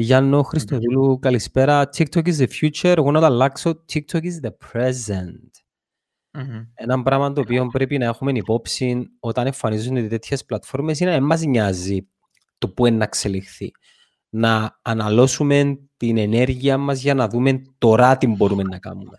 Γιάννο Χριστοδούλου, καλησπέρα. TikTok is the future. Εγώ να το αλλάξω. TikTok is the present. Mm-hmm. Ένα πράγμα το οποίο πρέπει να έχουμε υπόψη όταν εμφανίζονται τέτοιες πλατφόρμες είναι να μας νοιάζει το πού είναι να εξελιχθεί. Να αναλώσουμε την ενέργεια μας για να δούμε τώρα τι μπορούμε να κάνουμε.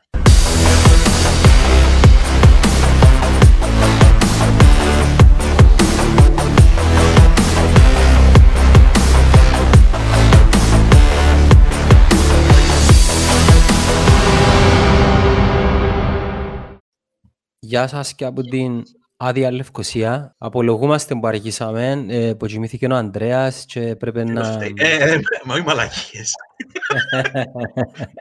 Γεια σας και από την άδεια Λευκοσία. Απολογούμαστε που αργήσαμε, ε, που κοιμήθηκε ο Ανδρέας και πρέπει να... Ε, ε, μα όχι μαλακίες.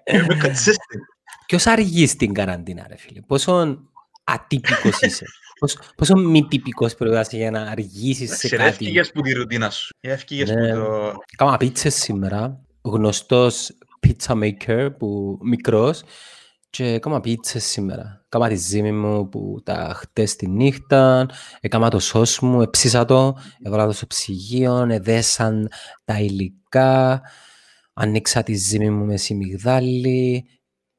Είμαι consistent. Ποιος αργεί στην καραντίνα, ρε φίλε; Πόσο ατύπικος είσαι; Πόσο, πόσο μη τυπικός πρέπει να είσαι για να αργήσεις σε κάτι; Έφυγες που τη ρουτίνα σου. Έφυγες Ναι. που το... Κάμα πίτσες σήμερα. Γνωστός pizza maker, που, μικρός, και κάμα πίτσες σήμερα. Κάμα τη ζύμη μου που τα χτες τη νύχτα, έκαμα το σως μου, εψίσα το, έβαλα το στο ψυγείο, εδέσαν τα υλικά, ανοίξα τη ζύμη μου με σιμιγδάλι,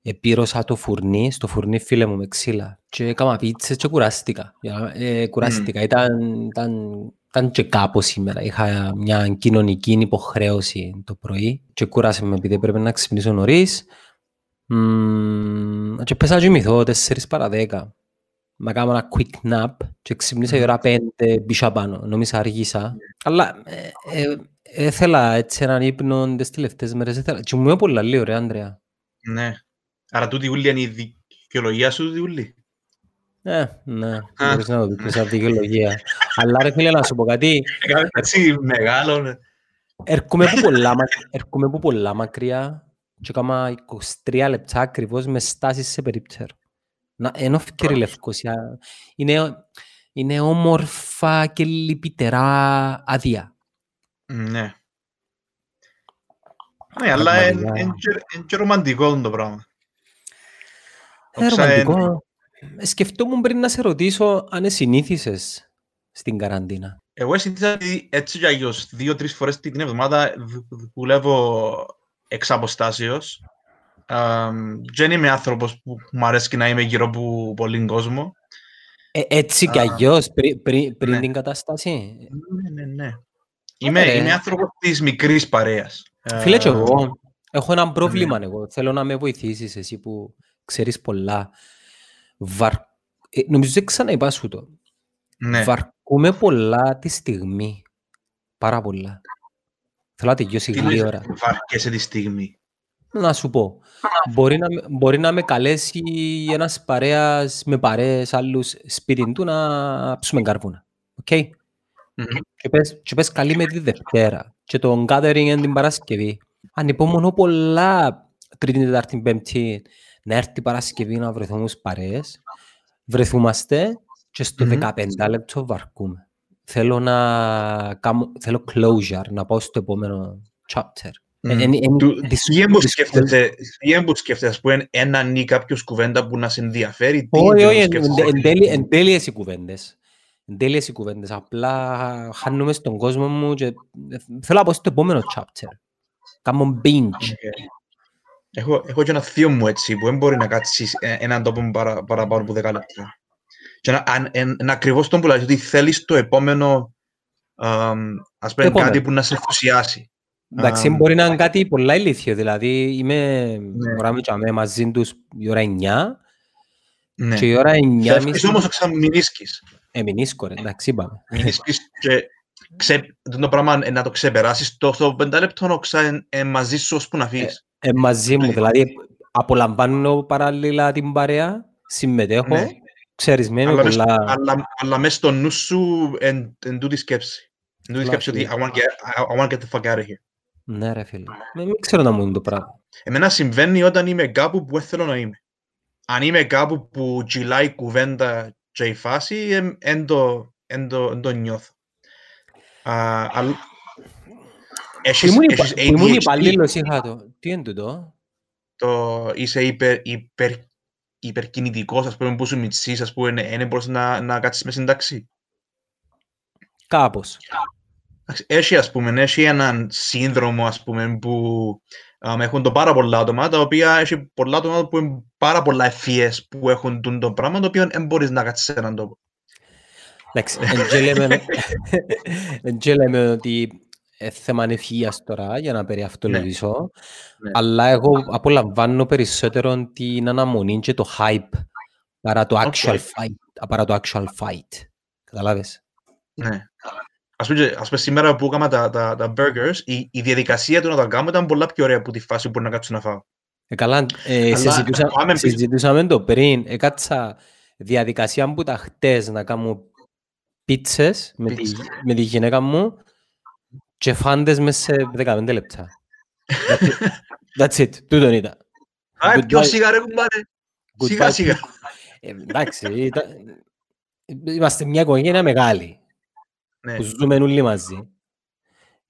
επίρωσα το φουρνί, στο φουρνί φίλε μου με ξύλα και έκαμα πίτσες και κουράστηκα. Για να- Ε, κουράστηκα, ήταν, ήταν, ήταν και κάπου σήμερα. Είχα μια κοινωνική υποχρέωση το πρωί και κούρασε με επειδή πρέπει να ξυπνήσω νωρίς. Μμμ, και πέσα να κοιμηθώ 4 παρά 10. Να κάνω ένα quick nap και ξυπνήσα η ώρα 5 μπήσα πάνω. Νόμιζα αργήσα. Αλλά ε, ε, έθελα έτσι έναν ύπνο τις τελευταίες μέρες. Έθελα. Και μου είναι πολλά λίγο ρε Άντρεα. Ναι. Άρα τούτη ούλη είναι η δικαιολογία σου, τούτη ούλη; Ε, ναι, μπορείς να το πεις σαν δικαιολογία. Αλλά ρε φίλε να σου πω κάτι, Έκαμε έτσι μεγάλο. ναι. έρχομαι που πολλά, μα- έρχομαι που πολλά μακριά και έκανα 23 λεπτά ακριβώς μες στάσεις σε περίπτερο. Να, ενώ φκέρει η Λευκοσία, είναι, είναι όμορφα και λυπητερά άδεια. Ναι. Ναι, αλλά Πραγματικά. είναι και ρομαντικό το πράγμα. Ε, Όξα εν- ρομαντικό. Ε, Σκεφτόμουν πριν να σε ρωτήσω αν συνήθισες στην καραντίνα. Εγώ συνήθιζα ότι έτσι για αλλιώς δύο-τρεις φορές την εβδομάδα δου- δου- δουλεύω εξ αποστάσεως. Αμ, Και δεν είμαι άνθρωπος που μου αρέσει να είμαι γύρω από πολλοί κόσμο. Ε, έτσι κι Α, αλλιώς, πριν, πριν, πριν ναι. την κατάσταση; Ναι, ναι, ναι. Είμαι, ρε. είμαι άνθρωπος της μικρής παρέας. Φίλε και Ε, εγώ, έχω ένα πρόβλημα εγώ. Θέλω να με βοηθήσεις εσύ που ξέρεις πολλά. Βαρ... Ε, νομίζω δεν ξαναείπα σου το. Ναι. Βαρκούμαι πολλά τη στιγμή. Πάρα πολλά. Θέλω να τελειώσει Τι γλήορα. λες, βαρκέσαι τη στιγμή. Να σου πω. Μπορεί να, με- μπορεί να με καλέσει ένας παρέας με παρέες άλλους σπίτι του να ψούμε καρβούνα. Οκ. Μμμ. Και πες, και πες καλή με τη Δευτέρα και το gathering είναι την Παρασκευή. Ανυπομονώ πολλά Τρίτη, Τετάρτη, Πέμπτη να έρθει η Παρασκευή να βρεθούμε στους παρέες. Βρεθούμαστε και στο Μμμ. 15 λεπτό βαρκούμε. Θέλω να κάνω, θέλω closure, να πάω στο επόμενο chapter. Ε, Μμμ. εν- εν- Του- δυσ- Τι έμπου δυσ- σκέφτεσαι, τι έμπου σκέφτεσαι, ας πούμε, έναν ή κάποιος κουβέντα που να σε ενδιαφέρει, τι Όχι, τι όχι, έμπου εν- σκέφτεσαι; εν- εν τέλει- εν τέλειες οι κουβέντες. Εν τέλειες οι κουβέντες. Απλά χάνουμε στον κόσμο μου και ε, θέλω να πάω στο επόμενο chapter. Κάνω binge. Οκ. Έχω, έχω και ένα θείο μου έτσι, που δεν μπορεί να κάτσεις ε, έναν τόπο παρα, παραπάνω από 10 λεπτά. Και να, αν, εν, εν, ακριβώς τον που λέει, ότι θέλεις το επόμενο, αμ, ας πούμε, Επόμενο. κάτι που να σε ενθουσιάσει. Εντάξει, Αμ, μπορεί να είναι κάτι πολλά ηλίθιο. Δηλαδή, είμαι Ναι. ώρα με τσάμε μαζί τους η ώρα 9 ναι. και η ώρα 9 Φεύγεις όμως να ξαναμηνίσκεις. εμεινίσκω ρε, εντάξει είπαμε. Μηνίσκεις και ξε, το πράγμα ε, να το ξεπεράσεις το, το πεντάλεπτο να ξα, ε, μαζί σου ώσπου να φύγεις. Ε, μαζί μου, δηλαδή απολαμβάνω παράλληλα την παρέα, συμμετέχω, Ναι. Ξέρεις με είμαι αλλά, μες, πολλά... αλλά, αλλά μες στο νου σου εν, εν τούτη σκέψη. Εν τούτη σκέψη ότι I want, to get, I, I want to get the fuck out of here. Ναι ρε φίλε, μην μην ξέρω να μου είναι το πράγμα. Εμένα συμβαίνει όταν είμαι κάπου που δεν θέλω να είμαι. Αν είμαι κάπου που τζιλάει η κουβέντα και η φάση, δεν το, εν το, εν το νιώθω. Α, αλλά- έχεις- Ήμουν, υπα... έχεις ήμουν ADHD, υπαλλήλος είχα το. Τι είναι τούτο; το είσαι υπερ, υπερ, υπερκινητικός, ας πούμε, που σου μητσείς, ας πούμε, δεν μπορείς να, να κάτσεις με συνταξή. Κάπως. Έχει, ας πούμε, έχει έναν σύνδρομο, ας πούμε, που um, έχουν το πάρα πολλά άτομα, τα οποία έχει πολλά άτομα που είναι πάρα πολλά ευφυές που έχουν τον το πράγμα, το οποίο δεν μπορείς να κάτσεις σε έναν τόπο. Εντάξει, δεν λέμε ότι θέμα ευφυΐας τώρα για να περιαυτολογήσω, ναι. ναι. αλλά εγώ απολαμβάνω περισσότερο την αναμονή και το hype παρά το actual okay. fight. Παρά το actual fight. Καταλάβες; Ναι. Ας πούμε, ας πούμε σήμερα που έκανα τα, τα, τα burgers, η, η διαδικασία του να τα κάνουμε ήταν πολλά πιο ωραία από τη φάση που μπορεί να κάτσω να φάω. Ε, καλά, ε, συζητούσα, συζητούσαμε το πριν. Έκατσα διαδικασία που τα χτες να κάνω πίτσες με, τη, με τη γυναίκα μου και φάντες μέσα σε 15 λεπτά. That's it. Τούτον ήταν. Α, πιο σιγά ρε κουμπάρε. Σιγά σιγά. Ε, εντάξει, είμαστε μια οικογένεια μεγάλη. Ναι. Που ζούμε όλοι μαζί.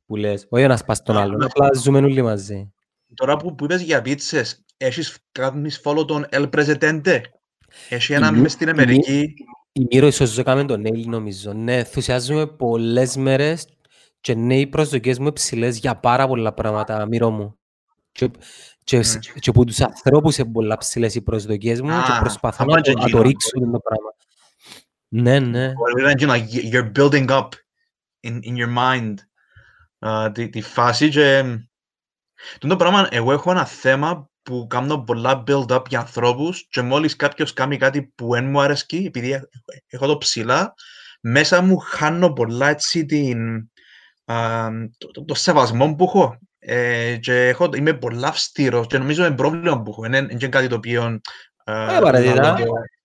Που λες, όχι ένας πας τον άλλον, απλά ζούμε όλοι μαζί. Τώρα που, που είπες για πίτσες, έχεις κάνεις follow τον El Presidente; Έχει έναν μες στην Αμερική. Η Μύρο ίσως έκαμε τον Έλλη νομίζω. Ναι, ενθουσιάζουμε πολλές μέρες και ναι, οι προσδοκίες μου ψηλές για πάρα πολλά πράγματα, Μύρο μου. Και, και, mm. και που τους ανθρώπους είναι πολλά ψηλές οι προσδοκίες μου ah, και προσπαθώ να, να το ρίξω το πράγμα. Ναι, ναι. You're building up in, in your mind uh, τη, τη φάση και το πράγμα, εγώ έχω ένα θέμα που κάνω πολλά build-up για ανθρώπους και μόλις κάποιος κάνει κάτι που δεν μου αρέσει, επειδή έχω το ψηλά, μέσα μου χάνω πολλά έτσι την, το, το, το σεβασμό που έχω. Ε, και έχω, είμαι πολλά αυστηρός και νομίζω είναι πρόβλημα που έχω. Είναι, είναι κάτι το οποίο... Όχι απαραίτητα.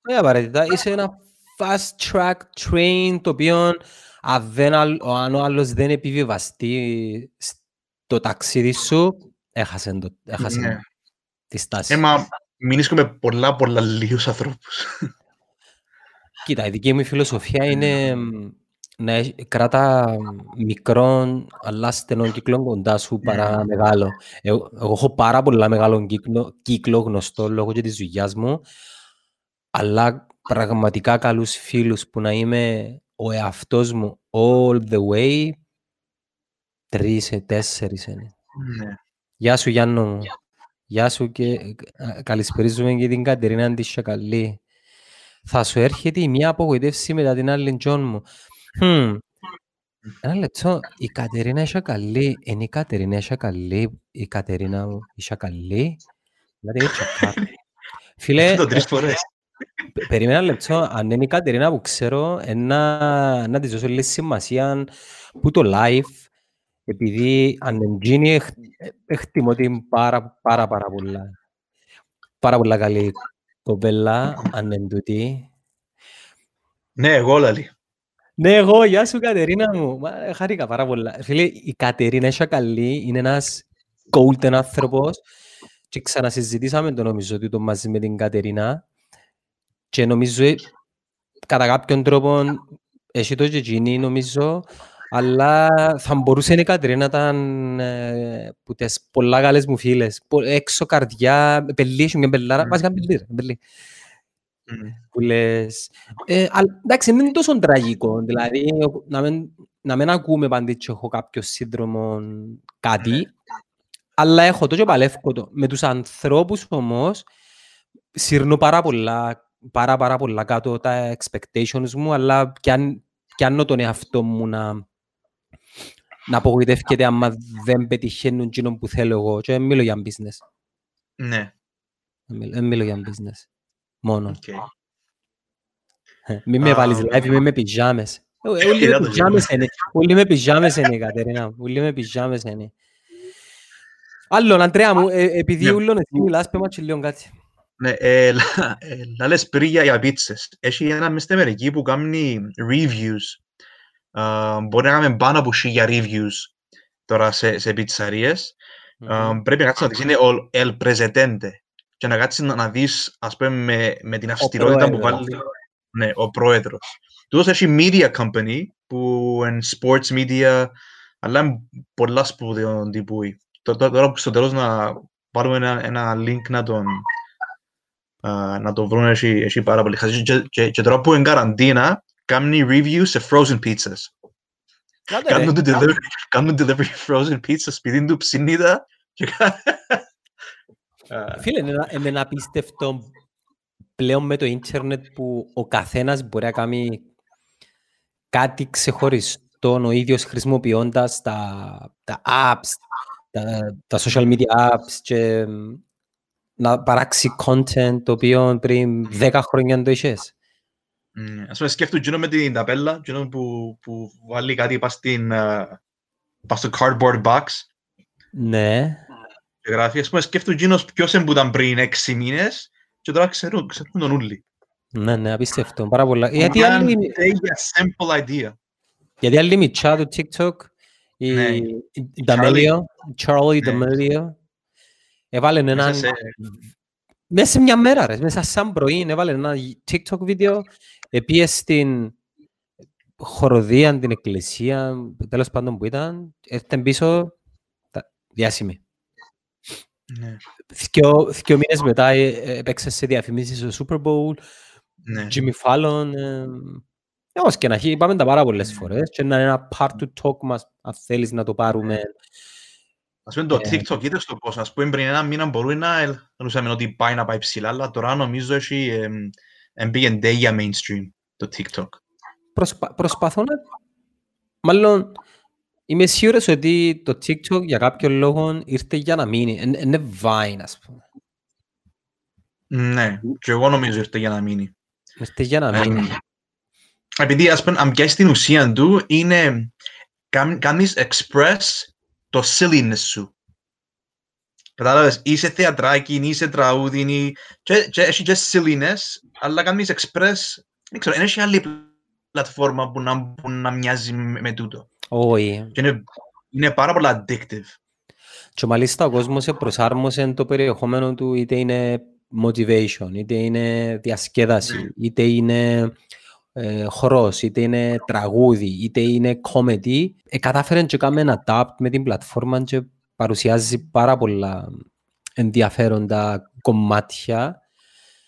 Όχι απαραίτητα. Είσαι ένα fast track train το οποίο αν, δεν, αν ο άλλος δεν επιβιβαστεί στο ταξίδι σου, έχασε, το, έχασε ναι. τη στάση. Έμα, μην με πολλά πολλά λίγους ανθρώπους. Κοίτα, η δική μου φιλοσοφία είναι να κράτα μικρό αλλά στενό κύκλο κοντά σου παρά ναι. μεγάλο. Εγώ, εγώ έχω πάρα πολλά μεγάλο κύκλο, κύκλο γνωστό λόγω και της δουλειάς μου, αλλά πραγματικά καλούς φίλους που να είμαι ο εαυτός μου all the way, τρεις, ε, τέσσερις είναι. Ναι. Γεια σου Γιάννο μου. Γεια σου και ε, καλησπερίζουμε και την Κατερίνα Αντισιακαλή. Θα σου έρχεται η μία απογοητεύση μετά την άλλη Τζον μου. Χμ. Ένα λεπτό, η Κατερίνα είσαι καλή, είναι η Κατερίνα είσαι καλή, η Κατερίνα μου είσαι καλή. Δηλαδή, έτσι Φίλε, το τρεις φορές. Περίμενα λεπτό, αν είναι η Κατερίνα που ξέρω, να, να της δώσω λίγη σημασία που το live, επειδή αν είναι εκτιμώ την πάρα, πάρα, πάρα πολλά. Πάρα πολλά καλή κοπέλα, αν είναι τούτη. Ναι, εγώ λαλή. Ναι, εγώ, γεια σου Κατερίνα μου. Μα, χάρηκα πάρα πολλά. Φίλε, η Κατερίνα είσαι καλή, είναι ένας golden άνθρωπος και ξανασυζητήσαμε το νομίζω ότι το μαζί με την Κατερίνα και νομίζω κατά κάποιον τρόπο έχει το και εκείνη νομίζω αλλά θα μπορούσε η Κατερίνα να ήταν ε, που τις πολλά καλές μου φίλες. Έξω καρδιά, πελί, έχει μια πελάρα, mm. βασικά πελί, πελί. Mm. Που λες... Ε, αλλά, εντάξει, δεν είναι τόσο τραγικό, δηλαδή να μην, να μην ακούμε πάντη και έχω κάποιο σύνδρομο κάτι, mm. αλλά έχω το και παλεύω το. Με τους ανθρώπους όμως, σύρνω πάρα πολλά πάρα πάρα πολλά κάτω τα expectations μου, αλλά πιάνω τον εαυτό μου να, να απογοητεύκεται άμα δεν πετυχαίνουν εκείνο που θέλω εγώ. Και μιλώ για business. Ναι. Δεν μιλώ για business. Μόνο. Okay. Ε, μην με βάλεις live, μην με πιζάμες. Ε, όλοι με πιζάμες είναι. Όλοι με πιζάμες είναι, Κατερίνα. Όλοι με πιζάμες είναι. Άλλον, Αντρέα μου, ε, επειδή ούλον εσύ μιλάς, πέμα και λίγο κάτι. Ναι, ε, λες πριν για πίτσες. Έχει ένα μες στην Αμερική που κάνει reviews. μπορεί να κάνουμε πάνω από χίλια reviews τώρα σε, σε πιτσαρίες. πρέπει να κάτσεις να δεις, είναι ο El Presidente. Και να κάτσεις να, δεις, ας πούμε, με, με την αυστηρότητα που βάλει ναι, ο πρόεδρος. Τούτος έχει media company που είναι sports media, αλλά είναι πολλά σπουδαίων τύπου. Τώρα που στο τέλος να πάρουμε ένα, ένα link να τον να το βρουν έχει, έχει πάρα πολύ χαζί. Και, και, και τώρα που είναι καραντίνα, κάνει review σε frozen pizzas. Κάντε, ρε. Κάνουν το delivery, κάνουν delivery frozen pizza σπίτι του ψινίδα. και κα- Α, Φίλε, είναι ένα- είναι ένα απίστευτο πλέον με το ίντερνετ που ο καθένας μπορεί να κάνει κάτι ξεχωριστό ο ίδιος χρησιμοποιώντας τα, τα apps, τα, τα social media apps και μ, να παράξει content το οποίο πριν 10 χρόνια το είχες. μ, Ας πούμε, σκέφτομαι εκείνο με την ταπέλα, εκείνο που, που βάλει κάτι πας στην, α, πας στο cardboard box Ναι. Και γράφει. Ας πούμε, σκέφτομαι εκείνος ποιος είναι που ήταν πριν έξι μήνες και τώρα ξέρουν, ξέρουν τον ούλι. Ναι, ναι, απίστευτο. Πάρα πολλά. Γιατί Μια άλλοι, τέτοια simple idea. γιατί άλλοι μητσά του TikTok, η, Ναι. η D'Amelio, η Charlie Ναι. D'Amelio, έβαλε Μέσα έναν σε- Μέσα σε μια μέρα, ρε. Μέσα σαν πρωί, έβαλε ένα TikTok βίντεο, επίες στην χοροδία, την εκκλησία, τέλος πάντων που ήταν, έρθεν πίσω, τα- διάσημη. Ναι, Δυο, δυο μήνες μετά ε, ε, έπαιξε σε διαφημίσεις στο Super Bowl, ναι. Jimmy Fallon, ε, όπως και να έχει, είπαμε τα πάρα πολλές φορές και να είναι ένα part to talk μας, αν θέλεις να το πάρουμε. Ας πούμε το Ε. TikTok είδες το πώς, ας πούμε πριν ένα μήνα μπορούμε να ελπίζαμε ότι πάει να πάει ψηλά, αλλά τώρα νομίζω έχει εμ, εμ, πήγαινε για mainstream το TikTok. Προσπα, προσπαθώ να... Μάλλον, είμαι σίγουρος ότι το TikTok για κάποιο λόγο ήρθε για να μείνει. Είναι- Είναι Vine, ας πούμε. Ναι, και εγώ νομίζω ήρθε για να μείνει. Ήρθε για να Ε, μείνει. Επειδή ας πούμε, αν πιάσεις την ουσία του, είναι κάν- κάνεις express το silliness σου. Κατάλαβες, είσαι θεατράκι, είσαι τραγούδι, είναι- και, και έχει και silliness, αλλά κάνεις express, δεν ξέρω, δεν έχει άλλη πλατφόρμα που να, που να μοιάζει με, με τούτο. Όχι. Και είναι, είναι πάρα πολλά addictive. Και μάλιστα ο κόσμος προσάρμοσε το περιεχόμενο του είτε είναι motivation, είτε είναι διασκέδαση, είτε είναι ε, χορός, είτε είναι τραγούδι, είτε είναι comedy. Ε, κατάφερε και κάνει ένα adapt με την πλατφόρμα και παρουσιάζει πάρα πολλά ενδιαφέροντα κομμάτια.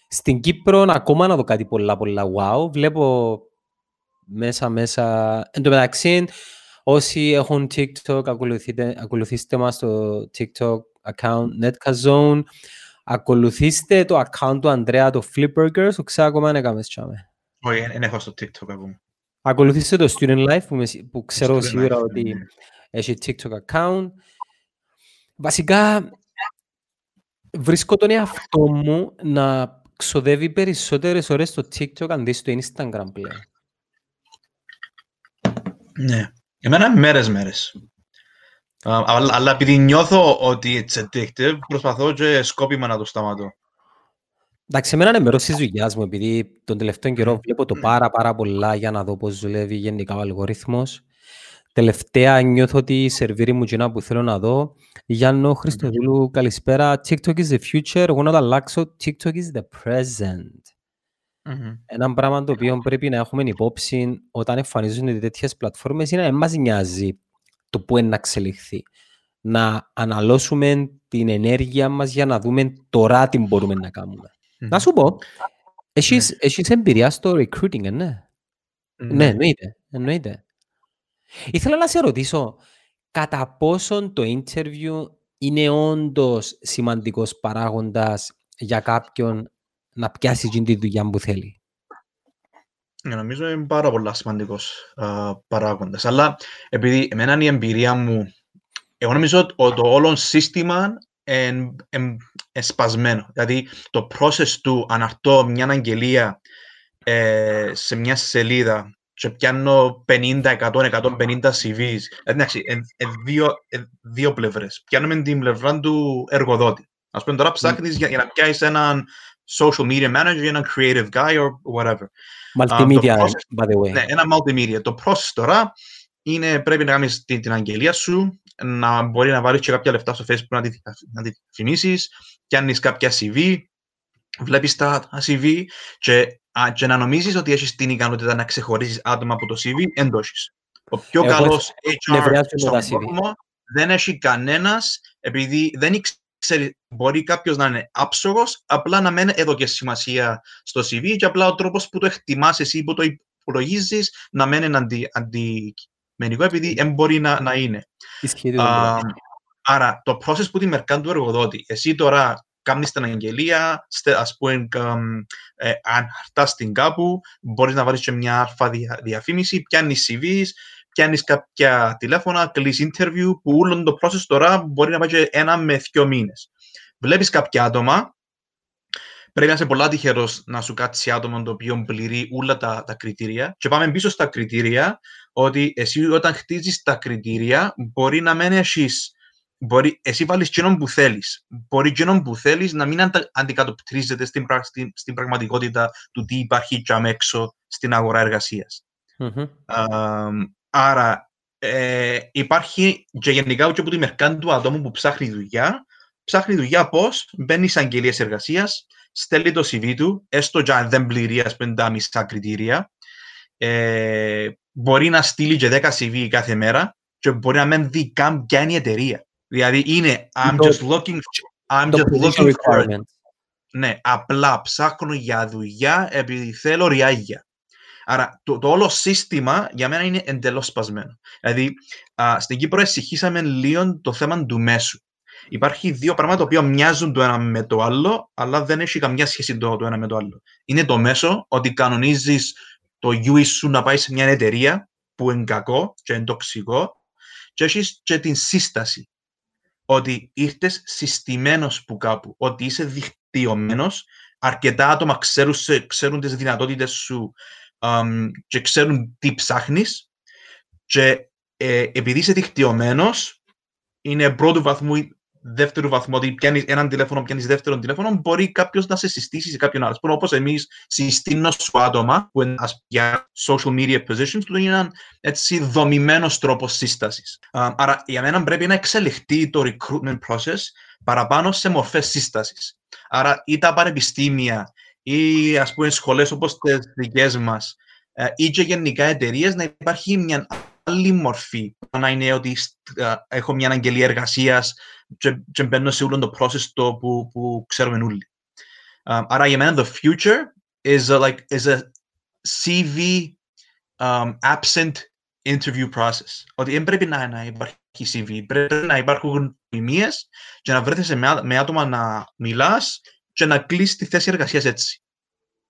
Στην Κύπρο ακόμα να δω κάτι πολλά πολλά wow. Βλέπω μέσα μέσα. Εν τω μεταξύ, όσοι έχουν TikTok, ακολουθείτε, ακολουθήστε μας στο TikTok account Netkazone. Ακολουθήστε το account του Ανδρέα, το Flipburgers, το ξέρω ακόμα να έκαμες τσάμε. Όχι, δεν έχω στο TikTok ακόμα. Ακολουθήστε το Student Life που, με σι- που ξέρω Student σίγουρα Life, ότι ναι. έχει TikTok account. Βασικά, βρίσκω τον εαυτό μου να ξοδεύει περισσότερες ώρες στο TikTok αντί στο Instagram πλέον. Ναι. Εμένα μέρες μέρες. Α, αλλά, αλλά επειδή νιώθω ότι it's addictive, προσπαθώ και σκόπιμα να το σταματώ. Εντάξει, εμένα είναι μέρος της δουλειάς μου, επειδή τον τελευταίο καιρό βλέπω το πάρα πάρα πολλά για να δω πώς δουλεύει γενικά ο αλγόριθμος. Τελευταία νιώθω ότι η σερβίρη μου κοινά που θέλω να δω. Γιάννο Χριστοδούλου, καλησπέρα. TikTok is the future. Εγώ να το αλλάξω. TikTok is the present. Ένα πράγμα το οποίο πρέπει να έχουμε υπόψη όταν εμφανίζονται τέτοιες πλατφόρμες είναι να μην μας νοιάζει το πού είναι να εξελιχθεί. Να αναλώσουμε την ενέργεια μας για να δούμε τώρα τι μπορούμε να κάνουμε. Να σου πω, έχεις, έχεις εμπειρία στο recruiting, ε, ναι. Ναι, εννοείται. εννοείται. Ήθελα να σε ρωτήσω, κατά πόσον το interview είναι όντως σημαντικός παράγοντας για κάποιον να πιάσει εκείνη τη δουλειά που θέλει. Ε, Νομίζω είναι πάρα πολλά σημαντικός α, παράγοντας. Αλλά επειδή εμένα είναι η εμπειρία μου, εγώ νομίζω ότι το όλο σύστημα είναι σπασμένο. Δηλαδή το process του αναρτώ μια αγγελία ε, σε μια σελίδα και πιάνω 50, 100, 150 CVs. Εντάξει, ε, ε, δύο, ε, δύο πλευρές. Πιάνουμε την πλευρά του εργοδότη. Ας πούμε τώρα ψάχνεις για, για να πιάσεις έναν social media manager ή έναν creative guy or whatever. Multimedia, το process- by the way. Ναι, ένα multimedia. Το process τώρα είναι πρέπει να κάνεις την, την αγγελία σου, να μπορεί να βάλεις και κάποια λεφτά στο Facebook να τη, να τη διαφημίσεις, πιάνεις κάποια CV, βλέπεις τα τα CV και, α, και να νομίζεις ότι έχεις την ικανότητα να ξεχωρίσεις άτομα από το CV, εν το έχεις. Ο πιο Εγώ καλός HR νευριάζω με στον τα CV. κόσμο δεν έχει κανένας, επειδή δεν ξέρει, μπορεί κάποιος να είναι άψογος, απλά να μην έδωκε σημασία στο CV και απλά ο τρόπος που το εκτιμάς εσύ, που το υπολογίζεις, να μην είναι αντι, αντι, αντικειμενικό επειδή δεν μπορεί να, να είναι. Uh, άρα, το process που τη μερκά του εργοδότη, εσύ τώρα κάνεις την αγγελία, ας πούμε, ε, αν χαρτάς την κάπου, μπορείς να βάλεις και μια αλφα διαφήμιση, πιάνεις CVs, πιάνεις κάποια τηλέφωνα, κλείς interview, που όλο το process τώρα μπορεί να πάει και ένα με δύο μήνες. Βλέπεις κάποια άτομα, πρέπει να είσαι πολλά τυχερός να σου κάτσει άτομο το οποίο πληρεί όλα τα, τα κριτήρια. Και πάμε πίσω στα κριτήρια, ότι εσύ όταν χτίζεις τα κριτήρια, μπορεί να μένει εσύ. Μπορεί, εσύ βάλεις εκείνον που θέλεις. Μπορεί εκείνον που θέλεις να μην αντικατοπτρίζεται στην, στην, στην, πραγματικότητα του τι υπάρχει και έξω στην αγορά εργασίας. Mm-hmm. Άρα, ε, υπάρχει και γενικά ούτε από τη μερκάντη του ατόμου που ψάχνει δουλειά. Ψάχνει δουλειά πώς μπαίνει σε αγγελίες εργασίας, στέλνει το CV του, έστω και αν δεν πληρεί ας πούμε, τα μισά κριτήρια. Ε, μπορεί να στείλει και 10 CV κάθε μέρα και μπορεί να μην δει καν ποια είναι η εταιρεία. Δηλαδή είναι I'm just looking, I'm just looking for it. Ναι, απλά ψάχνω για δουλειά επειδή θέλω ριάγια. Άρα το, το όλο σύστημα για μένα είναι εντελώς σπασμένο. Δηλαδή α, στην Κύπρο εσυχήσαμε λίγο το θέμα του μέσου. Υπάρχει δύο πράγματα που μοιάζουν το ένα με το άλλο, αλλά δεν έχει καμιά σχέση το, το ένα με το άλλο. Είναι το μέσο, ότι κανονίζεις το UI σου να πάει σε μια εταιρεία που είναι κακό και είναι τοξικό, και έχεις και την σύσταση. Ότι ήρθες συστημένος που κάπου, ότι είσαι δικτυωμένος, αρκετά άτομα ξέρουν, ξέρουν τις δυνατότητες σου um, και ξέρουν τι ψάχνεις. Και ε, επειδή είσαι δικτυωμένος, είναι πρώτου βαθμού δεύτερο βαθμό, ότι πιάνεις έναν τηλέφωνο, πιάνεις δεύτερο τηλέφωνο, μπορεί κάποιος να σε συστήσει σε κάποιον άλλο. Όπως εμείς συστήνω σου άτομα που είναι για social media positions, που είναι ένα έτσι δομημένος τρόπος σύστασης. άρα για μένα πρέπει να εξελιχθεί το recruitment process παραπάνω σε μορφές σύστασης. Άρα ή τα πανεπιστήμια ή ας πούμε σχολές όπως τις δικές μας ε, ή και γενικά εταιρείες να υπάρχει μια άλλη μορφή. Να είναι ότι uh, έχω μια αγγελία εργασίας και, και μπαίνω σε όλο το process το που, που ξέρουμε όλοι. Um, άρα για μένα the future is a, like, is a CV um, absent interview process. Ότι δεν πρέπει να, να υπάρχει CV, πρέπει να υπάρχουν ημίες και να βρέθεσαι με, με άτομα να μιλάς και να κλείσει τη θέση εργασίας έτσι.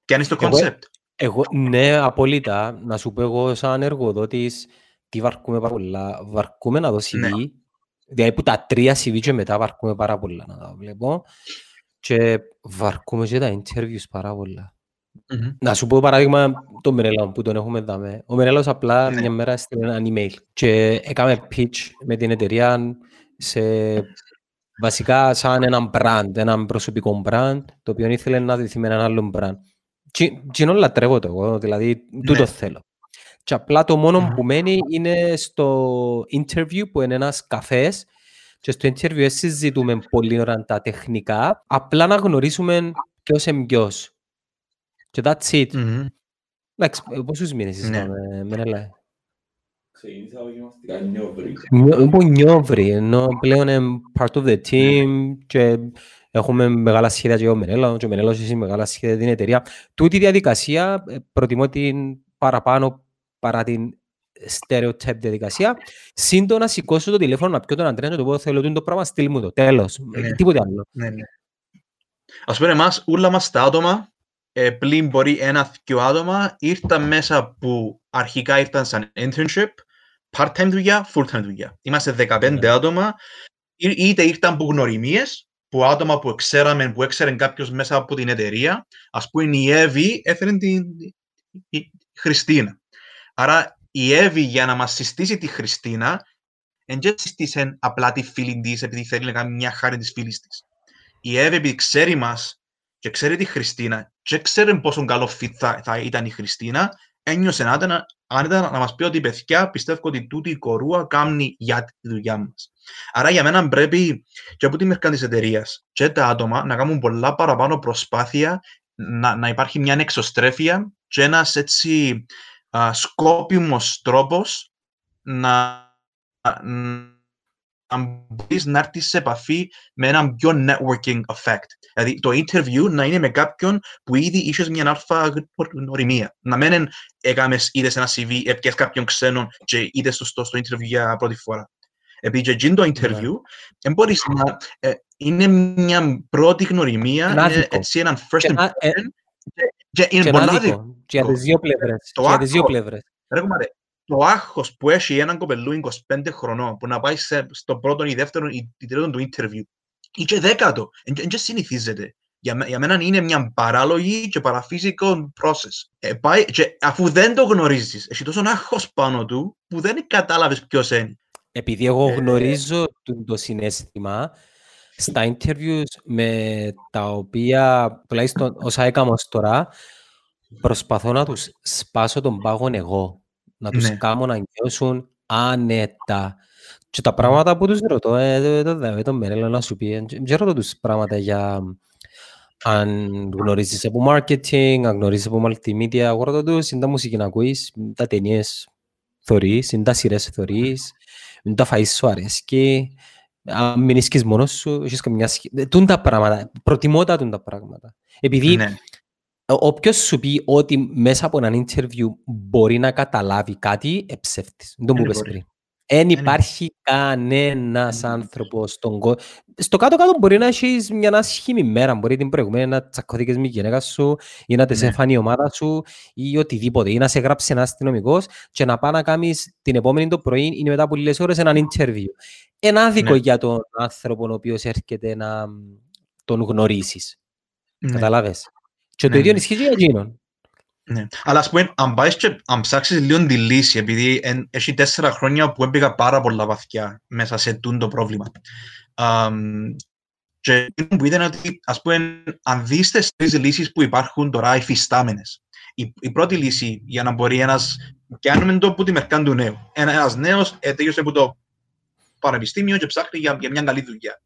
Και αν είσαι το concept. Εγώ, ναι, απόλυτα. Να σου πω εγώ σαν εργοδότης τι βαρκούμε πάρα πολλά. Βαρκούμε να δω CV, ναι. δηλαδή που τα τρία CV και μετά βαρκούμε πάρα πολλά να τα βλέπω και βαρκούμε και τα interviews πάρα πολλά. Mm-hmm. Να σου πω παράδειγμα τον Μενέλαο που τον έχουμε δάμε. Ο Μενέλαος απλά ναι. μια μέρα έστειλε ένα email και έκαμε pitch με την εταιρεία σε βασικά σαν έναν brand, έναν προσωπικό brand το οποίο ήθελε να δει με έναν άλλο brand. Τι είναι όλα τρέβω το εγώ, δηλαδή ναι. τούτο θέλω. Και απλά το μόνο που μένει είναι στο interview που είναι ένας καφές και στο interview συζητούμε πολύ ώρα τα τεχνικά, απλά να γνωρίσουμε ποιος είναι ποιος. Και that's it. Εντάξει, πόσους μήνες είσαι με Μενέλα. Ξεκίνησα δοκιμαστικά νιόβρι. Είμαι νιόβρι, ενώ πλέον είναι part of the team και έχουμε μεγάλα σχέδια και ο Μενέλα, και ο Μενέλος έχει μεγάλα σχέδια την εταιρεία. Τούτη διαδικασία προτιμώ την παραπάνω παρά την stereotype διαδικασία. Σύντομα σηκώσω το τηλέφωνο να πιω τον Αντρέα και το πω θέλω το πράγμα, στείλ μου το. Τέλος. Ναι. Τίποτε άλλο. Ναι, ναι. Ας πούμε εμάς, όλα μας τα άτομα, ε, πλην μπορεί ένα δυο άτομα, ήρθαν μέσα που αρχικά ήρθαν σαν internship, part-time δουλειά, full-time δουλειά. Είμαστε 15 ναι. άτομα, είτε ήρθαν που γνωριμίες, που άτομα που ξέραμε, που έξερε κάποιος μέσα από την εταιρεία. Α πούμε, η Εύη έφερε την η Χριστίνα. Άρα η Εύη για να μας συστήσει τη Χριστίνα δεν συστήσε απλά τη φίλη της επειδή θέλει να κάνει μια χάρη της φίλης της. Η Εύη επειδή ξέρει μας και ξέρει τη Χριστίνα και ξέρει πόσο καλό fit θα, θα ήταν η Χριστίνα, ένιωσε να ήταν, αν ήταν να μας πει ότι παιδιά πιστεύω ότι τούτη η κορούα κάνει για τη δουλειά μας. Άρα για μένα πρέπει και από τη μερικά της εταιρείας και τα άτομα να κάνουν πολλά παραπάνω προσπάθεια να, να υπάρχει μια εξωστρέφεια και ένας έτσι α, σκόπιμος τρόπος να, μπορείς να έρθεις σε επαφή με έναν πιο networking effect. Δηλαδή το interview να είναι με κάποιον που ήδη είσαι μια αλφα γνωριμία. Να μην έκαμες είδες ένα CV, έπιες κάποιον ξένον και είδες στο, στο, στο interview για πρώτη φορά. Επειδή και το interview, δεν μπορείς να... Ε, είναι μια πρώτη γνωριμία, είναι έτσι έναν first impression. Και είναι πολλά δικό. Και για τις δύο πλευρές. Το για τις δύο πλευρές. Ρε κουμάρε, το άγχος που έχει έναν κοπελού 25 χρονών που να πάει σε, στο πρώτο ή δεύτερο ή τρίτο του interview ή και δέκατο, δεν συνηθίζεται. Για, για μένα είναι μια παράλογη και παραφυσικό process. Ε, πάει, και αφού δεν το γνωρίζεις, έχει τόσο άγχος πάνω του που δεν κατάλαβες ποιος είναι. Επειδή εγώ γνωρίζω το, το συνέστημα, στα interviews με τα οποία, τουλάχιστον όσα έκανα ως τώρα, προσπαθώ να τους σπάσω τον πάγον εγώ. Να τους Ναι. κάνω να νιώσουν άνετα. Και τα πράγματα που τους ρωτώ, ε, το δε, το Μερέλο να σου πει, ε, δεν ρωτώ τους πράγματα για αν γνωρίζεις από marketing, αν γνωρίζεις από multimedia, εγώ ρωτώ τους, είναι τα μουσική να ακούεις, τα ταινίες θωρείς, είναι τα σειρές θωρείς, είναι τα φαΐς σου αρέσκει, αν μην είσαι μόνος σου, έχεις καμιά σχέση. Τούν τα πράγματα, προτιμώ τα τούν τα πράγματα. Επειδή Ναι. Όποιος σου πει ότι μέσα από έναν interview μπορεί να καταλάβει κάτι, εψεύτης. Δεν το μου Δεν είπες μπορεί. πριν. Εν Δεν υπάρχει κανένας άνθρωπος στον κόσμο. Στο κάτω-κάτω μπορεί να έχεις μια άσχημη μέρα. Μπορεί την προηγούμενη να τσακωθήκες με τη γυναίκα σου ή να τις Ναι. έφανε η ομάδα σου ή οτιδήποτε. Ή να σε γράψει ένας αστυνομικός και να πάει να κάνεις την επόμενη το πρωί ή μετά από λίγες ώρες έναν interview. Ένα άδικο Ναι. για τον άνθρωπο ο οποίος έρχεται να τον γνωρίσεις. Ναι. Καταλάβες; Και το Ναι, ίδιο ναι. ισχύει και για εκείνον. Ναι. Αλλά ας πούμε, αν πάεις και αν ψάξεις λίγο τη λύση, επειδή εν, έχει τέσσερα χρόνια που έμπαικα πάρα πολλά βαθιά μέσα σε τούν το πρόβλημα. Αμ, και εκείνο που ήταν ότι, ας πούμε, αν δεις τις τρεις λύσεις που υπάρχουν τώρα υφιστάμενες, η, η πρώτη λύση για να μπορεί ένας, και άνουμε το που τη μερκάν του νέου, ένα, ένας νέος ε, τέλειωσε από το πανεπιστήμιο και ψάχνει για, για μια καλή δουλειά.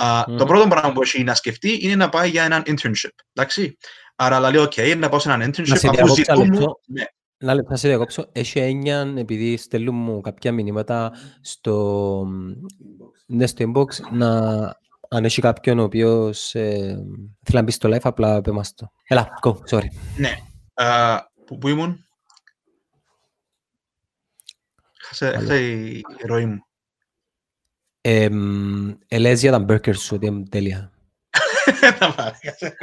Α, Μμμ. Το πρώτο πράγμα που έχει να σκεφτεί είναι να πάει για έναν internship. Εντάξει. Άρα λέει, OK, να πάω σε έναν internship σε αφού διακόψω ένα ζητούν μου... λεπτό. Ναι, Να λεπτά σε διακόψω. Έχει έννοια, επειδή στέλνουν μου κάποια μηνύματα στο, ναι, στο inbox, να αν έχει κάποιον ο οποίος ε, θέλει να μπει στο live, απλά πέ μας το. Έλα, go, sorry. ναι. Α, που, που ήμουν; Χάσε Καλά. χάσε η ροή μου. Ε, ελέγεις για τα burgers σου, ότι είναι τέλεια. Να πάρει, κάτσε.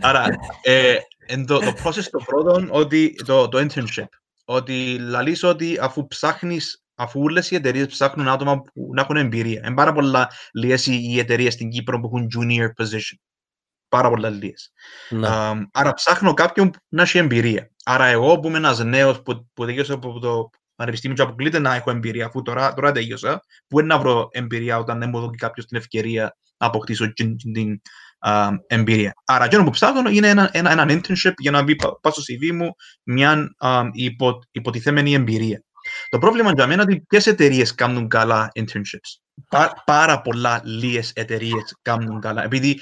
Άρα, ε, εν το, το process το πρώτο, ότι το, το internship, ότι λαλείς ότι αφού ψάχνεις, αφού όλες οι εταιρείες ψάχνουν άτομα που να έχουν εμπειρία. Είναι πάρα πολλά λίγες οι οι εταιρείες στην Κύπρο που έχουν junior position. Πάρα πολλά λίγες. Ναι. Αμ, άρα ψάχνω κάποιον που να έχει εμπειρία. Άρα εγώ που είμαι ένας νέος που, που τελείωσε από το πανεπιστήμιο και αποκλείται να έχω εμπειρία, αφού τώρα, τώρα τελείωσα, που είναι να βρω εμπειρία όταν δεν μου δώσει κάποιος την ευκαιρία να αποκτήσω την, την, την α, εμπειρία. Άρα, εκείνο που ψάχνω είναι ένα, ένα, ένα internship για να μπει πα- πάω στο CV μου μια α, υπο, υποτιθέμενη εμπειρία. Το πρόβλημα για μένα είναι ότι ποιες εταιρείες κάνουν καλά internships. Πά, πάρα πολλά λίγες εταιρείες κάνουν καλά. Επειδή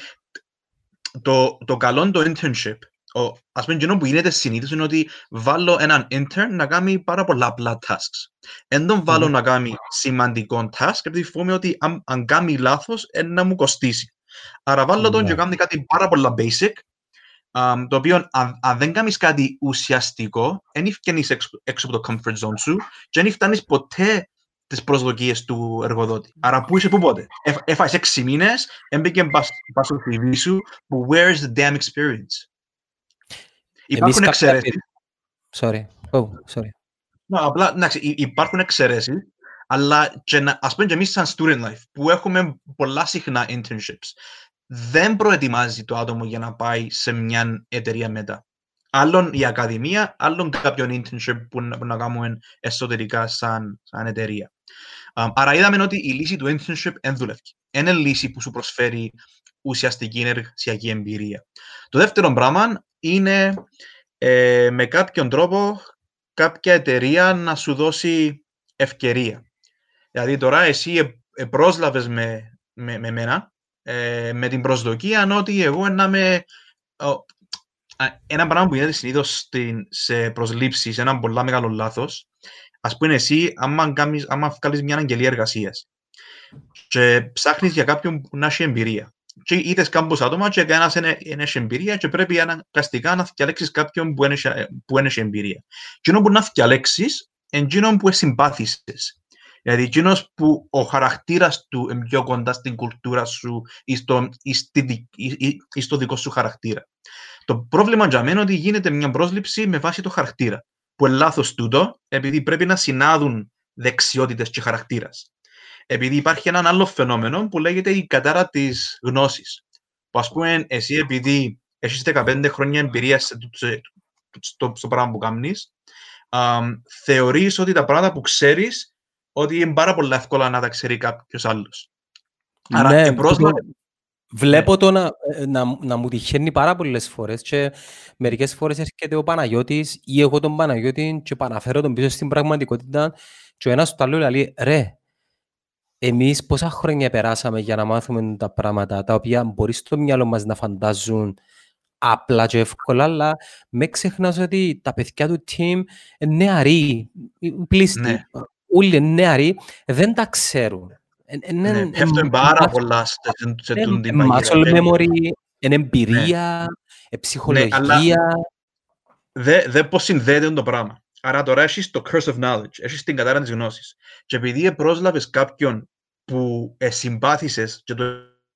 το, το καλό το internship, ο, ας πούμε, εκείνο που γίνεται συνήθως είναι ότι βάλω έναν intern να κάνει πάρα πολλά απλά tasks. Εν τον βάλω Μμμ. να κάνει σημαντικό task, επειδή φοβούμαι ότι αν, αν κάνει λάθος, ε, να μου κοστίσει. Άρα βάλω τον Ναι. και κάνει κάτι πάρα πολλά basic, αμ, το οποίο αν, αν δεν κάνεις κάτι ουσιαστικό, δεν φτιάχνεις έξω, έξω από το comfort zone σου και δεν φτάνεις ποτέ τις προσδοκίες του εργοδότη. Άρα πού είσαι πού πότε. Ε, Έφαγες έξι μήνες, έμπαικε πας πας στο CV σου, που where is the damn experience; Υπάρχουν κάποια εξαιρέσεις. Sorry. Oh, sorry. Ναι, απλά, εντάξει, υ- υπάρχουν εξαιρέσεις, αλλά και να, ας πούμε και εμείς σαν student life, που έχουμε πολλά συχνά internships, δεν προετοιμάζει το άτομο για να πάει σε μια εταιρεία μετά. Άλλον η ακαδημία, άλλον κάποιον internship που, να- που να κάνουμε εσωτερικά σαν, σαν εταιρεία. Um, άρα είδαμε ότι η λύση του internship δεν δουλεύει. Είναι λύση που σου προσφέρει ουσιαστική εργασιακή εμπειρία. Το δεύτερο πράγμα είναι ε, με κάποιον τρόπο κάποια εταιρεία να σου δώσει ευκαιρία. Δηλαδή τώρα εσύ ε, ε, πρόσλαβες με, με, με μένα ε, με την προσδοκία ότι εγώ να είμαι ο, α, ένα πράγμα που γίνεται συνήθως σε προσλήψεις, ένα πολύ μεγάλο λάθος, ας πούμε εσύ, άμα, κάνεις, άμα βγάλεις μια αγγελία εργασίας και ψάχνεις για κάποιον που να έχει εμπειρία και είδες κάμπος άτομα και κανένας δεν έχει εμπειρία και πρέπει αναγκαστικά να διαλέξεις κάποιον που έχει, που έχει εμπειρία. Και που να διαλέξεις είναι που συμπάθησες. Δηλαδή, εκείνο που ο χαρακτήρας του είναι πιο κοντά στην κουλτούρα σου ή στο, ή στη, ή, ή στο δικό σου χαρακτήρα. Το πρόβλημα για μένα είναι ότι γίνεται μια πρόσληψη με βάση το χαρακτήρα. Που είναι λάθος τούτο, επειδή πρέπει να συνάδουν δεξιότητες και χαρακτήρας. Επειδή υπάρχει ένα άλλο φαινόμενο που λέγεται η κατάρα της γνώσης. Που ας πούμε, εσύ επειδή έχεις 15 χρόνια εμπειρία στο, στο πράγμα που κάνεις, θεωρείς ότι τα πράγματα που ξέρεις ότι είναι πάρα πολύ εύκολα να τα ξέρει κάποιος άλλος. Άρα ναι, πρόσμα... Βλέπω ναι. το να, ε, να, να, μου τυχαίνει πάρα πολλές φορές και μερικές φορές έρχεται ο Παναγιώτης ή εγώ τον Παναγιώτη και παναφέρω τον πίσω στην πραγματικότητα και ο ένας του άλλο λέει ρε, εμείς πόσα χρόνια περάσαμε για να μάθουμε τα πράγματα τα οποία μπορείς στο μυαλό μας να φαντάζουν απλά και εύκολα, αλλά με ξεχνάς ότι τα παιδιά του team είναι νεαροί, πλήστοι. Ναι όλοι οι νεαροί δεν τα ξέρουν. Ναι, πέφτουν πάρα πολλά σε τούν την Muscle memory, είναι εμπειρία, ναι. ψυχολογία. Δεν πώς συνδέεται το πράγμα. Άρα τώρα έχεις το curse of knowledge, έχεις την κατάρα της γνώσης. Και επειδή πρόσλαβες κάποιον που συμπάθησες και το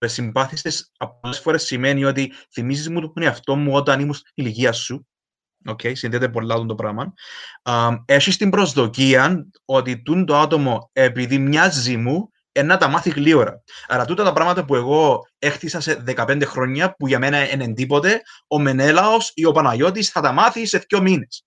συμπάθησες πολλές φορές σημαίνει ότι θυμίζεις μου τον εαυτό μου όταν ήμουν στην ηλικία σου okay, συνδέεται πολλά το πράγμα, um, έχεις την προσδοκία ότι το άτομο επειδή μοιάζει μου να τα μάθει γλύωρα. Άρα τούτα τα πράγματα που εγώ έχτισα σε 15 χρόνια που για μένα είναι τίποτε, ο Μενέλαος ή ο Παναγιώτης θα τα μάθει σε δύο μήνες.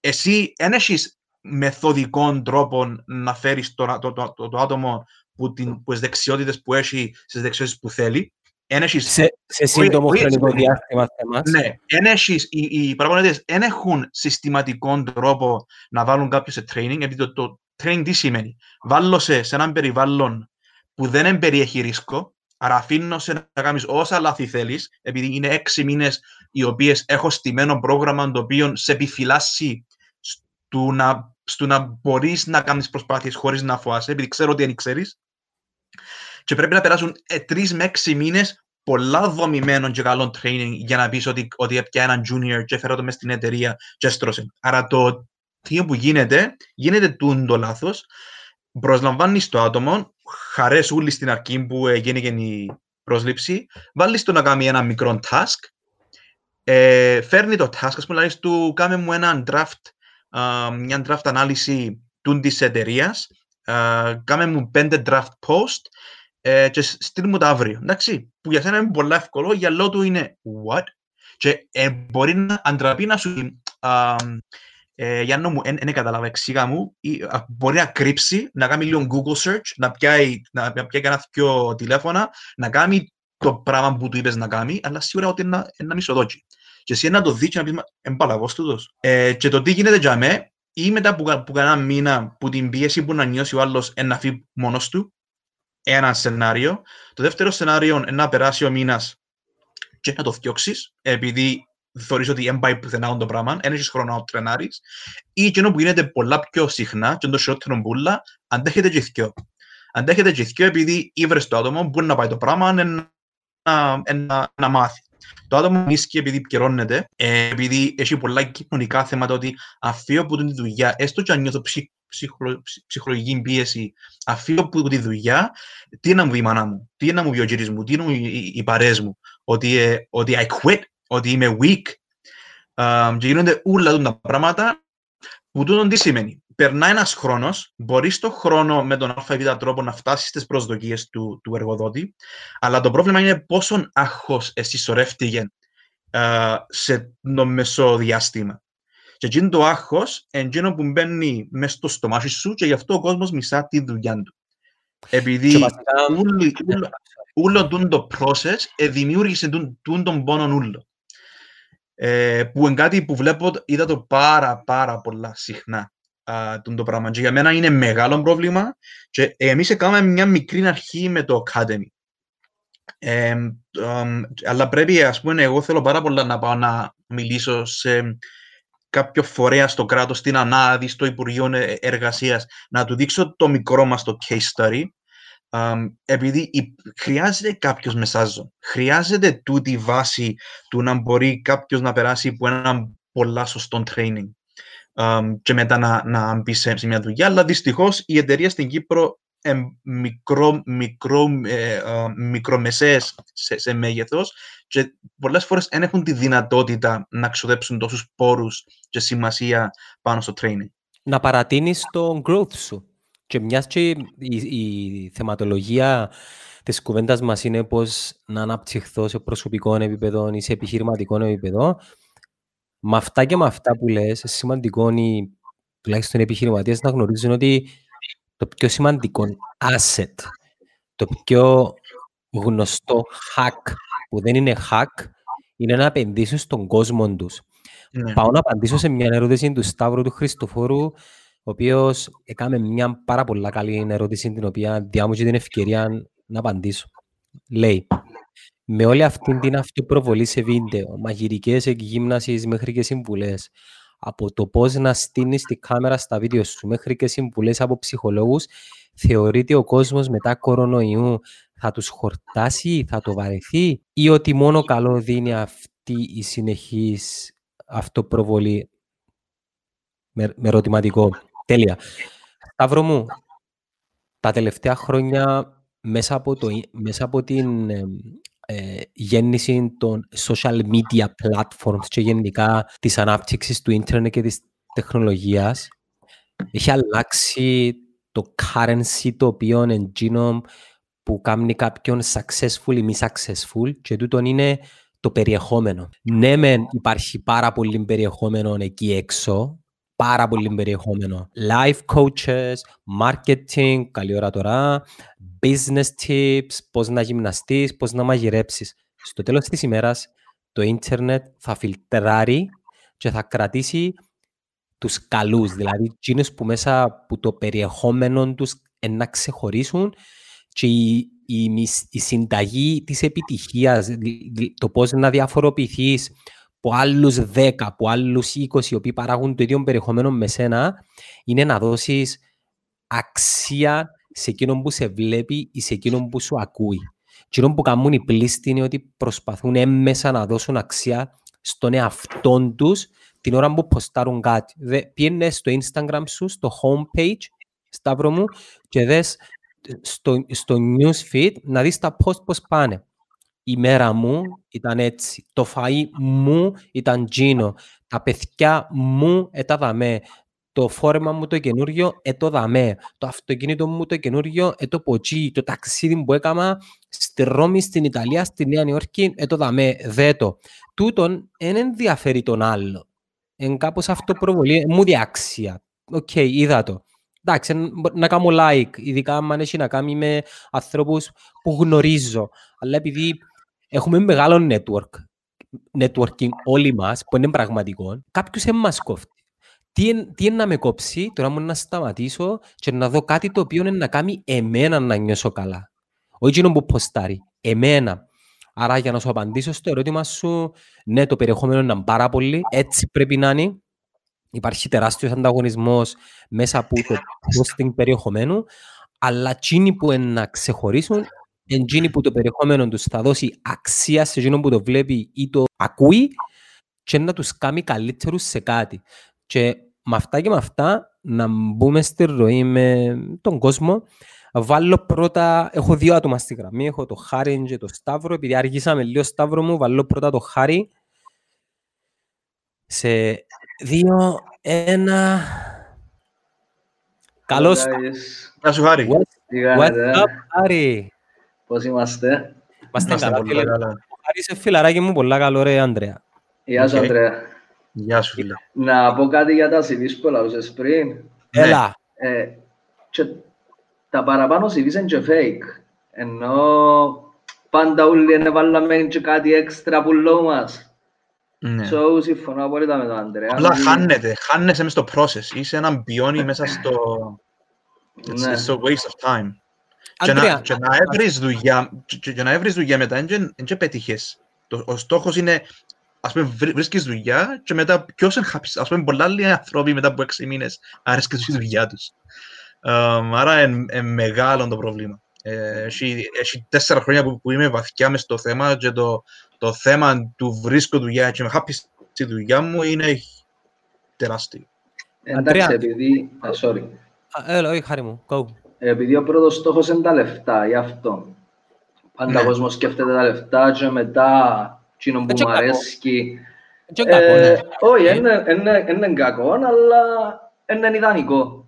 Εσύ δεν έχεις μεθοδικών τρόπων να φέρεις το, το, το, το, άτομο που, την, που τις δεξιότητες που έχει στις δεξιότητες που θέλει Ένεχεις, σε, σε σύντομο χρονικό διάστημα θέμας. Ναι, ένεχεις, οι, οι παραπονέτες δεν έχουν συστηματικό τρόπο να βάλουν κάποιο σε training, επειδή το, το training τι σημαίνει; Βάλω σε, σε έναν περιβάλλον που δεν περιέχει ρίσκο, άρα αφήνω σε να κάνεις όσα λάθη θέλεις, επειδή είναι έξι μήνες οι οποίες έχω στημένο πρόγραμμα το οποίο σε επιφυλάσσει στο να, στο να μπορείς να κάνεις προσπάθειες χωρίς να φοάσαι, επειδή ξέρω ότι δεν ξέρεις και πρέπει να περάσουν ε, τρεις με έξι μήνες πολλά δομημένο και καλό training για να πεις ότι, ότι έπια έναν junior και φέρω το μες στην εταιρεία και έστρωσε. Άρα το τι που γίνεται, γίνεται το λάθος. Προσλαμβάνεις το άτομο, χαρές όλοι στην αρχή που έγινε η πρόσληψη, βάλεις το να κάνει ένα μικρό task, ε, φέρνει το task, ας πούμε, λέει του κάνε μου ένα draft, uh, μια draft ανάλυση της εταιρείας, uh, κάνε μου πέντε draft post ε, και στείλ μου τα αύριο. Εντάξει, που για σένα είναι πολύ εύκολο, για λόγω του είναι what? Και ε, μπορεί να αντραπεί να σου α, ε, για να μου, δεν καταλάβα εξήγα μου, ή, α, μπορεί να κρύψει, να κάνει λίγο Google search, να πιάει, να, να πιάει κανένα δυο τηλέφωνα, να κάνει το πράγμα που του είπες να κάνει, αλλά σίγουρα ότι είναι ένα μισοδόκι. Και εσύ να το δεις και να πεις, εμπαλαβός τούτος. Ε, και το τι γίνεται για μέ, ή μετά που, που κανένα μήνα που την πίεση που να νιώσει ο άλλος να φύγει μόνος του, ένα σενάριο. Το δεύτερο σενάριο είναι να περάσει ο μήνας και να το φτιάξει, επειδή θεωρείς ότι δεν πάει πουθενά το πράγμα, δεν έχεις χρόνο να τρενάρεις, ή εκείνο που γίνεται πολλά πιο συχνά, και το χειρότερο μπουλά, αντέχετε και θυκιό. Αντέχετε και θυκιό επειδή ήβρες το άτομο, μπορεί να πάει το πράγμα, να, να, να, να μάθει. Το άτομο νίσκει επειδή πληρώνεται, ε, επειδή έχει πολλά κοινωνικά θέματα ότι αφήνω από τη δουλειά, έστω και αν νιώθω ψυχολο, ψυχολογική πίεση, αφήνω από τη δουλειά, τι να μου πει η μάνα μου, τι να μου πει ο κύρις μου, τι να μου πει οι παρέες μου, ότι, ε, ότι I quit, ότι είμαι weak. Um, και γίνονται όλα τα πράγματα που τούτο τι σημαίνει; Περνά ένας χρόνος, μπορείς στο χρόνο με τον ΑΒ τρόπο να φτάσεις στις προσδοκίες του, του εργοδότη, αλλά το πρόβλημα είναι πόσο άγχος εσύ σωρεύτηκε uh, σε το μεσοδιάστημα. Και εκείνο το άγχος εκείνο που μπαίνει μέσα στο στομάχι σου και γι' αυτό ο κόσμος μισά τη δουλειά του. Επειδή όλο το process ε, δημιούργησε τον πόνο ούλο. Ε, που είναι κάτι που βλέπω, είδα το πάρα πάρα πολλά συχνά το πράγμα. Και για μένα είναι μεγάλο πρόβλημα και εμείς έκαναμε μια μικρή αρχή με το Academy. Ε, αλλά πρέπει, ας πούμε, εγώ θέλω πάρα πολλά να πάω να μιλήσω σε κάποιο φορέα στο κράτος, στην ΑΝΑΔη, στο Υπουργείο Ε- Εργασίας, να του δείξω το μικρό μας το case study, αμ, επειδή η- χρειάζεται κάποιος μεσάζο. Χρειάζεται τούτη η βάση του να μπορεί κάποιος να περάσει από ένα πολλά σωστό training αμ, και μετά να, να μπεις σε, σε μια δουλειά. Αλλά δυστυχώς η εταιρεία στην Κύπρο ε, μικρό, μικρό, ε, α, μικρομεσαίες σε, σε μέγεθος και πολλές φορές δεν έχουν τη δυνατότητα να ξοδέψουν τόσους πόρους και σημασία πάνω στο training. να παρατείνεις το growth σου. Και μιας και η, η θεματολογία της κουβέντας μας είναι πώς να αναπτυχθώ σε προσωπικό επίπεδο ή σε επιχειρηματικό επίπεδο, με αυτά και με αυτά που λες, σημαντικό είναι τουλάχιστον οι επιχειρηματίες να γνωρίζουν ότι το πιο σημαντικό asset, το πιο γνωστό hack που δεν είναι hack, είναι να επενδύσουν στον κόσμο τους. Ναι. Πάω να απαντήσω σε μια ερώτηση του Σταύρου του Χριστοφόρου, ο οποίος έκανε μια πάρα πολύ καλή ερώτηση, την οποία διάμου και την ευκαιρία να απαντήσω. Λέει, με όλη αυτή την αυτοπροβολή σε βίντεο, μαγειρικές εκγύμνασεις μέχρι και συμβουλές, από το πώς να στείνεις τη κάμερα στα βίντεο σου μέχρι και συμβουλές από ψυχολόγους, θεωρείται ο κόσμος μετά κορονοϊού θα τους χορτάσει, θα το βαρεθεί ή ότι μόνο καλό δίνει αυτή η συνεχής αυτοπροβολή με, με ερωτηματικό. Τέλεια. Σταύρο μου, τα τελευταία χρόνια μέσα από, το, ι- μέσα από την ε, ε, γέννηση των social media platforms και γενικά της ανάπτυξης του ίντερνετ και της τεχνολογίας έχει αλλάξει το currency το οποίο είναι εκείνο που κάνει κάποιον successful ή μη successful και τούτον είναι το περιεχόμενο. Ναι, μεν υπάρχει πάρα πολύ περιεχόμενο εκεί έξω, πάρα πολύ περιεχόμενο. Life coaches, marketing, καλή ώρα τώρα, business tips, πώς να γυμναστείς, πώς να μαγειρέψεις. Στο τέλος της ημέρας, το ίντερνετ θα φιλτράρει και θα κρατήσει τους καλούς, δηλαδή εκείνους που μέσα από το περιεχόμενο τους ε, να ξεχωρίσουν και η, η, μισ- η συνταγή της επιτυχίας, δη- δη- το πώς να διαφοροποιηθείς από άλλους 10, από άλλους 20 οι οποίοι παράγουν το ίδιο περιεχόμενο με σένα, είναι να δώσεις αξία σε εκείνον που σε βλέπει ή σε εκείνον που σου ακούει. Εκείνο που κάνουν οι πλήστοι είναι ότι προσπαθούν έμμεσα να δώσουν αξία στον εαυτόν τους την ώρα που ποστάρουν κάτι. Δε, πήγαινε στο Instagram σου, στο homepage, Σταύρο μου, και δες στο, στο newsfeed να δεις τα post πώς πάνε. Η μέρα μου ήταν έτσι. Το φαΐ μου ήταν τζείνο. Τα παιδιά μου έτα δαμέ. Το φόρεμα μου το καινούριο έτο δαμέ. Το αυτοκίνητο μου το καινούριο έτο ποτζεί. Το ταξίδι που έκανα στη Ρώμη, στην Ιταλία, στη Νέα Νιόρκη έτο δαμέ. Δε το. Τούτον δεν ενδιαφέρει τον άλλο. Είναι κάπως αυτοπροβολή. Μου διάξια. Οκ, είδα το. Εντάξει, εν- μπο- να κάνω like, ειδικά αν έχει να κάνει με ανθρώπους που γνωρίζω. Αλλά επειδή έχουμε μεγάλο network, networking όλοι μας, που είναι πραγματικό, κάποιος δεν μας κόφτει. Τι, εν- τι είναι να με κόψει, τώρα μου να σταματήσω και να δω κάτι το οποίο είναι να κάνει εμένα να νιώσω καλά. Όχι εκείνο που ποστάρει, εμένα. Άρα για να σου απαντήσω στο ερώτημα σου, ναι, το περιεχόμενο είναι πάρα πολύ, έτσι πρέπει να είναι. Υπάρχει τεράστιος ανταγωνισμός μέσα από το posting περιεχομένου, αλλά εκείνοι που είναι να ξεχωρίσουν, είναι εκείνοι που το περιεχόμενο τους θα δώσει αξία σε εκείνον που το βλέπει ή το ακούει και να τους κάνει καλύτερους σε κάτι. Και με αυτά και με αυτά να μπούμε στη ροή με τον κόσμο. Βάλω πρώτα, έχω δύο άτομα στη γραμμή, έχω το Χάρη και το Σταύρο, επειδή αργήσαμε λίγο Σταύρο μου, βάλω πρώτα το Χάρη. Σε δύο, ένα... Καλώς, Guys, Γεια σου, Χάρη. What- Τι what's κάνετε, up, Χάρη; Πώς είμαστε. Είμαστε Είμαστε καλά, πολύ φίλε. καλά. Ο Χάρης είναι φιλαράκι μου, πολλά καλό ρε, Άντρεα. Γεια σου, Οκ. Αντρέα. Γεια σου, φίλε. Να πω κάτι για τα CVs που έλαβες πριν. Ναι. Έλα. Ε, και τα παραπάνω CVs είναι και fake. Ενώ πάντα όλοι βάλαμε και κάτι έξτρα που λλόου μας. Ναι. So, συμφωνώ απόλυτα με τον Αντρέα. Απλά ότι- χάνεται, χάνεσαι μες στο process. Είσαι έναν πιόνι μέσα στο... It's, Ναι. it's a waste of time. Και Άντρεα, να, και να έβρεις δουλειά, και, και- και να έβρεις δουλειά μετά, δεν και πέτυχες. Το, ο στόχος είναι ας πούμε, βρ- βρίσκεις δουλειά και μετά ποιος είναι happy. Ας πούμε, πολλά άλλοι άνθρωποι μετά από έξι μήνες άρεσκε τους η δουλειά τους. Εμ, άρα είναι μεγάλο το πρόβλημα. Ε, Έχει, έχει τέσσερα χρόνια που, που είμαι βαθιά μες στο θέμα και το, το θέμα του βρίσκω δουλειά και είμαι happy στη δουλειά μου είναι τεράστιο. Εντάξει, Αντρέα. επειδή... Α, sorry. Α, Έλα, όχι, χάρη μου. Go. Επειδή ο πρώτος στόχος είναι τα λεφτά, γι' αυτό. Πάντα Ναι. ο κόσμος σκέφτεται τα λεφτά και μετά εκείνο που Έτσι μου κακό. αρέσκει. Δεν είναι κακό, Ε, ναι. Όχι, είναι- είναι είναι κακό, αλλά είναι ιδανικό.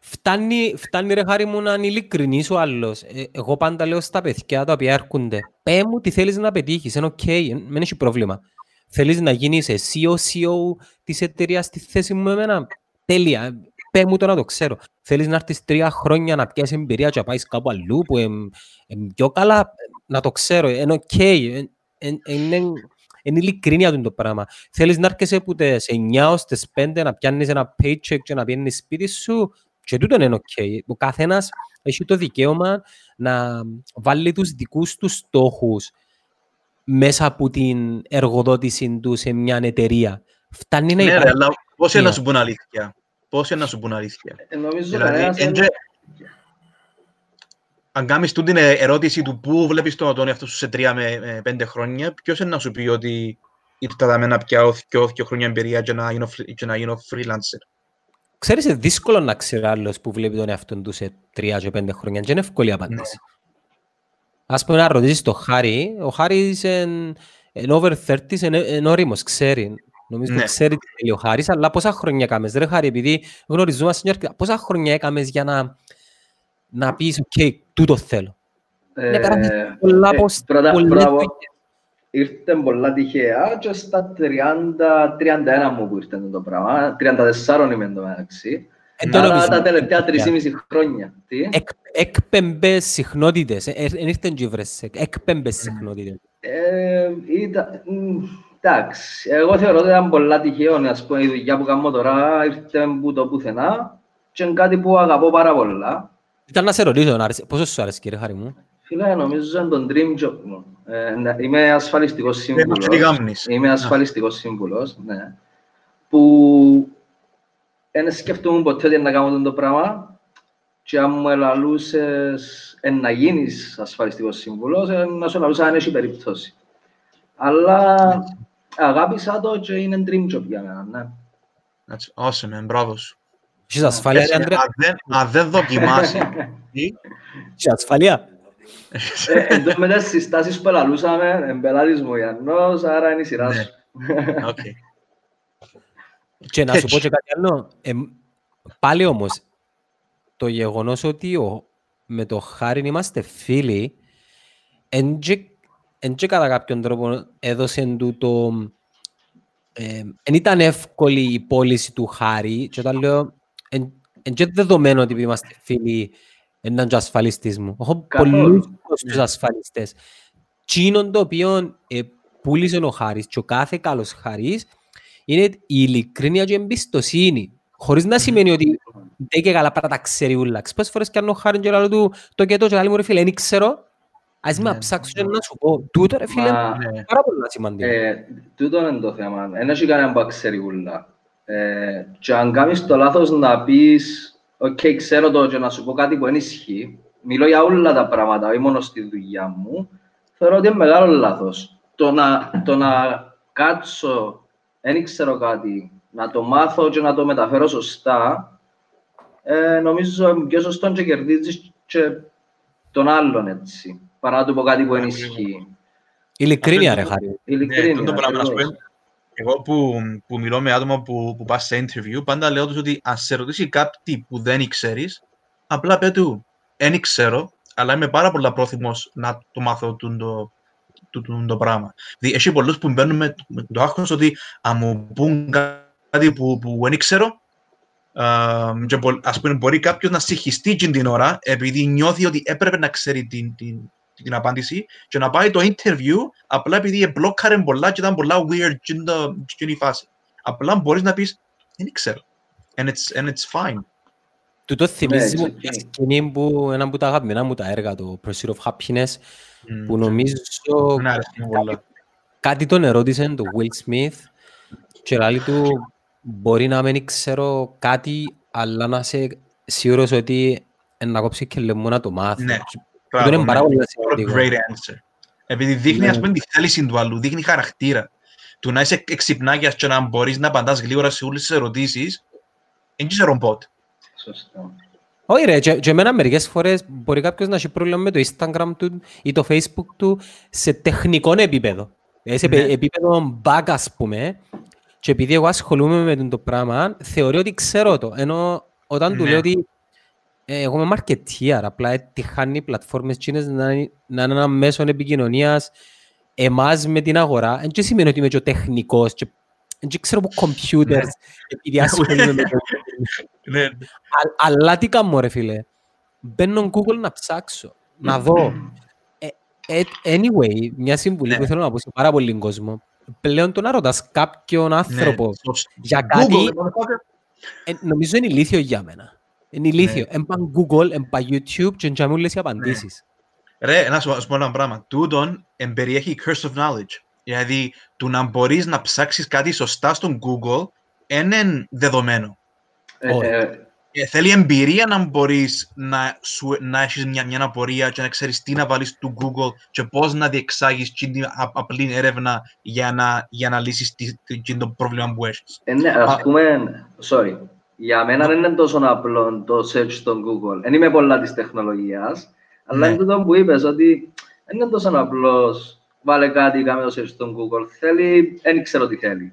Φτάνει, φτάνει ρε χάρη μου να είναι ειλικρινής ο άλλος. Ε, εγώ πάντα λέω στα παιδιά τα οποία έρχονται. Πέ μου τι θέλεις να πετύχεις, είναι οκ, ε, δεν έχει πρόβλημα. Θέλεις να γίνεις εσύ ο CEO της εταιρείας στη θέση μου εμένα. Τέλεια. Πέ μου το να το ξέρω. Θέλεις να έρθεις τρία χρόνια να πιάσεις εμπειρία και να πάεις κάπου αλλού που είναι πιο καλά. Να το ξέρω. Είναι οκ. Ε, ε, Είναι είναι ειλικρίνεια του το πράγμα. Θέλεις να έρχεσαι που τις 9 ως τις 5 να πιάνεις ένα paycheck και να πιένεις σπίτι σου; Και τούτο είναι οκ. Ο καθένας έχει το δικαίωμα να βάλει τους δικούς του στόχους μέσα από την εργοδότηση του σε μια εταιρεία. Φτάνει να Ναι, ρε, υπάρχει. αλλά πώς είναι να μία. σου πούν αλήθεια; Πώς είναι να σου πούν αλήθεια. Ε, Νομίζω Δηλαδή, κανένας εν δεν- και- αν κάνεις τούτη την ερώτηση του πού βλέπεις τον, τον εαυτό σου σε τρία με, με πέντε χρόνια, ποιος είναι να σου πει ότι ήρθα δάμε να πιάω δυο, δυο χρόνια εμπειρία και να γίνω, φρι- και να γίνω freelancer. Ξέρεις, είναι δύσκολο να ξέρει άλλος που βλέπει τον εαυτό του σε τρία και πέντε χρόνια. Και είναι εύκολη η απάντηση. Ας πούμε να ρωτήσεις τον Χάρη, ο Χάρης είναι είναι over 30, είναι είναι όριμος, ξέρει. Νομίζω Ναι. ότι ξέρει τι θέλει ο Χάρης, αλλά πόσα χρόνια έκαμες, ρε Χάρη, επειδή γνωριζόμαστε και αρκετά, πόσα χρόνια έκαμες για να, να πεις, οκ, τούτο θέλω. Ε, Ναι, πέρασες πολλά ε, πως- πρώτα- πολλές πρώτα απ' δουλειές. ήρθε πολλά τυχαία και στα 30-31 μου που ήρθε το πράγμα. 34 είμαι εντωμεταξύ. Εν το Άρα νομίζω. τα τελευταία 3,5 χρόνια. Τι; Εκ, εκπέμπες συχνότητες, ε, ε, εν ήρθεν και βρες, εκπέμπες συχνότητες. Ε, ήταν, μ, εντάξει, εγώ θεωρώ ότι ήταν πολλά τυχαίο, ας πούμε, η δουλειά που κάνω τώρα ήρθε που το πουθενά και είναι κάτι που αγαπώ πάρα πολλά. Ήταν να σε ρωτήσω, να αρέσει- πόσο σου αρέσει κύριε Χάρη μου; Φίλε, νομίζω είναι το dream job μου. Ε, ναι, είμαι ασφαλιστικός Δεν σύμβουλος. μας τι κάνεις. Είμαι ασφαλιστικός σύμβουλος, ναι. Που δεν σκεφτόμουν ποτέ ότι να κάνω το πράγμα και αν μου ελαλούσες εν να γίνεις ασφαλιστικός σύμβουλος, ε, να σου ελαλούσα αν έχει περίπτωση. Αλλά αγάπησα το και είναι dream job για μένα, ναι. That's awesome, man. μπράβο σου. Έχεις ασφάλεια, ρε Έτσι, Ανδρέα. αν δεν- Αν δεν δοκιμάσει, τι, Έχεις ασφάλεια; Ε, Εν τω μεταξύ, στις συστάσεις που ελαλούσαμε, εμπελάτης μου ο Ιαννός, άρα είναι η σειρά Ναι. σου. οκ. Και να σου πω Έτσι. και κάτι άλλο. Ε, πάλι όμως, το γεγονός ότι ο, με το Χάριν είμαστε φίλοι, εν και, εν και κατά κάποιον τρόπο έδωσε του το... Ε, εν ήταν εύκολη η πώληση του Χάρη και όταν λέω εν, εν και δεδομένο ότι επειδή είμαστε φίλοι έναν και ασφαλιστής μου. Έχω Καθόλου. πολλούς τους ασφαλιστές. Τσίνον το οποίο ε, πούλησε ο Χάρης και ο κάθε καλός Χάρης είναι η ειλικρίνεια και η εμπιστοσύνη. Χωρίς να σημαίνει ότι δεν και καλά πράγματα τα ξέρει ούλα. Ξες φορές κάνω χάρη και λέω του το και το και λέει μου ρε φίλε, δεν ξέρω. Ας με Ναι. ψάξω και να σου πω. Τούτο ρε φίλε, Μα- Ναι. πάρα πολύ σημαντικό. Ε, τούτο είναι το θέμα. Δεν έχει κανένα που ξέρει ούλα. Ε, και αν κάνεις το λάθος να πεις «ΟΚ, ξέρω το» και να σου πω κάτι που δεν ισχύει, μιλώ για όλα τα πράγματα, όχι μόνο στη δουλειά μου, θεωρώ ότι είναι μεγάλο λάθος. Το να, το να κάτσω, δεν ξέρω κάτι, να το μάθω και να το μεταφέρω σωστά, ε, νομίζω είναι πιο σωστό και κερδίζεις και τον άλλον έτσι, παρά να του πω κάτι που δεν ισχύει. Ειλικρίνεια ρε αυτό- Χάρη. Ναι, Ειλικρίνεια. τούτο πράγμα να σου ακριβώς. πω. Εγώ που, που μιλώ με άτομα που, που πας σε interview, πάντα λέω τους ότι αν σε ρωτήσει κάτι που δεν ξέρεις, απλά πέ του, δεν ξέρω, αλλά είμαι πάρα πολλά πρόθυμος να το μάθω τούν το, τούν το, το πράγμα. Δηλαδή, έχει πολλούς που μπαίνουν με, με το άγχος ότι αν μου πούν κάτι που, που δεν ξέρω, α, και μπο- ας πούμε μπορεί κάποιος να συγχυστεί εκείνη την ώρα επειδή νιώθει ότι έπρεπε να ξέρει την, την, την απάντηση και να πάει το interview απλά επειδή μπλόκαρε πολλά και ήταν πολλά weird εκείνη το- εκείνη η φάση. Απλά μπορείς να πεις, δεν ξέρω. And it's, and it's fine. Τούτο θυμίζει it's μου okay. μια σκηνή που ένα από τα αγαπημένα μου τα έργα, το Pursuit of Happiness, που Mm. νομίζω Δεν άρεσε μου πολλά. κάτι τον ερώτησε το Will Smith και λέει του μπορεί να μην ξέρω κάτι αλλά να είσαι σίγουρος ότι να κόψει και λεμμό να το μάθω. Ναι, Και Αυτό είναι πάρα πολύ σημαντικό. Great answer. Επειδή δείχνει, Ναι. ας πούμε, τη θέληση του άλλου, δείχνει χαρακτήρα. Του να είσαι εξυπνάκιας και να μπορείς να απαντάς γλύωρα σε όλες τις ερωτήσεις, δεν είσαι ρομπότ. Σωστό. Όχι ρε, και, και εμένα μερικές φορές μπορεί κάποιος να έχει πρόβλημα με το Instagram του ή το Facebook του σε τεχνικό επίπεδο. Ε, Σε Ναι. ναι. επίπεδο bug ας πούμε και επειδή εγώ ασχολούμαι με το πράγμα θεωρεί ότι ξέρω το. Ενώ όταν του Ναι. λέω ότι ε, εγώ είμαι marketeer, απλά ε, τυχάνει οι πλατφόρμες τσίνες να, είναι- να είναι ένα μέσο επικοινωνίας εμάς με την αγορά. Δεν και σημαίνει ότι είμαι και ο τεχνικός και δεν ξέρω από computers επειδή ασχολούμαι με το Ναι, Α- αλλά τι κάνω ρε φίλε. Μπαίνω Google να ψάξω, να δω. Ε, ε, anyway, μια συμβουλή Ναι. που θέλω να πω σε πάρα πολύ κόσμο. Πλέον το να ρωτάς κάποιον άνθρωπο ναι, σωστό. για κάτι, Google, motherfucker. ε, νομίζω είναι ηλίθιο για μένα. Είναι ηλίθιο. Ναι. Έμπα Google, έμπα YouTube και να μου λες οι απαντήσεις. Ρε, να σου, να σου πω ένα πράγμα. Τούτον εμπεριέχει curse of knowledge. Δηλαδή, του να μπορείς να ψάξεις κάτι σωστά στον Google είναι δεδομένο. Ε, Όχι. ε, Ε, θέλει εμπειρία να μπορείς να, σου, να έχεις μια, μια απορία και να ξέρεις τι να βάλεις στο Google και πώς να διεξάγεις την α- απλή έρευνα για να, για να λύσεις τι, τι, τι, το πρόβλημα που έχεις. Ε, ναι, ας Α. πούμε, sorry, για μένα δεν είναι τόσο απλό το search στο Google. Δεν είμαι πολλά της τεχνολογίας, αλλά Ναι. είναι τούτο που είπες ότι δεν είναι τόσο απλός. Βάλε κάτι, κάμε το search στο Google. Θέλει, δεν ξέρω τι θέλει.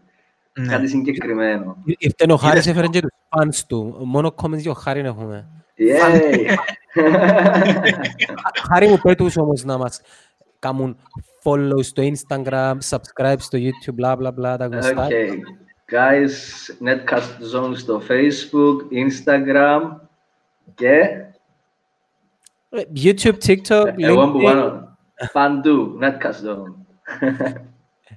Ναι. Κάτι συγκεκριμένο. Ήρθε ο Χάρης Είδες- έφερε και τους fans του. Μόνο comments για ο Χάρη έχουμε. Yay! Χάρη μου πέτους όμως να μας κάνουν follow στο Instagram, subscribe στο YouTube, bla bla bla, τα γνωστά. okay. Guys, Netcast Zone στο Facebook, Instagram και Ε, YouTube, TikTok, εγώ που LinkedIn. πάνω. Παντού, Netcast Zone.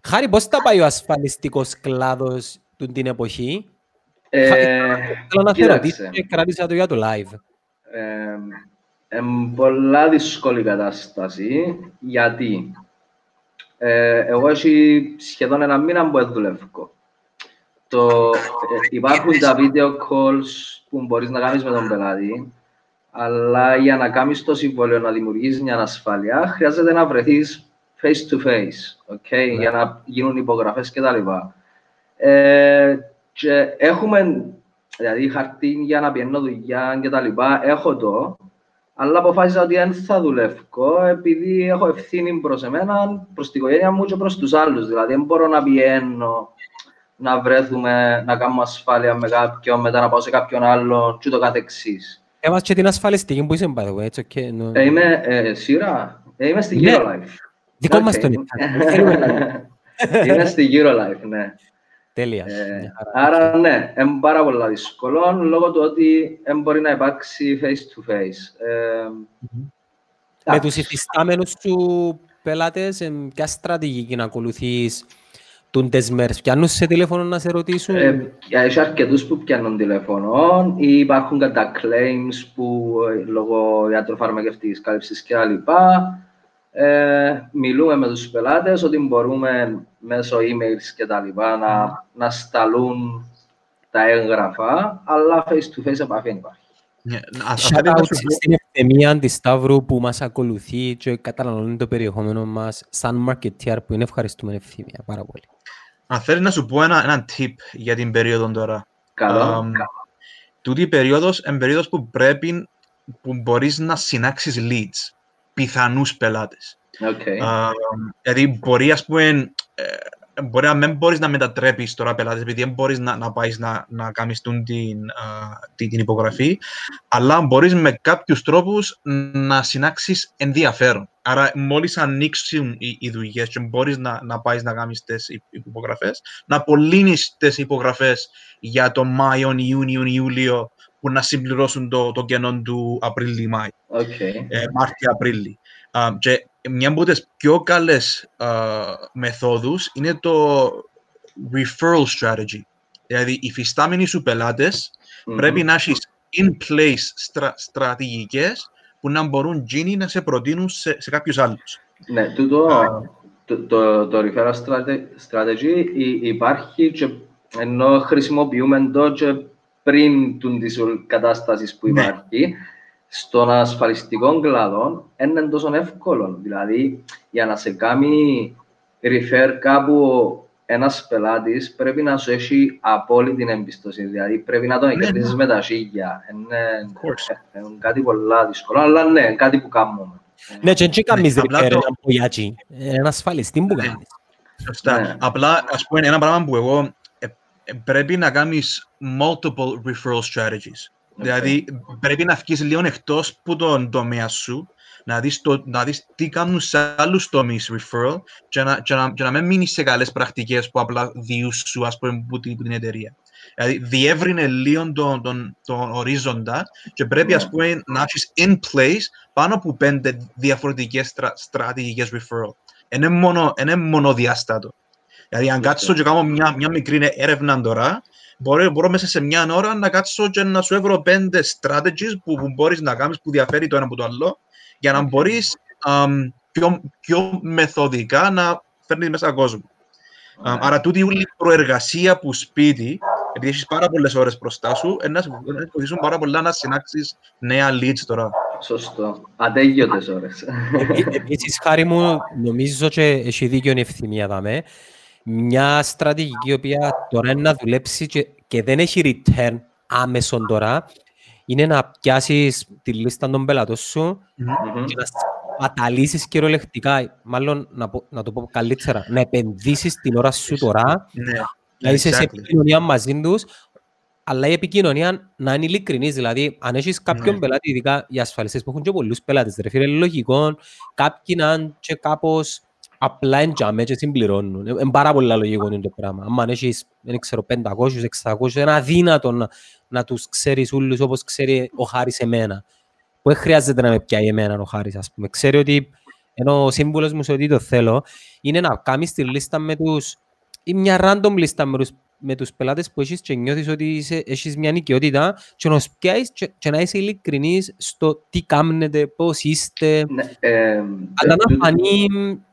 Χάρη, πώς τα πάει ο ασφαλιστικός κλάδος του την εποχή; Ε, Θέλω να σε κοίταξε. ρωτήσω και κράτησα το για το live. Ε, Εν πολλά δύσκολη κατάσταση, γιατί ε, εγώ έχει σχεδόν ένα μήνα που δεν δουλεύω. Το, ε, υπάρχουν τα video calls που μπορείς να κάνεις με τον πελάτη, αλλά για να κάνεις το συμβόλαιο, να δημιουργήσεις μια ασφάλεια, χρειάζεται να βρεθείς face to face, okay, για να γίνουν υπογραφές κτλ. Ε, και έχουμε, δηλαδή χαρτί για να πιένω δουλειά και τα λοιπά, έχω το, αλλά αποφάσισα ότι δεν θα δουλεύω επειδή έχω ευθύνη προς εμένα, προς την οικογένεια μου και προς τους άλλους. Δηλαδή δεν μπορώ να πιένω, να βρέθουμε, να κάνουμε ασφάλεια με κάποιον, μετά να πάω σε κάποιον άλλον και το καθεξής. Έβας και την ασφαλιστική που είσαι, by the way, έτσι, okay, no. Ε, είμαι ε, σειρά, ε, είμαι στη Ναι. Eurolife. Δικό μας Οκ. τον Instagram. Είμαι στη Eurolife, ναι. Τέλεια. Ε, Μια χαρά. άρα ναι, είναι πάρα πολύ δύσκολο λόγω του ότι δεν μπορεί να υπάρξει face to face. Ε, Με εντάξει. τους υφιστάμενους σου πελάτες, ε, ποια στρατηγική να ακολουθείς τούντες μέρες. Πιάνουν σε τηλέφωνο να σε ρωτήσουν; Ε, έχει αρκετούς που πιάνουν τηλέφωνο ή υπάρχουν κατά claims που ε, λόγω ιατροφαρμακευτικής κάλυψης και άλλα. Ε, μιλούμε με τους πελάτες ότι μπορούμε μέσω emails και τα λοιπά να, να σταλούν τα έγγραφα, αλλά face to face επαφή δεν υπάρχει. Ναι, α- Shout αυτά out δεν σου πω. στην ευθεμία της Σταύρου που μας ακολουθεί και καταναλώνει το περιεχόμενο μας σαν marketeer που είναι ευχαριστούμε ευθυμία πάρα πολύ. Αν θέλεις να σου πω ένα, ένα tip για την περίοδο τώρα. Καλό. Αμ, τούτη η περίοδος είναι περίοδος που πρέπει, που μπορείς να συνάξεις leads, πιθανούς πελάτες. Okay. Α, δηλαδή μπορεί, ας πούμε, ε, μπορεί να μην μπορείς να μετατρέπεις τώρα πελάτες επειδή δεν μπορείς να, να πάεις να, να κάνεις τούν την, α, την, την υπογραφή αλλά μπορείς με κάποιους τρόπους να συνάξεις ενδιαφέρον. Άρα μόλις ανοίξουν οι, οι δουλειές και μπορείς να, να πάεις να κάνεις τις υ- υπογραφές να απολύνεις τις υπογραφές για το Μάιο, Ιούνιο, Ιούλιο που να συμπληρώσουν το, το κενό του Απρίλη-Μάη okay. ε, Μάρτιο-Απρίλη. Α, και μια από τις πιο καλές α, μεθόδους είναι το referral strategy. Δηλαδή, οι φυστάμενοι σου πελάτες πρέπει να έχεις in place στρα, στρατηγικές που να μπορούν γίνοι να σε προτείνουν σε, σε κάποιους άλλους. Ναι, τούτο, Α. το, το, το referral strate- strategy υ- υπάρχει και ενώ χρησιμοποιούμε το και πριν του της κατάστασης που Ναι. Υπάρχει, στον ασφαλιστικό κλάδο είναι τόσο εύκολο. Δηλαδή, για να σε κάνει refer κάπου ένας πελάτης, πρέπει να σου έχει απόλυτη εμπιστοσύνη. Δηλαδή, πρέπει να τον Ναι, κερδίσεις με τα σίγια. Είναι, Of course. είναι κάτι πολλά δύσκολο, αλλά ναι, κάτι που κάνουμε. Ναι, και δεν κάνεις απλά repair το- έναν πογιάτσι. Έναν ασφαλιστή που Ναι. κάνεις. Σωστά. Ναι. Απλά, ας πούμε, ένα πράγμα που εγώ ε, ε, πρέπει να κάνεις multiple referral strategies. Δηλαδή, πρέπει να βγεις λίγο εκτός που τον τομέα σου, να δεις, το, να δεις τι κάνουν σε άλλους τομείς referral και να, και να, και να μην μείνεις σε καλές πρακτικές που απλά διούς σου, ας πούμε, που, την- που την εταιρεία. Δηλαδή, διεύρυνε λίγο τον, τον, τον ορίζοντα και πρέπει, ας Ναι. πούμε, να έχεις in place πάνω από πέντε διαφορετικές στρα, στρατηγικές referral. Είναι μόνο, είναι μονοδιάστατο. Δηλαδή, αν κάτσω και κάνω μια, μια μικρή έρευνα τώρα, μπορώ, μπορώ μέσα σε μια ώρα να κάτσω και να σου έβρω πέντε strategies που, που μπορείς να κάνεις που διαφέρει το ένα από το άλλο, για να μπορείς αμ, πιο, πιο μεθοδικά να φέρνεις μέσα κόσμο. Ναι. Α, Άρα, τούτη όλη η προεργασία που σπίτι, επειδή έχεις πάρα πολλές ώρες μπροστά σου, είναι να σε να σε βοηθήσουν πάρα πολλά να συνάξεις νέα leads τώρα. Σωστό. Ατέγιωτες ώρες. Επί- Επίσης, χάρη μου, νομίζω και έχει δίκιο η ευθυμία δάμε. Μια στρατηγική η οποία τώρα είναι να δουλέψει και, και δεν έχει return άμεσον τώρα, είναι να πιάσεις τη λίστα των πελατών σου Μμμ. και να σπαταλήσεις κυριολεκτικά, μάλλον να, πω- να το πω καλύτερα, να επενδύσεις την ώρα σου τώρα, Ναι, να είσαι σε exactly. επικοινωνία μαζί τους, αλλά η επικοινωνία να είναι ειλικρινής. Δηλαδή, αν έχεις κάποιον Ναι. πελάτη, ειδικά οι ασφαλιστές που έχουν και πολλούς πελάτες, ρε φίλε, είναι λογικό κάποιοι να είναι και κάπως απλά εντιαμέ και συμπληρώνουν. Ε, Είναι πάρα πολύ λογικό είναι το πράγμα. Αν έχεις, δεν ξέρω, 500, 600, είναι αδύνατο να, να τους ξέρεις όλους όπως ξέρει ο Χάρης εμένα. Που δεν χρειάζεται να με πιάει εμένα ο Χάρης, ας πούμε. Ξέρει ότι ενώ ο σύμβουλος μου σε ότι το θέλω, είναι να κάνεις τη λίστα με τους ή μια random λίστα με τους, με τους πελάτες που έχεις και νιώθεις ότι είσαι, έχεις μια νοικιότητα και να τους πιάσεις και, και να είσαι ειλικρινής στο τι κάνετε, πώς είστε. Ναι, ε, Αλλά ε, να τούτο- φανεί,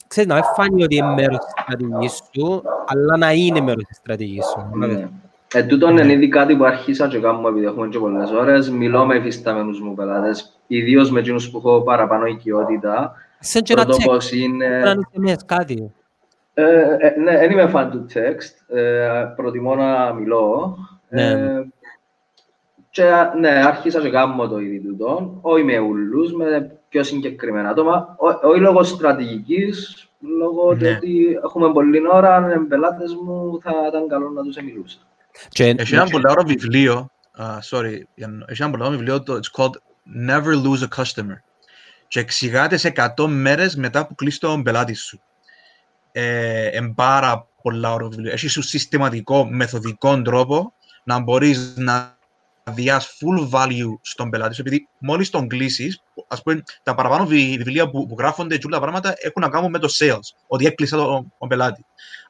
ξέρεις, να μην φανεί ότι είναι μέρος της στρατηγικής σου, αλλά να είναι μέρος της στρατηγικής σου. Ναι. Ε, τούτον είναι ήδη κάτι που αρχίσα και κάνω επειδή έχουμε και πολλές ώρες. Μιλώ με υφιστάμενους μου πελάτες, ιδίως με εκείνους που έχω παραπάνω οικειότητα. Σαν και ένα Πρώτο check, πως είναι... έναν SMS, κάτι. Ε, ε, ναι, δεν είμαι fan του text. Ε, προτιμώ να μιλώ. Ναι. Ε, και ναι, άρχισα και κάνω το ήδη τούτο. Όχι με ούλους, με πιο συγκεκριμένα άτομα. Ό- Όχι λόγω στρατηγικής, λόγω του Ναι. ότι έχουμε πολλή ώρα, αν είναι πελάτες μου, θα ήταν καλό να τους μιλούσα. Και, Έχει ένα πολύ ωραίο βιβλίο, uh, sorry, Γιάννο, έχει ένα πολύ ωραίο βιβλίο, το, it's called Never Lose a Customer. Και εξηγάται σε 100 μέρες μετά που κλείσει τον πελάτη σου. Ε, εν πάρα πολλά ωραίο βιβλίο. Έχει σου συστηματικό, μεθοδικό τρόπο να μπορείς να διάς full value στον πελάτη σου, επειδή μόλις τον κλείσεις, ας πούμε, τα παραπάνω βι- βιβλία που, που γράφονται και όλα τα πράγματα έχουν να κάνουν με το sales, ότι έκλεισα τον τον πελάτη.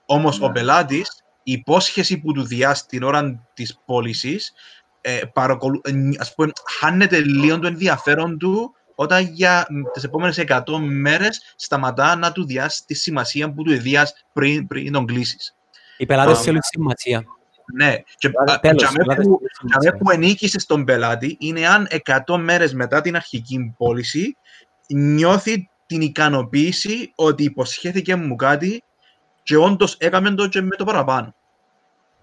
Όμως ο Ναι. πελάτης, η υπόσχεση που του διάς την ώρα της πώλησης, ε, παρακολου... ε, ας πούμε, χάνεται λίγο το ενδιαφέρον του όταν για μ, τις επόμενες 100 μέρες σταματά να του διάσει τη σημασία που του διάς πριν, πριν τον κλείσεις. οι πελάτες Α, θέλουν σημασία. Ναι, και α, Τέλος, για οι μέ πελάτες που, θέλουν για μέ σημασία. που ενίκησε τον πελάτη είναι αν 100 μέρες μετά την αρχική πώληση νιώθει την ικανοποίηση ότι υποσχέθηκε μου κάτι και όντως έκαμε το και με το παραπάνω.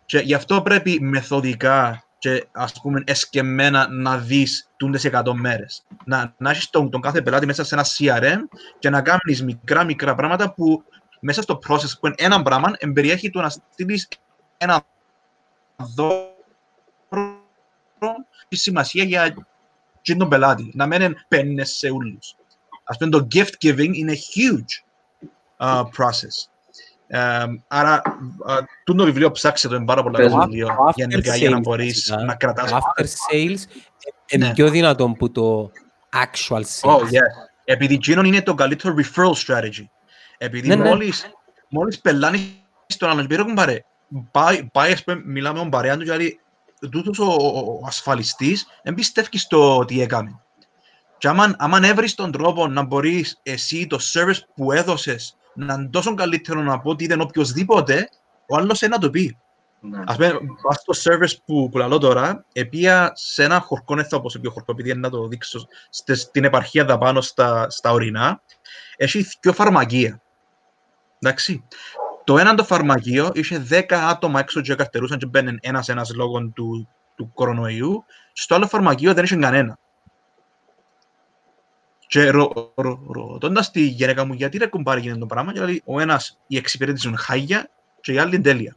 Και γι' αυτό πρέπει μεθοδικά και ας πούμε εσκεμμένα να δεις τούντες 100 μέρες. Να, να έχεις τον, τον κάθε πελάτη μέσα σε ένα CRM και να κάνεις μικρά μικρά πράγματα που μέσα στο process που είναι ένα πράγμα εμπεριέχει το να στείλεις ένα δώρο τη σημασία για και τον πελάτη. Να μην είναι πέννες σε όλους. Ας πούμε το gift giving είναι huge uh, process. Ε, άρα, uh, το βιβλίο ψάξε το, είναι πάρα πολύ Πες ωραίο μου. βιβλίο Το γενικά after για να sales, μπορείς βασικά. να κρατάς. Το after sales είναι Ναι. πιο δυνατό που το actual sales. Oh, yeah. Επειδή εκείνον είναι το καλύτερο referral strategy. Επειδή Ναι, ναι. μόλις, μόλις πελάνεις στον άλλον, πήρε κουμπάρε, πάει, πάει, ας πούμε, μιλάμε με τον παρέα του, γιατί τούτος ο, ο, ο ασφαλιστής δεν πιστεύει στο τι έκαμε. Και άμα, άμα έβρεις τον τρόπο να μπορείς εσύ το service που έδωσες να είναι τόσο καλύτερο να πω ότι ήταν οποιοδήποτε, ο άλλος ένα το πει. Ναι. Ας πούμε, πας στο service που, που λαλώ τώρα, επία σε ένα χορκό, δεν θα πω σε ποιο χορκό, επειδή είναι να το δείξω στε- στην επαρχία δα πάνω στα, στα ορεινά, έχει δύο φαρμακεία. Εντάξει. Το ένα το φαρμακείο είχε 10 άτομα έξω και καρτερούσαν και μπαίνουν ένας-ένας λόγω του, του κορονοϊού. Στο άλλο φαρμακείο δεν είχε κανένα. Και ρω, ρω, ρωτώντας τη γυναίκα μου γιατί ρε κουμπάρι γίνεται το πράγμα, και λέει, ο ένας η εξυπηρέτηση είναι χάγια και η άλλη είναι τέλεια.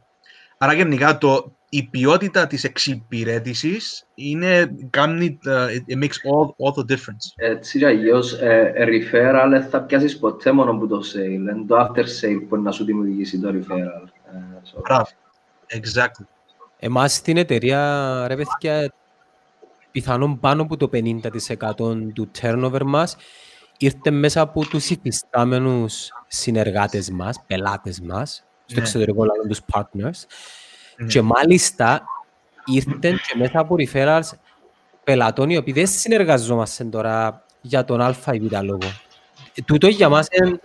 Άρα γενικά το, η ποιότητα της εξυπηρέτησης είναι, κάνει, uh, it, it makes all, all the difference. Έτσι κι αλλιώς, ε, referral δεν θα πιάσεις ποτέ μόνο από το sale. Είναι το after sale που να σου δημιουργήσει το referral. Ε, so- Μπράβο. Exactly. Εμάς στην εταιρεία, ρε παιδιά, πιθανόν πάνω από το 50% του turnover μας ήρθε μέσα από τους υφιστάμενους συνεργάτες μας, πελάτες μας, στο Ναι. εξωτερικό λαό τους partners Ναι. Και μάλιστα ήρθαν και μέσα από referrals πελατών οι οποίοι δεν συνεργαζόμαστε τώρα για τον α ή β λόγο. Ε, Τούτο για μας είναι,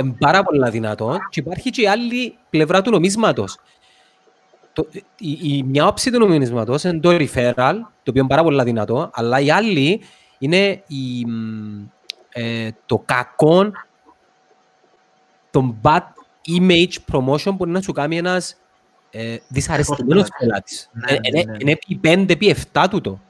είναι πάρα πολύ δυνατό και υπάρχει και η άλλη πλευρά του νομίσματος. Το, η, η, μια όψη του νομίσματος είναι το referral, το οποίο είναι πάρα πολύ δυνατό, αλλά η άλλη είναι η, μ, ε, το κακό, το bad image promotion που είναι να σου κάνει ένας ε, δυσαρεστημένος πελάτης. πελάτης. Ναι, Ε, ναι, Είναι ναι. είναι επί πέντε, επί εφτά τούτο.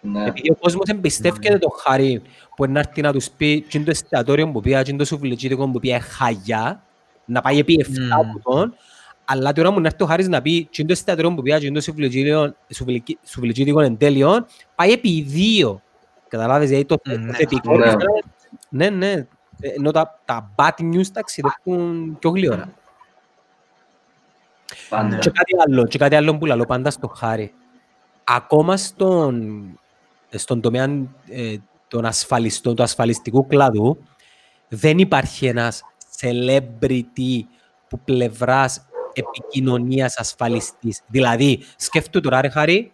Ναι. Επειδή ο κόσμος εμπιστεύεται το χαρί που είναι να έρθει να τους πει «Τι είναι το εστιατόριο που πήγα, τι είναι το σουβλιτζίδικο που πήγα χαγιά», να πάει επί εφτά Μμμ. από τον, αλλά τώρα μου να έρθει ο Χάρης να πει «Τι είναι το εστιατόριο που πήγα, τι είναι το σουβλιτζίδικο- σουβλικι- σουβλιτζίδικο εν τέλειον», πάει επί δύο. Καταλάβεις, δηλαδή το, Ναι, το θετικό ναι. είναι- ναι, ναι, Ε, ενώ τα, τα bad news ταξιδεύουν πιο γλύωρα. Πάντα. Και κάτι άλλο, και κάτι άλλο που λαλώ πάντα στο χάρη. Ακόμα στον, στον τομέα ε, των ασφαλιστών, του ασφαλιστικού κλάδου, δεν υπάρχει ένας celebrity που πλευράς επικοινωνίας ασφαλιστής. Δηλαδή, σκέφτομαι τώρα, ρε Χάρη,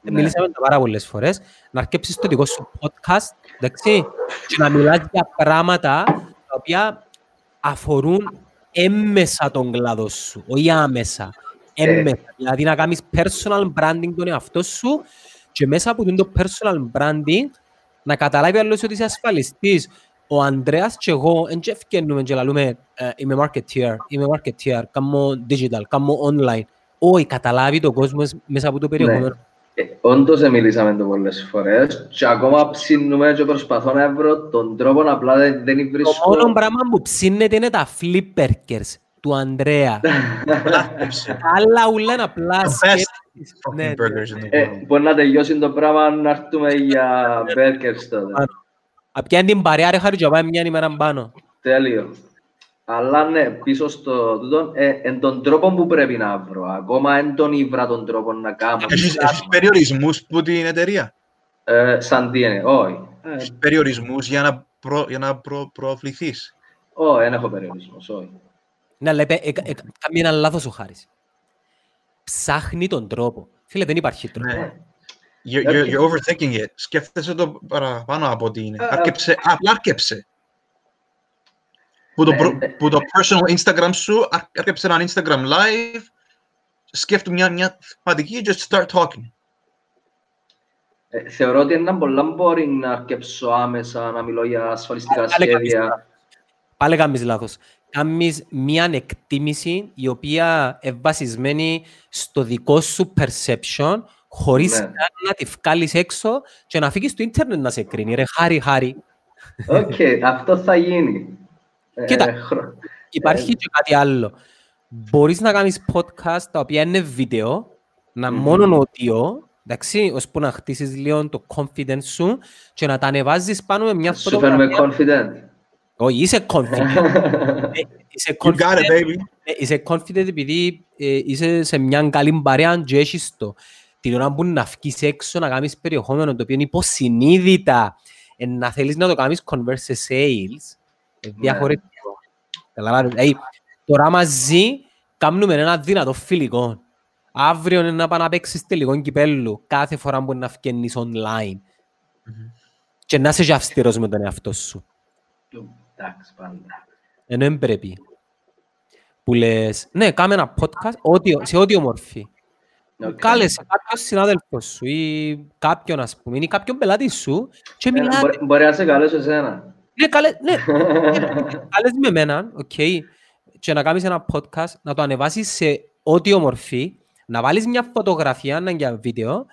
Ναι. μιλήσαμε τα πάρα πολλές φορές, να αρκέψεις το δικό σου podcast, εντάξει, και να μιλάς για πράγματα τα οποία αφορούν έμμεσα τον κλάδο σου, όχι άμεσα. Ε. Έμμεσα. Δηλαδή να κάνεις personal branding τον εαυτό σου και μέσα από το personal branding να καταλάβει άλλος ότι είσαι ασφαλιστής. Ο Ανδρέας και εγώ δεν και ευκαινούμε και λαλούμε ε, είμαι marketeer, είμαι marketeer, κάνω digital, κάνω online. Όχι, καταλάβει το κόσμος μέσα από το περιεχόμενο. Ε, όντως ε, μιλήσαμε το πολλές φορές και ακόμα ψήνουμε και προσπαθώ να βρω τον τρόπο να απλά δεν, δεν Το βρίσκω... μόνο πράγμα που ψήνεται είναι τα flipperkers του Ανδρέα. Τα άλλα ούλα είναι απλά The best σκέψεις. Ναι, Fucking ναι. burgers in the Ε, world. μπορεί να τελειώσει το πράγμα να έρθουμε για burgers τότε. Πάνω. Απ' πιάνει την παρέα ρε χάρη και πάει μια ημέρα πάνω. Τέλειο. Αλλά ναι, πίσω στο τούτο, ε, εν τον τρόπο που πρέπει να βρω. Ακόμα εν τον ήβρα τον τρόπο να κάνω. Έχεις, έχεις περιορισμούς που την εταιρεία; Ε, σαν τι είναι, όχι. Ε, Έχεις περιορισμούς για να, προ, για να προ, προωθηθείς; όχι, δεν έχω περιορισμούς, όχι. Ναι, αλλά είπε, ε, ε, κάνει ένα λάθος ο Χάρης. Ψάχνει τον τρόπο. Φίλε, δεν υπάρχει τρόπο. Ναι. You're, you're, you're overthinking it. Σκέφτεσαι το παραπάνω από ότι είναι. Ε, Άρκεψε, απλά άρκεψε. Που το, προ- Ε, ε, που το personal Instagram σου, άρ- άρκεψε ένα Instagram live, σκέφτου μια, μια πατική, just start talking. Ε, θεωρώ ότι είναι πολλά boring να αρκεψω άμεσα, να μιλώ για ασφαλιστικά Πάλι κάνεις σχέδια. λάθος. Πάλι κάνεις λάθος. Κάνεις μια εκτίμηση η οποία είναι βασισμένη στο δικό σου perception χωρίς Ναι. καν να τη βγάλεις έξω και να φύγεις στο ίντερνετ να σε κρίνει. Ρε, χάρη, χάρη. Οκ, αυτό θα γίνει. Ε, Κοίτα. χρο- Υπάρχει και κάτι άλλο. Μπορείς να κάνεις podcast τα οποία είναι βίντεο, να Μμμ. μόνο audio, εντάξει, ώσπου να χτίσεις λίγο το confidence σου και να τα ανεβάζεις πάνω με μια Σου φαίνομαι φωτογραφία. confident. Όχι, είσαι confident. Ε, είσαι You got it, confident, baby. ε, είσαι confident επειδή ε, είσαι σε μια καλή παρέα και έχεις το. Την ώρα που να βγεις έξω να κάνεις περιεχόμενο το οποίο είναι υποσυνείδητα ε, να θέλεις να το κάνεις convert σε sales, ε, διαφορετικό. Καταλάβεις. Δηλαδή, τώρα μαζί κάνουμε ένα δυνατό φιλικό. Αύριο είναι να πάει να παίξεις τελικό κυπέλλου κάθε φορά που να βγαίνεις online. Και να είσαι και αυστηρός με τον εαυτό σου. Εντάξει, πάντα. ενώ δεν πρέπει. Που λες, ναι, κάμε ένα podcast audio, σε audio μορφή. Οκ. Κάλεσε κάποιον συνάδελφο σου ή κάποιον, ας πούμε, ή κάποιον πελάτη σου και Ε, μιλάτε. μπορεί- Μπορεί να σε καλέσω εσένα. Ναι, καλέ, ναι. Καλές με εμένα, οκ. Και να κάνεις ένα podcast, να το ανεβάσεις σε audio μορφή, να βάλεις μια φωτογραφία να για βίντεο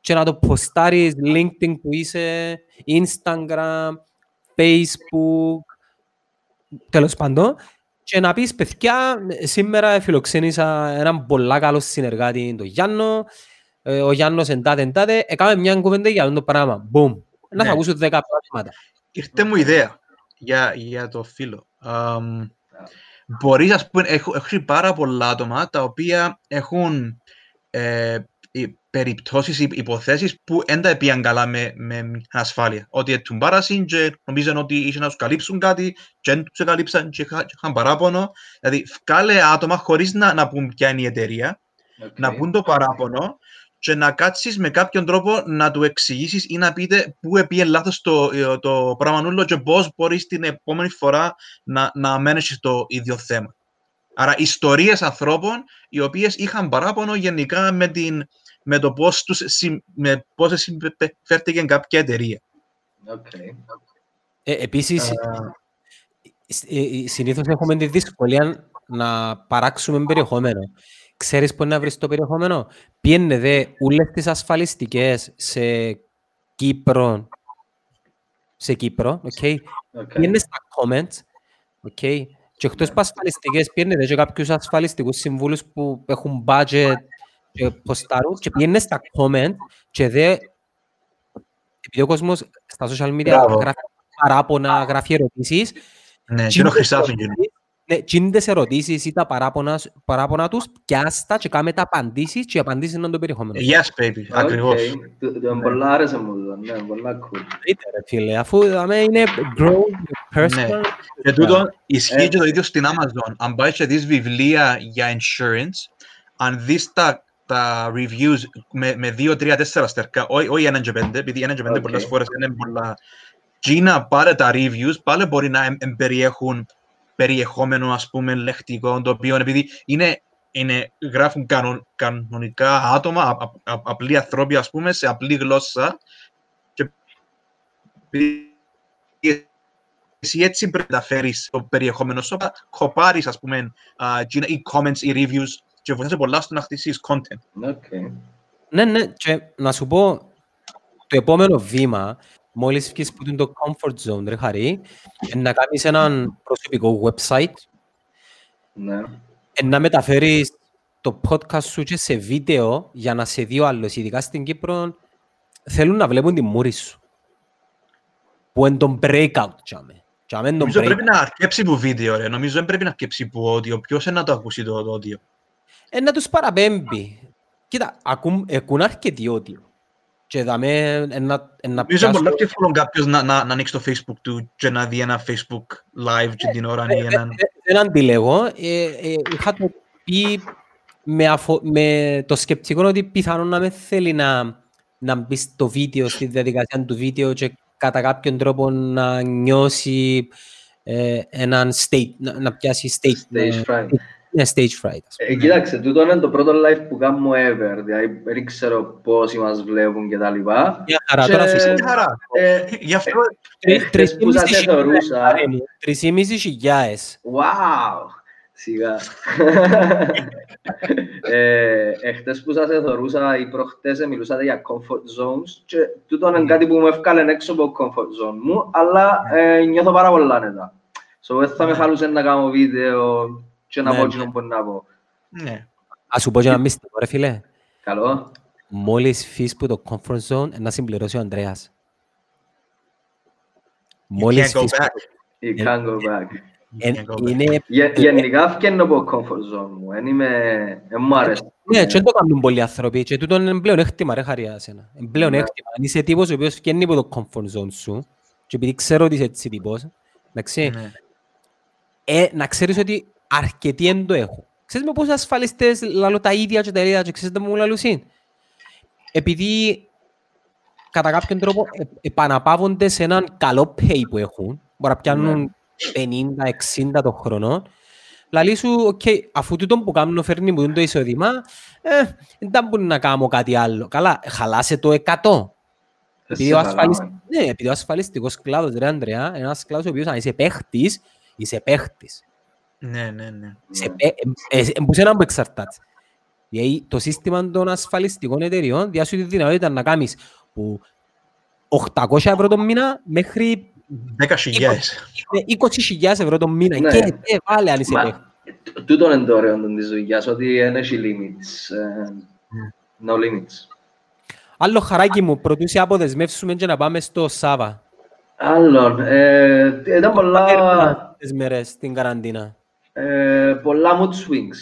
και να το ποστάρεις LinkedIn που είσαι, Instagram, Facebook, τέλος πάντων, και να πεις, παιδιά, σήμερα φιλοξένησα έναν πολλά καλός συνεργάτη, τον Γιάννο, ε, ο Γιάννος εντάτε εντάτε, έκαμε μια κουβέντα για αυτό το πράγμα. Boom. Να Ναι. θα ακούσω 10 πράγματα. Ήρθε μου ιδέα για, για το φίλο. Αμ, μπορείς, ας πούμε, έχω, έχω πάρα πολλά άτομα τα οποία έχουν ε, οι περιπτώσεις, οι υποθέσεις που δεν τα πήγαν καλά με, με ασφάλεια. Ότι έτουν πάρασιν και νομίζαν ότι είχε να τους καλύψουν κάτι και δεν τους καλύψαν και είχα- και είχαν παράπονο. Δηλαδή, βγάλε άτομα χωρίς να, να πούν ποια είναι η εταιρεία, Οκ. να πούν το παράπονο και να κάτσεις με κάποιον τρόπο να του εξηγήσεις ή να πείτε πού επίε λάθος το, ε, το πράγμα ούλλο και πώς μπορείς την επόμενη φορά να, να μένεις στο ίδιο θέμα. Άρα ιστορίες ανθρώπων οι οποίες είχαν παράπονο γενικά με, την, με το πώς, τους, συμ- με πώς συμπεριφέρθηκε κάποια εταιρεία. Οκ. Ε, επίσης, ε, ε, συνήθως έχουμε τη δυσκολία να παράξουμε περιεχόμενο. Ξέρεις πού να βρεις το περιεχόμενο; Πιένε δε όλες τις ασφαλιστικές σε Κύπρο, σε Κύπρο, okay. Οκ. Πιένε στα comments, okay. Και εκτός που ασφαλιστικές πιένε δε και κάποιους ασφαλιστικούς συμβούλους που έχουν budget και ποστάρουν και πιένε στα comment και δε επειδή ο κόσμος στα social media Μπράβο. γράφει παράπονα, γράφει ερωτήσεις Ναι, και είναι χρυσάφιν. Ναι, τζείντες ερωτήσεις ή τα παράπονα, παράπονα τους, πιάστα και κάμε τα απαντήσεις και οι απαντήσεις είναι το περιεχόμενο. Yes, baby, ακριβώς. Οκ. Του- του- Πολλά άρεσε μου το, ναι, πολλά cool. Είτε, ρε φίλε, αφού δαμέ είναι grow personal. Και τούτο ισχύει Ε. και το ίδιο στην Amazon. Αν πάεις και δεις βιβλία για insurance, αν δεις τα, τα reviews με, με δύο, τρία, τέσσερα στερκά, όχι όχι έναν και πέντε, επειδή έναν και πέντε Οκ. πολλές φορές είναι πολλά. Τζείνα, πάρε τα reviews, πάλι μπορεί να εμ- εμπεριέχουν περιεχόμενο, ας πούμε, λεκτικό, το οποίο επειδή είναι, είναι, γράφουν κανον, κανονικά άτομα, α, α, α- απλοί ανθρώποι, ας πούμε, σε απλή γλώσσα και επειδή εσύ έτσι πρέπει να φέρεις το περιεχόμενο σου, να κοπάρεις, ας πούμε, α, τζείνα, ή comments ή reviews και βοηθάς πολλά στο να χτίσεις content. OK. Ναι, ναι, και να σου πω, το επόμενο βήμα, μόλις βγεις που είναι το comfort zone, ρε Χαρή, είναι να κάνεις έναν προσωπικό website, Ναι. ε, να μεταφέρεις το podcast σου και σε βίντεο για να σε δει ο άλλος, ειδικά στην Κύπρο, θέλουν να βλέπουν τη μούρη σου. Που είναι το breakout, τσάμε. Τσάμε είναι το Νομίζω breakout. πρέπει να αρκέψει που βίντεο, ρε. Νομίζω δεν πρέπει να αρκέψει που audio. Ποιος είναι να το ακούσει το, το audio; Ε, να τους παραπέμπει. Κοίτα, ακούν, ακούν αρκετοί audio. Και δαμε, ε, να, ε, να Νομίζω είναι πιάσουν- πολλά πιο εύκολο κάποιος να, να, να ανοίξει το facebook του και να δει ένα facebook live και την ώρα ή Ε, έναν... ε, Δεν αντιλέγω. Ε, ε, είχα το πει με, αφο- με το σκεπτικό ότι πιθανόν να με θέλει να, να μπει στο βίντεο, στη διαδικασία του βίντεο και κατά κάποιον τρόπο να νιώσει ε, έναν state, να, να πιάσει state, Stage να- fright. Ναι, stage fright. ας πούμε. Ε, κοίταξε, τούτο είναι το πρώτο live που κάνουμε ever. Δηλαδή, δεν ξέρω πόσοι μας βλέπουν και τα λοιπά. Μια χαρά, Και- τώρα σου Τι χαρά. Ε, Γι' αυτό ε, Τρει- χτες που σας τρεις- εθωρούσα, Τρεις ή μισή χιλιάες. Wow! Σιγά. ε, εχθές που σας εθωρούσα ή προχτές ε, μιλούσατε για comfort zones και τούτο είναι κάτι που με έφκαλε έξω από το comfort zone μου, αλλά ε, νιώθω πάρα πολλά νετά. So, δεν θα με χαλούσε να κάνω βίντεο και να Ναι, πω ναι. εκείνο που να πω. ναι. Ας σου πω και ένα μυστικό ρε φίλε. Καλό. Μόλις φύγεις που το comfort zone να συμπληρώσει ο Ανδρέας. You Μόλις can't go φύγεις back. You can't go back. You Εν- can't go back. είναι Γε- Γενικά φκένω από το comfort zone μου. Εν είμαι... Εν μου αρέσει. Ναι, και δεν το κάνουν πολλοί άνθρωποι και τούτο είναι πλέον έκτημα ρε χαριά σένα. Είναι πλέον Ναι. έκτημα. Αν είσαι τύπος ο οποίος βγαίνει από το comfort zone σου και επειδή ξέρω ότι είσαι έτσι τύπος, εντάξει, Ναι. ε, να ξέρεις ότι αρκετοί δεν το έχουν. Ξέρεις με πόσους ασφαλιστές λαλώ τα ίδια και τα ίδια και ξέρεις τι μου λαλούσιν. Επειδή κατά κάποιον τρόπο ε, επαναπαύονται σε έναν καλό pay που έχουν, μπορεί να πιάνουν 50-60 τον χρόνο, λαλείς σου, οκ, αφού τούτο που κάνω φέρνει μου το εισόδημα, ε, δεν μπορεί να κάνω κάτι άλλο. Καλά, χαλάσε το 100. Επειδή ο, ασφαλισ... ναι, επειδή ο ασφαλιστικός κλάδος, ρε Ανδρέα, ένας κλάδος ο οποίος αν είσαι παίχτης, είσαι παίχτης. Ναι, ναι, ναι. Είσαι πέ- ε, ε, ε, που σε έναν που εξαρτάται. Δηλαδή, το σύστημα των ασφαλιστικών εταιριών διάσου τη δυνατότητα να κάνεις που 800 ευρώ το μήνα μέχρι 10.000. ε, 20.000 ευρώ το μήνα. Ναι. Και ε, βάλε αν είσαι Μα, παίχτης. τ- τούτο είναι το ωραίο των της δουλειάς, ότι δεν έχει limits. ε, No limits. Άλλο χαράκι μου, πρωτού σε αποδεσμεύσουμε και να πάμε στο Σάβα. Άλλον, ε, ήταν πολλά, Τις μέρες στην καραντίνα. Ε, πολλά mood swings.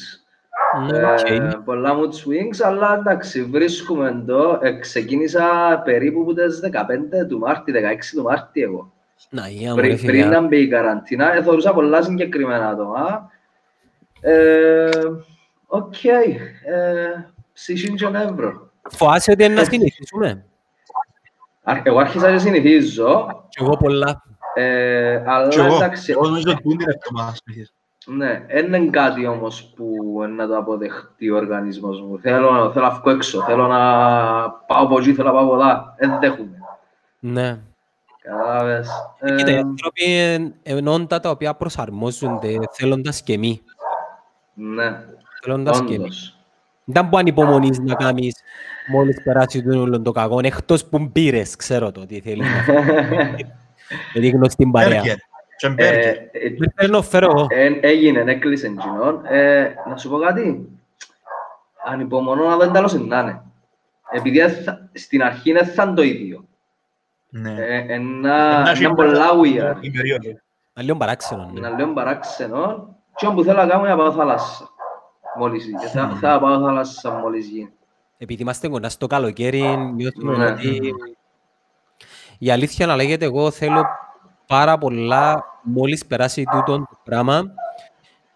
Ναι, Ε, οκ. πολλά mood swings, αλλά εντάξει, βρίσκουμε εδώ. Ε, ξεκίνησα περίπου από τις 15 του Μάρτη, 16 του Μάρτη εγώ. Να, γεια μου, ρε Πριν, πριν φίλε. να μπει η καραντίνα, ε, θεωρούσα πολλά συγκεκριμένα άτομα. Ε, Οκ, ε, ψυχήν και ευρώ. Φοάσαι ότι είναι να συνεχίσουμε. Α- Εγώ άρχισα και συνηθίζω, Και εγώ πολλά. ε, αλλά Και εγώ, εντάξει, εγώ νομίζω ότι είναι εβδομάδα. Συνήθως. ναι, δεν είναι κάτι όμως που να το αποδεχτεί ο οργανισμός μου. Θέλω, θέλω να βγω έξω, θέλω να πάω από εκεί, θέλω να πάω από εδώ. Δεν δέχομαι. Ναι. Κατάλαβες. Κοίτα, οι Ε, άνθρωποι είναι- είναι όντα τα οποία προσαρμόζονται θέλοντας και μη. ναι, Θέλοντας και μη. όντως. Δεν που ανυπομονείς να κάνεις μόλις περάσει το όλο το κακό, εκτός που μπήρες, ξέρω το τι θέλεις να κάνεις. Γιατί γνωστή παρέα. Μπέργκερ. Και Ε, μπέργκερ. ε, Με φέρνω, φέρω εγώ. Ε, έγινε, έκλεισε εκείνον. Ε, να σου πω κάτι. Ανυπομονώ να δω τι τέλος να είναι. Επειδή δεν θα- στην αρχή δεν θα είναι το ίδιο. Ναι. Ε, Να ένα, έχει ένα πολλά weird. η περίοδο. Να λίγο παράξενο. ναι. Να λέω παράξενο. Και όπου θέλω να κάνω είναι να πάω θάλασσα. Μόλις γίνει. Και θα, θα πάω θάλασσα μόλις γίνει. Επειδή είμαστε κοντά στο καλοκαίρι, νιώθουμε Ναι. ότι... Η αλήθεια να λέγεται, εγώ θέλω πάρα πολλά, μόλις περάσει τούτο το πράγμα,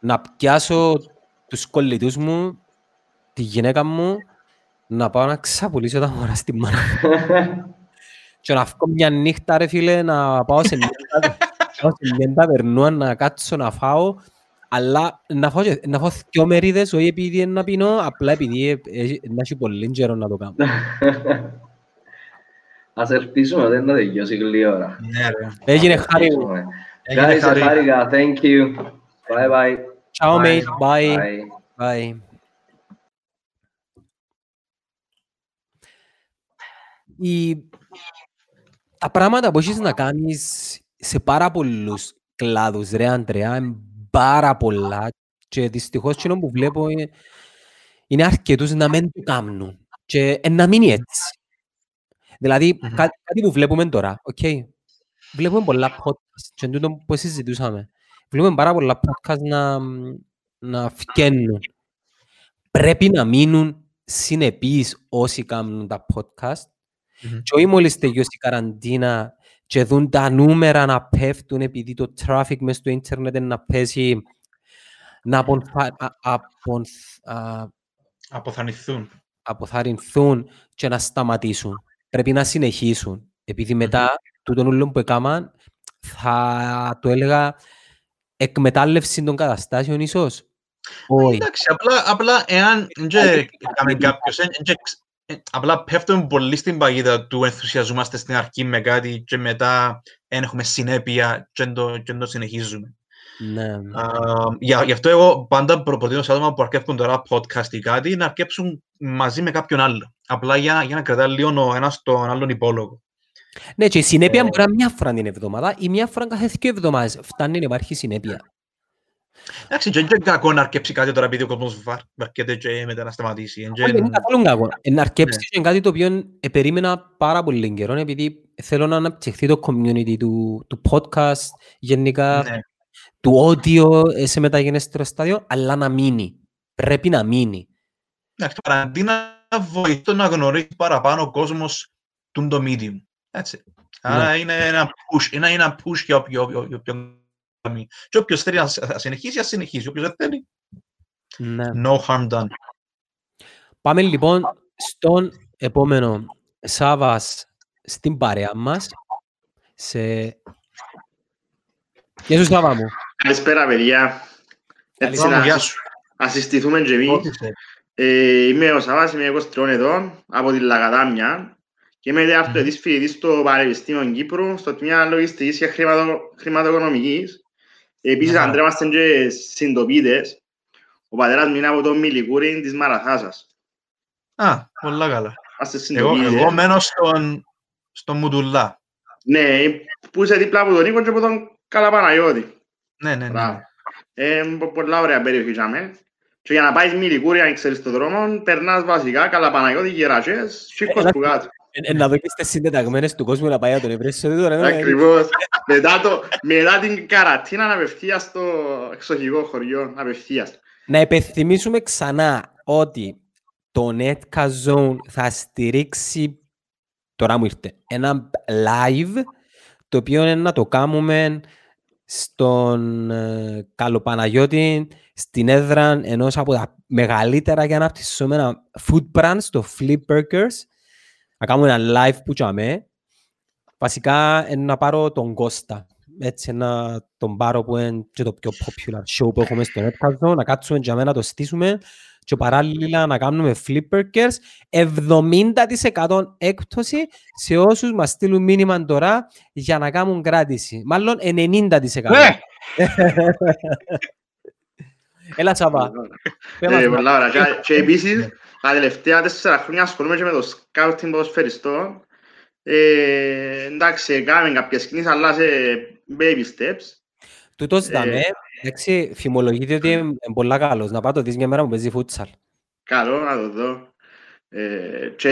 να πιάσω τους κολλητούς μου, τη γυναίκα μου, να πάω να ξαπουλήσω τα μωρά στη μάνα. και να βγω μια νύχτα, ρε φίλε, να πάω σε μια, ταβε- πάω σε μια ταβερνούα, να κάτσω να φάω, αλλά να φάω, και- να φάω δυο μερίδες, όχι επειδή είναι να πίνω, απλά επειδή ε, ε, να έχει πολύ καιρό να το κάνω. Ας ελπίσουμε ότι δεν θα τελειώσει γλύα ώρα. Ναι, ρε. Έγινε χάρη μου. Ελπίσουμε. Έγινε Guys, χάρη. χάρηκα. Thank you. Bye bye. Ciao, Bye. mate. Bye. Bye. Bye. Η... Τα πράγματα που έχεις να κάνεις σε πάρα πολλούς κλάδους, ρε Αντρέα, είναι πάρα πολλά και δυστυχώς εκείνο που βλέπω είναι, είναι αρκετούς να μην το κάνουν και ε, να μείνει έτσι. Δηλαδή, Μμμ. κάτι, κάτι που βλέπουμε τώρα, οκ. Βλέπουμε πολλά podcast και είναι τούτο που συζητούσαμε. Βλέπουμε πάρα πολλά podcast να, να φκαίνουν. Πρέπει να μείνουν συνεπείς όσοι κάνουν τα podcast Μμμ. και όχι μόλις τελειώσει η καραντίνα και δουν τα νούμερα να πέφτουν επειδή το traffic μες στο ίντερνετ να πέσει να απονθα- α- απονθ- α- Αποθανηθούν. αποθαρρυνθούν και να σταματήσουν. Πρέπει να συνεχίσουν. Επειδή μετά τούτον ούλον που έκαναν θα το έλεγα εκμετάλλευση των καταστάσεων ίσως. Όχι. Εντάξει, απλά, απλά εάν δεν έκαμε κάποιος, εν- εν- ξ- ε, απλά πέφτουμε πολύ στην παγίδα του ενθουσιαζόμαστε στην αρχή με κάτι και μετά δεν έχουμε συνέπεια και δεν το, και δεν το συνεχίζουμε. Ναι. Α, για- Γι' αυτό εγώ πάντα προ- προτείνω σε άτομα που αρκεύουν τώρα podcast ή κάτι να αρκέψουν μαζί με κάποιον άλλο. Απλά για, για να κρατάει λίγο ο ένας τον άλλον υπόλογο. Ναι, και η συνέπεια Ε, μπορεί να είναι μια φορά την εβδομάδα ή μια φορά κάθε δύο εβδομάδες. Φτάνει να υπάρχει συνέπεια. Εντάξει, και δεν είναι κακό να αρκέψει κάτι τώρα επειδή ο κόσμος βαρ- βαρκέται και μετά να σταματήσει. Εν και- Όχι, Δεν είναι καθόλου κακό. Ε, Να αρκέψει είναι κάτι το οποίο ε, περίμενα πάρα πολύ καιρό επειδή θέλω να αναπτυχθεί το community του, του podcast γενικά, Ναι. του audio ε, σε μεταγενέστερο στάδιο, αλλά να μείνει. Πρέπει να μείνει. Εντάξει, το καραντίνα βοηθώ να γνωρίσει παραπάνω ο κόσμος του το medium. Έτσι. Άρα είναι ένα push, είναι ένα push για όποιο- όποιο- για όποιον κάνει. Και όποιος θέλει να σ- να συνεχίσει, ας συνεχίσει. Όποιος δεν θέλει, Ναι. no harm done. Πάμε λοιπόν στον επόμενο Σάββας στην παρέα μας σε Γεια σου Σάβα μου. Καλησπέρα, παιδιά. Έτσι Σάβα μου, να γεια σου. να συστηθούμε και εμείς. Όθησε. Ε, είμαι ο Σαββάς, είμαι 23 ετών, από την Λαγαδάμια και είμαι δεύτερος φοιτητής στο Πανεπιστήμιο Κύπρου, στο τμήμα λογιστικής και χρηματο, χρηματοοικονομικής. Επίσης, Αχα. αντρέμαστε και συντοπίτες. Ο πατέρας μου είναι από το Μιλικούρι της Μαραθάσας. Α, πολλά καλά. Είμαστε Εγώ, συντοπίτες. εγώ μένω στον, στον Μουτουλά. Ναι, που είσαι δίπλα από τον Νίκο και από τον Καλαπαναγιώτη. Ναι, ναι, ναι. Μπράβο. Ε, πο- πολλά ωραία περιοχή είχαμε. Και για να πάεις Μιλικούρι, αν ξέρεις τον δρόμο, περνάς βασικά Καλαπαναγιώτη, Γερачές, Σίκος Ένα- που κάτω. Ε, ε, Να δω και στις συντεταγμένες του κόσμου να πάει να τον ευρέσει τώρα. ε, Ακριβώς. μετά, το, μετά την καρατίνα απευθείας στο εξοχικό χωριό, απευθείας. Να υπενθυμίσουμε ξανά ότι το Netca Zone θα στηρίξει, τώρα μου ήρθε, ένα live το οποίο είναι να το κάνουμε στον ε, Καλοπαναγιώτη στην έδρα ενός από τα μεγαλύτερα και αναπτυσσόμενα food brands, το Flip Burgers. Να κάνουμε ένα live που τσάμε. Βασικά είναι να πάρω τον Κώστα. Έτσι να τον πάρω που είναι και το πιο popular show που έχουμε στο Netcast Zone, να κάτσουμε για μένα να το στήσουμε και παράλληλα να κάνουμε flip burgers 70% έκπτωση σε όσους μας στείλουν μήνυμα τώρα για να κάνουν κράτηση. Μάλλον 90%. Ναι, Έλα Σαββά. πες μας Ε, μια- πολλά ωραία. Και- Και επίσης, τα τελευταία τέσσερα χρόνια ασχολούμαι και με το scouting ποδοσφαιριστών. Ε, εντάξει, έκαμε κάποιες κινήσεις, αλλά σε baby steps. Τούτος Ε, δαμε, εντάξει, φημολογείται ότι είναι πολλά καλός. Να πάω το δεις μια μέρα που παίζει φούτσαλ. Καλό, να το δω. Ε, και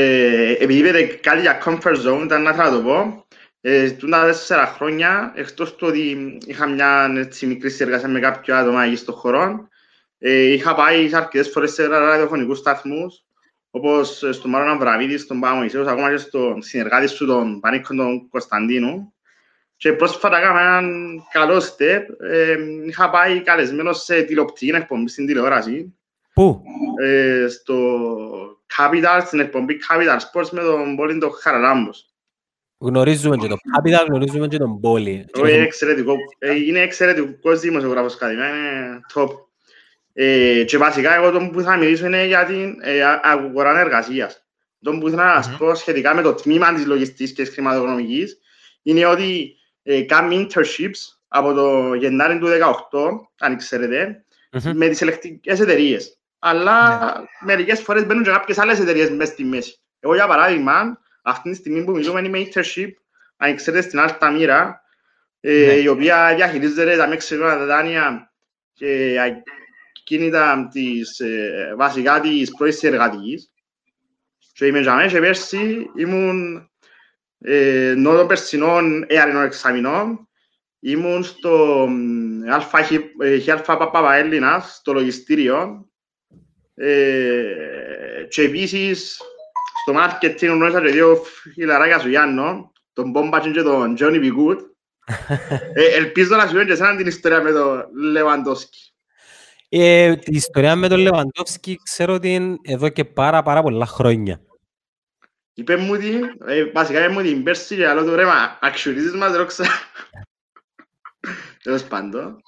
επειδή είπατε κάτι για comfort zone, ήταν να θα το πω. Ε, τούτα τέσσερα χρόνια, εκτός του ότι είχα μια έτσι, μικρή συνεργασία με κάποιο άτομα εκεί στον χώρο, ε, είχα πάει σε αρκετές φορές σε ραδιοφωνικούς σταθμούς, όπως ε, στον Μάρονα Βραβίδη, στον Πάμο Ισέους, ακόμα και στον συνεργάτη σου, τον Πανίκο τον Κωνσταντίνου. Και πρόσφατα έκανα έναν καλό step. Ε, είχα πάει καλεσμένος σε τηλεοπτική εκπομπή στην τηλεόραση Πού; ε, στο Capital, στην εκπομπή Capital Sports με τον Πόλιν τον Χαραλάμπος. Γνωρίζουμε και το Capital, γνωρίζουμε και τον Πόλη. Και Όχι, είναι τον- εξαιρετικό. Ε, Είναι εξαιρετικός δημοσιογράφος κάτι, είναι top. Ε, και βασικά εγώ τον που θα μιλήσω είναι για την ε, α- αγορά εργασίας. Τον που ήθελα να σας Μμμ. πω σχετικά με το τμήμα της λογιστικής και της χρηματοοικονομικής είναι ότι ε, κάνουμε internships από το Γενάρη του 2018, αν ξέρετε, Μμμ. με τις ελεκτρικές εταιρείες. Αλλά μερικές φορές μπαίνουν και κάποιες άλλες εταιρείες μέσα στη μέση. Εγώ για παράδειγμα, αυτή τη στιγμή που μιλούμε είμαι internship, αν ξέρετε, στην Αλταμίρα, ε, Ναι. η οποία διαχειρίζεται τα μεξικά τα δάνεια και κίνητα της, ε, βασικά της πρώτης εργατικής. Και είμαι για μένα και πέρσι ήμουν ε, ενώ των περσινών έαρινων εξαμηνών ήμουν στο ΑΛΦΑ Παπαέλληνας, στο λογιστήριο ε, και επίσης στο marketing γνώρισα και δύο φιλαράκια σου Γιάννο, τον Μπόμπατσιν και τον Τζόνι Πικούτ. Ε, ελπίζω να σου πω και εσένα την ιστορία με τον Λεβαντόσκι. Ε, Την ιστορία με τον Λεβαντόφσκι ξέρω ότι είναι εδώ και πάρα πάρα πολλά χρόνια. Είπε μου ότι, ε, βασικά είπε μου την πέρσι και άλλο του ρε, μα αξιορίζεις μας, δεν το ξέρω. Τέλος πάντων.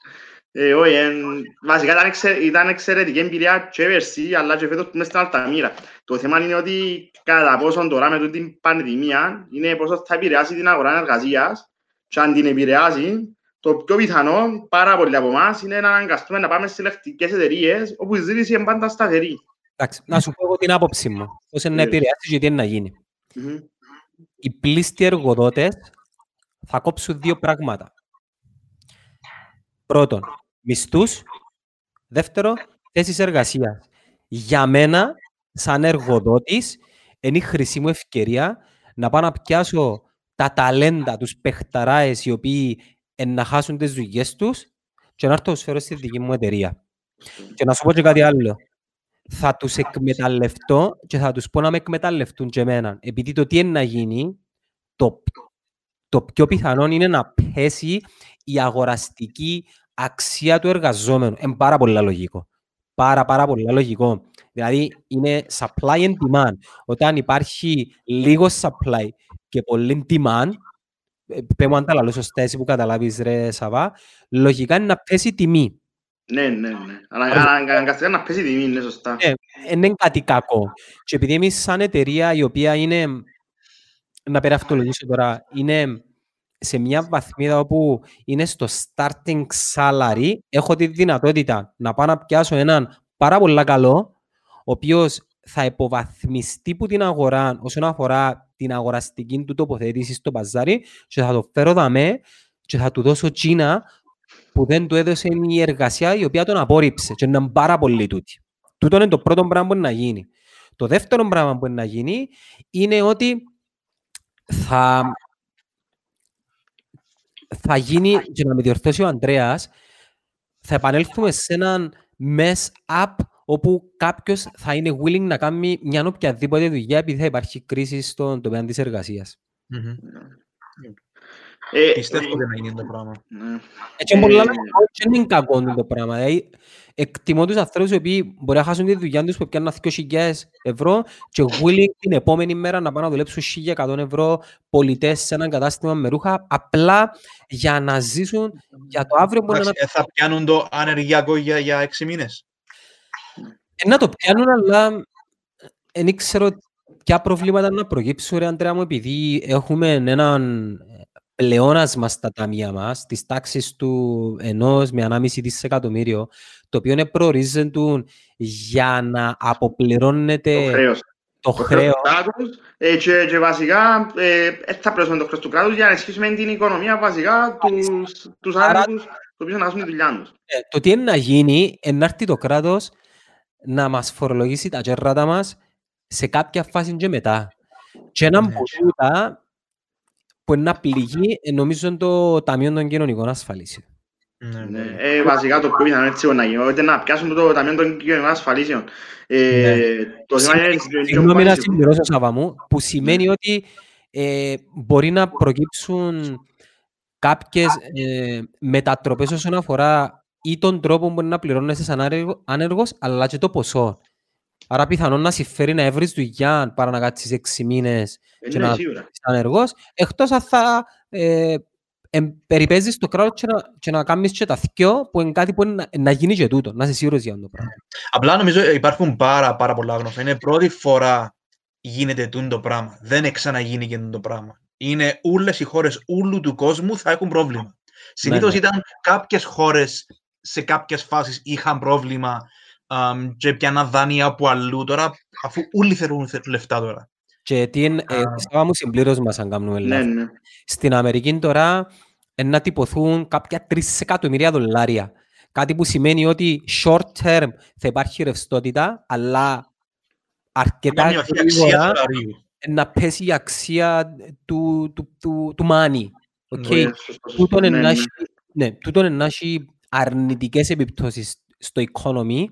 Ε, όχι, εν, βασικά ήταν, εξε, ήταν εξαιρετική εμπειρία και πέρσι, αλλά και φέτος που είμαι στην Αλταμίρα. Το θέμα είναι ότι κατά πόσον τώρα με τούτη την πανδημία είναι πόσο θα επηρεάσει την αγορά εργασίας και αν την επηρεάσει, το πιο πιθανό, πάρα πολλοί από εμάς, είναι να αναγκαστούμε να πάμε σε ελεκτικές εταιρείες όπου η ζήτηση είναι πάντα σταθερή. Εντάξει, να σου πω εγώ την άποψη μου. Πώς είναι να Ναι. επηρεάσεις και τι είναι να γίνει. Μμμ. Οι πλήστοι εργοδότες θα κόψουν δύο πράγματα. Πρώτον, μισθούς. Δεύτερο, θέσεις εργασίας. Για μένα, σαν εργοδότης, είναι η χρυσή μου ευκαιρία να πάω να πιάσω τα ταλέντα, τους παιχταράες οι οποίοι εν να χάσουν τις δουλειές τους και να έρθω να τους φέρω στη δική μου εταιρεία. Και να σου πω και κάτι άλλο. Θα τους εκμεταλλευτώ και θα τους πω να με εκμεταλλευτούν και εμένα. Επειδή το τι είναι να γίνει, το, το πιο πιθανό είναι να πέσει η αγοραστική αξία του εργαζόμενου. Είναι πάρα πολύ λογικό. Πάρα πάρα πολύ λογικό. Δηλαδή είναι supply and demand. Όταν υπάρχει λίγο supply και πολύ demand, ε, πέ μου αν τα λαλώ σωστά εσύ που καταλάβεις ρε Σαβά, λογικά είναι να πέσει η τιμή. Ναι, ναι, ναι. Αλλά αναγκαστικά να πέσει η τιμή, είναι σωστά. Ναι, δεν είναι κάτι κακό. Και επειδή εμείς σαν εταιρεία η οποία είναι, να περαυτολογήσω τώρα, είναι σε μια βαθμίδα όπου είναι στο starting salary, έχω τη δυνατότητα να πάω να πιάσω έναν πάρα πολύ καλό, ο οποίος θα υποβαθμιστεί που την αγορά όσον αφορά την αγοραστική του τοποθέτηση στο παζάρι και θα το φέρω δαμέ και θα του δώσω τσίνα που δεν του έδωσε η εργασία η οποία τον απόρριψε και είναι πάρα πολύ τούτη. Τούτο είναι το πρώτο πράγμα που είναι να γίνει. Το δεύτερο πράγμα που είναι να γίνει είναι ότι θα, θα γίνει, και να με διορθώσει ο Ανδρέας, θα επανέλθουμε σε έναν mess up όπου κάποιος θα είναι willing να κάνει μια οποιαδήποτε δουλειά επειδή θα υπάρχει κρίση στον τομέα της εργασίας. Ε, Πιστεύω ότι να γίνει το πράγμα. Ναι. Έτσι πολλά να δεν είναι κακό το πράγμα. Δηλαδή, εκτιμώ τους ανθρώπους οι οποίοι μπορεί να χάσουν τη δουλειά τους που πιάνουν 2.000 ευρώ και willing την επόμενη μέρα να πάνε να δουλέψουν 1.100 ευρώ πολιτές σε έναν κατάστημα με ρούχα απλά για να ζήσουν για το αύριο που είναι Εντάξει, ε, Θα πιάνουν το ανεργειακό για, για έξι μήνες. Ε, να το πιάνουν, αλλά δεν ξέρω ποια προβλήματα να προκύψουν, ρε Αντρέα μου, επειδή έχουμε έναν πλεόνασμα στα ταμεία μας, της τάξης του ενός με ανάμιση δισεκατομμύριο, το οποίο είναι προορίζεται για να αποπληρώνεται Το χρέος. το Το χρέος. χρέος του κράτους ε, και, και βασικά ε, ε, θα πληρώσουμε το χρέος του κράτους για να ενισχύσουμε την οικονομία βασικά τους, τους Άρα- άνεργους οι οποίοι να χάσουν τη δουλειά τους. Ε, Το τι είναι να γίνει, είναι να έρθει το κράτος να μας φορολογήσει τα κέρρατα μας σε κάποια φάση και μετά. Και έναν Ναι. Που τούτα που είναι να πληγεί, ε, νομίζω είναι το Ταμείο των Κοινωνικών Ασφαλίσεων. Ναι, Ναι, ναι. ε, βασικά το πιο πιθανό έτσι να γίνει, ότι να πιάσουν το Ταμείο των Κοινωνικών Ασφαλίσεων. Ε, το θέμα είναι... Συγγνώμη να συμπληρώσω, Σάβα μου, που σημαίνει ότι ε, μπορεί να προκύψουν κάποιες ε, μετατροπές όσον αφορά ή τον τρόπο που μπορεί να πληρώνεσαι σαν άνεργο- άνεργος, αλλά και το ποσό. Άρα πιθανόν να συμφέρει να έβρεις δουλειά παρά να κάτσεις έξι μήνες και Ναι, να σίγουρα. είσαι ανεργός, εκτός αν θα ε, ε, περιπέζεις το κράτος και να, και να κάνεις και τα θκυο που είναι κάτι που είναι να, να γίνει και τούτο, να είσαι σίγουρος για αυτό το πράγμα. Απλά νομίζω υπάρχουν πάρα, πάρα πολλά γνωστά. Είναι πρώτη φορά γίνεται τούτο το πράγμα. Δεν ξαναγίνει και τούτο το πράγμα. Είναι όλες οι χώρες όλου του κόσμου θα έχουν πρόβλημα. Συνήθως ναι. ήταν κάποιες χώρες σε κάποιες φάσεις είχαν πρόβλημα αμ, και πιάναν δάνεια από αλλού τώρα, αφού όλοι θέλουν θε- λεφτά τώρα. Και τι είναι, ε, Α. Σάβα μου συμπλήρωσ' με αν κάνουμε Ναι, λάθος. ναι. Στην Αμερική τώρα είναι να τυπωθούν κάποια 3 εκατομμυρία δολάρια. Κάτι που σημαίνει ότι short term θα υπάρχει ρευστότητα, αλλά αρκετά Να μειωθεί η αξία γρήγορα δολαρίου. να πέσει η αξία του, του, του, του money. OK. Ναι, σωστό, σωστό. Τούτον Ναι, είναι να ναι. έχει- ναι, τούτον είναι να έχει αρνητικές επιπτώσεις στο economy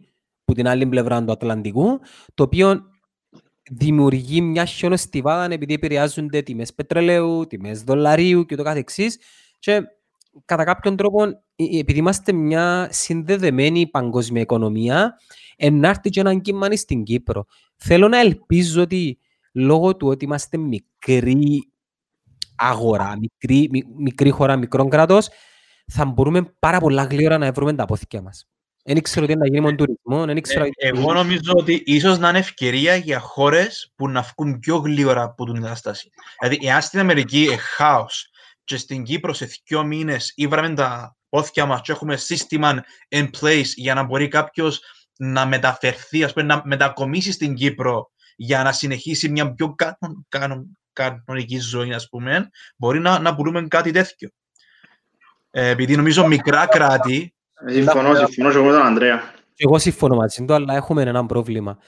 που την άλλη πλευρά του Ατλαντικού, το οποίο δημιουργεί μια χιονοστιβάδα επειδή επηρεάζονται τιμές πετρελαίου, τιμές δολαρίου και το καθεξής και κατά κάποιον τρόπο ε, επειδή είμαστε μια συνδεδεμένη παγκόσμια οικονομία ενάρτη και έναν κύμα στην Κύπρο. Θέλω να ελπίζω ότι λόγω του ότι είμαστε μικρή αγορά, μικρή, μι- μικρή χώρα, μικρό κράτος, θα μπορούμε πάρα πολλά γλύωρα να βρούμε τα πόθηκια μας. Δεν ξέρω τι είναι να γίνει με τον τουρισμό, δεν ξέρω... Ε, εγώ νομίζω ότι ίσως να είναι ευκαιρία για χώρες που να βγουν πιο γλύωρα από την κατάσταση. Δηλαδή, εάν στην Αμερική είναι χάος και στην Κύπρος σε δύο μήνες ήβραμε τα πόθηκια μας και έχουμε σύστημα in place για να μπορεί κάποιος να μεταφερθεί, ας πούμε, να μετακομίσει στην Κύπρο για να συνεχίσει μια πιο κανον, κανον, κανονική ζωή, ας πούμε, μπορεί να, να πουλούμε κάτι τέτοιο. Ε, επειδή νομίζω μικρά κράτη Ε, Συμφωνώ, συμφωνώ και εγώ με τον Ανδρέα. Και εγώ συμφωνώ μαζί του, αλλά έχουμε ένα πρόβλημα.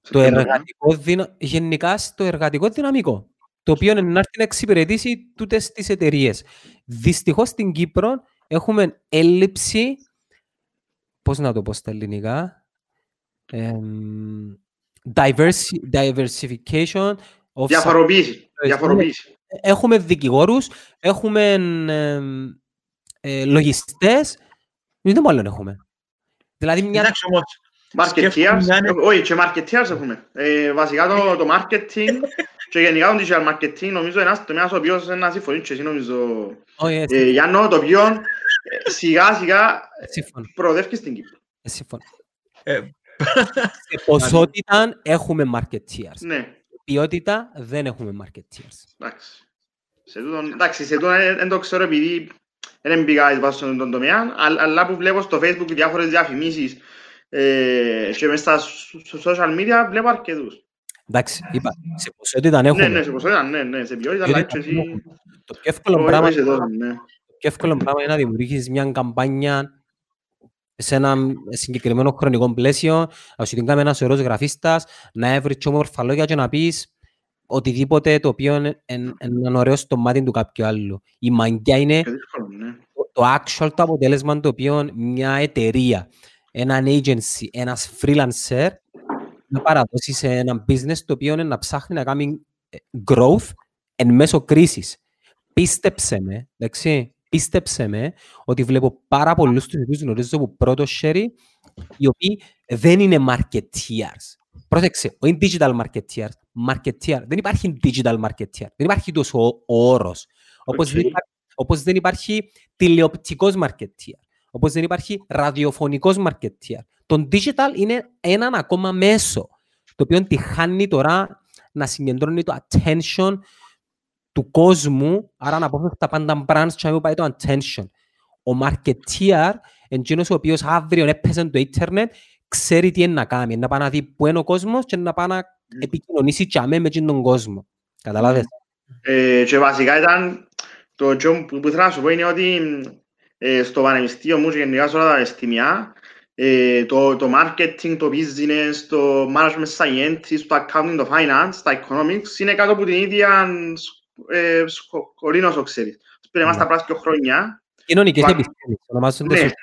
Το Συμφωνώ. εργατικό δυνα... Γενικά στο εργατικό δυναμικό, το οποίο είναι να έρθει να εξυπηρετήσει τούτες τις εταιρείες. Δυστυχώς στην Κύπρο έχουμε έλλειψη, πώς να το πω στα ελληνικά, εμ, diversi- diversification of Διαφοροποίηση. Διαφοροποίηση. έχουμε δικηγόρους, έχουμε εμ, ε, λογιστές, δεν το άλλο έχουμε. Δηλαδή μια Εντάξει όμως, Marketeers, Σκέφτομαι να είναι- όχι και marketeers έχουμε. Ε, βασικά το, το marketing και γενικά το digital marketing νομίζω είναι ένας τομέας ο οποίος είναι να συμφωνείς και εσύ νομίζω Όχι, ε, ε, Γιάννο, το οποίο ε, σιγά σιγά σύμφωνα. προοδεύεις στην Κύπρο. ε, σύμφωνα. Ε, Σε ποσότητα έχουμε marketeers. Ναι, Ποιότητα δεν έχουμε marketeers. εντάξει. Σε τούτον, εντάξει, σε τούτον ε, δεν το ξέρω επειδή δεν μπήκα εις βάση στον τομέα, αλλά, αλλά που βλέπω στο facebook διάφορες διαφημίσεις ε, και μες στα σ- social media βλέπω αρκετούς. Εντάξει, είπα, σε ποσότητα Ναι, έχουμε. ναι, σε ποσότητα, ναι, ναι, σε ποιότητα, αλλά και εσύ... Το πιο εύκολο Όχι, πράγμα όχι σε τόσο, ναι. Το πιο εύκολο πράγμα είναι να δημιουργήσεις μια καμπάνια σε ένα συγκεκριμένο χρονικό πλαίσιο, να σου την κάνει ένας ωραίος γραφίστας, να έβρεις και όμορφα λόγια και να πεις οτιδήποτε το οποίο είναι εν- έναν ωραίο στο μάτι του κάποιου άλλου. Η μαγκιά είναι Και δύσκολο, ναι. Το- το actual το αποτέλεσμα το οποίο μια εταιρεία, ένα agency, ένας freelancer να παραδώσει σε ένα business το οποίο είναι να ψάχνει να κάνει ε, growth εν μέσω κρίσης. Πίστεψε με, εντάξει, πίστεψε με ότι βλέπω πάρα πολλούς τους οποίους γνωρίζω από πρώτο χέρι οι οποίοι δεν είναι marketeers. Πρόσεξε, όχι digital marketeers, marketeer. Δεν υπάρχει digital marketeer. Δεν υπάρχει τόσο ο, ο όρος. Όπως, δεν Οκ. υπάρχει, όπως δεν υπάρχει τηλεοπτικός marketeer. Όπως δεν υπάρχει ραδιοφωνικός marketeer. Το digital είναι έναν ακόμα μέσο το οποίο τυχάνει τώρα να συγκεντρώνει το attention του κόσμου, άρα να αποφεύγει πάντα brands και να μην πάει το attention. Ο marketeer, εκείνος ο οποίος αύριο έπαιζε το ίντερνετ, ξέρει τι είναι να κάνει, να πάει να δει πού είναι ο κόσμος και να πάει να επικοινωνήσει και αμέ με εκείνον τον κόσμο. Καταλάβες; Ε, και βασικά ήταν το τζο που, που ήθελα να σου πω είναι ότι ε, στο πανεπιστήμιο μου και γενικά σε όλα τα πανεπιστήμια ε, το, το marketing, το business, το management scientist, το accounting, το finance, τα economics είναι κάτω από την ίδια ε, σχολή όσο ξέρεις. Πριν είμαστε Ναι. απλά δύο χρόνια, Κοινωνικές Πα- επιστήμες, ονομάζονται Ναι. σωστά.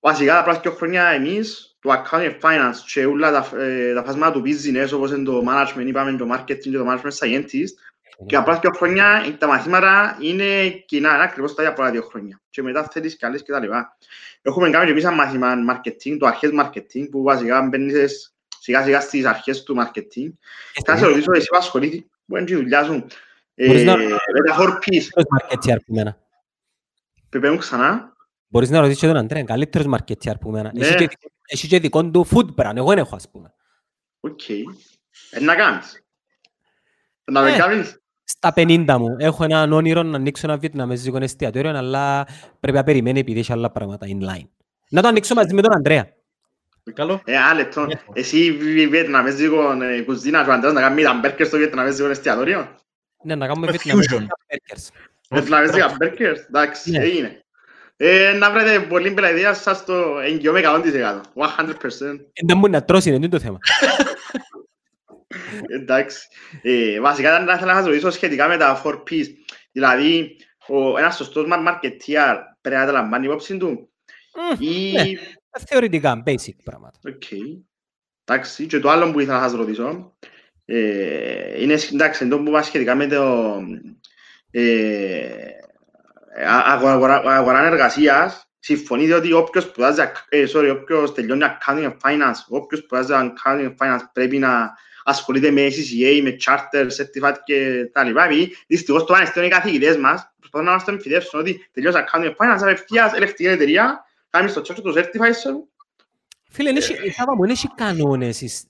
βασικά απλά δύο χρόνια εμείς το accounting and finance και όλα τα, ε, τα φάσματα του business όπως είναι το management, είπαμε το marketing και το management scientist Και απλά δύο χρόνια τα μαθήματα είναι κοινά, είναι ακριβώς τα ίδια από τα δύο χρόνια. Και μετά θέλεις και άλλες και τα λοιπά. Έχουμε κάνει και εμείς ένα μάθημα marketing, το αρχές marketing, που βασικά μπαίνεις σιγά σιγά στις αρχές του marketing. Θα σε ρωτήσω εσύ που ασχολείσαι, που είναι και η δουλειά σου, ε, Μπορείς να- με τα 4Ps. Καλύτερος marketeer που μένα. Πε, πε μου ξανά. Μπορείς να ρωτήσεις και τον Αντρέα, είναι καλύτερος marketeer που μένα. Ναι. Έχει και δικό- Έχει και δικό του food brand, εγώ δεν έχω ας πούμε. Οκ. Ε, να κάνεις. Να με Ε. κάνεις. Στα 50 μου έχω έναν όνειρο να ανοίξω ένα βιετναμέζικο εστιατόριο, αλλά πρέπει να περιμένει επειδή έχει άλλα πράγματα in-line. Να το ανοίξω μαζί με τον Αντρέα. Καλό. Ε, ένα λεπτό. Εσύ βιετναμέζικο ε, κουζίνα σου αντράς να κάνεις τα μπέρκερ στο βιετναμέζικο εστιατόριο; Ναι, να κάνουμε Με βιετναμέζικα fusion. burgers. Βιετναμέζικα μπέρκερ. Εντάξει, Ναι. έγινε. Ε, να βρείτε πολύ μπελα ιδέα σας το εγγυώμαι 100%. 100%. Ε, Δεν μπορεί να τρώσει, είναι το θέμα. Εντάξει. Ε, βασικά ήταν να ήθελα να σας ρωτήσω σχετικά με τα 4Ps. Δηλαδή, ο, ένας σωστός marketeer πρέπει να τα λαμβάνει υπόψη του. Μμ, Ή... ναι. Θεωρητικά, basic πράγματα. Οκ. Εντάξει, και το άλλο που ήθελα να σας ρωτήσω ε, είναι σχ- εντάξει, εντός που πάει σχετικά με το ε, α- αγορα, αγορα, αγορά εργασίας συμφωνείτε ότι όποιος σπουδάζει, ακ- ε, sorry, όποιος τελειώνει accounting and finance, όποιος σπουδάζει accounting and finance πρέπει να ασχολείται με ACCA, με charter, certificate και τα λοιπά. Επειδή δυστυχώς το πανεπιστήμιο οι καθηγητές μας προσπαθούν να μας το εμφυτεύσουν ότι τελειώσει accounting and finance, απευθείας ελευθερία εταιρεία, κάνεις το charter, το certified σου Φίλε, είναι έχει- Σάβα μου, είναι έχει κανόνες. εις-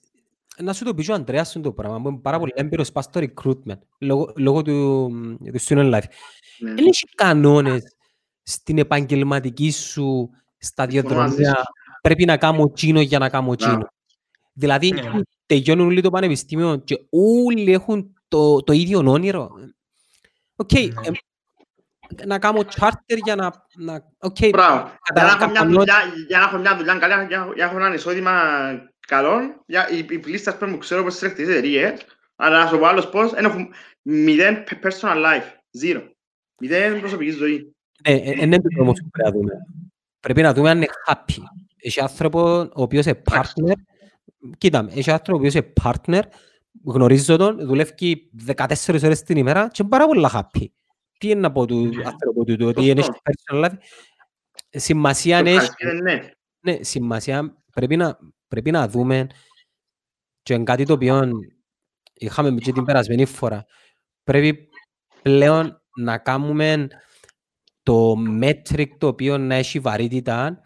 Να σου το πει και ο Αντρέας σου το πράγμα, που είναι πάρα πολύ έμπειρος πας στο recruitment, λόγω, λόγω του, του student life. Ναι. Δεν έχει κανόνες στην επαγγελματική σου σταδιοδρομία. Πρέπει να κάνω τζείνο για να κάνω τζείνο. Δηλαδή, Ναι. τελειώνουν όλοι το πανεπιστήμιο και όλοι έχουν το, το ίδιο όνειρο. Οκ, Ναι. εμ, να κάνω charter για να... να οκ, Μπράβο. Για να Κατά- έχω μια κατά- δουλειά, για να έχω μια δουλειά καλή, για να- για να έχω ένα εισόδημα καλό, για, οι, οι πλείστες που ξέρω πως είναι τις εταιρείες, αλλά να σου πω άλλος πώς, δεν έχουν μηδέν personal life, zero. Μηδέν προσωπική ζωή. Ναι, ε, ε, είναι το όμως που πρέπει να δούμε. Πρέπει να δούμε αν είναι happy. Έχει άνθρωπο ο οποίος είναι partner. Κοίτα, έχει άνθρωπο ο οποίος είναι partner, γνωρίζω τον, δουλεύει 14 ώρες την ημέρα και είναι πάρα πολύ happy. Τι είναι να πω του άνθρωπο του, του, ότι είναι Σωστό. personal life. Σημασία Το έχει, ευχαριστείτε, ναι. ναι, σημασία πρέπει να, Πρέπει να δούμε και είναι κάτι το οποίο είχαμε και την περασμένη φορά. Πρέπει πλέον να κάνουμε το metric το οποίο να έχει βαρύτητα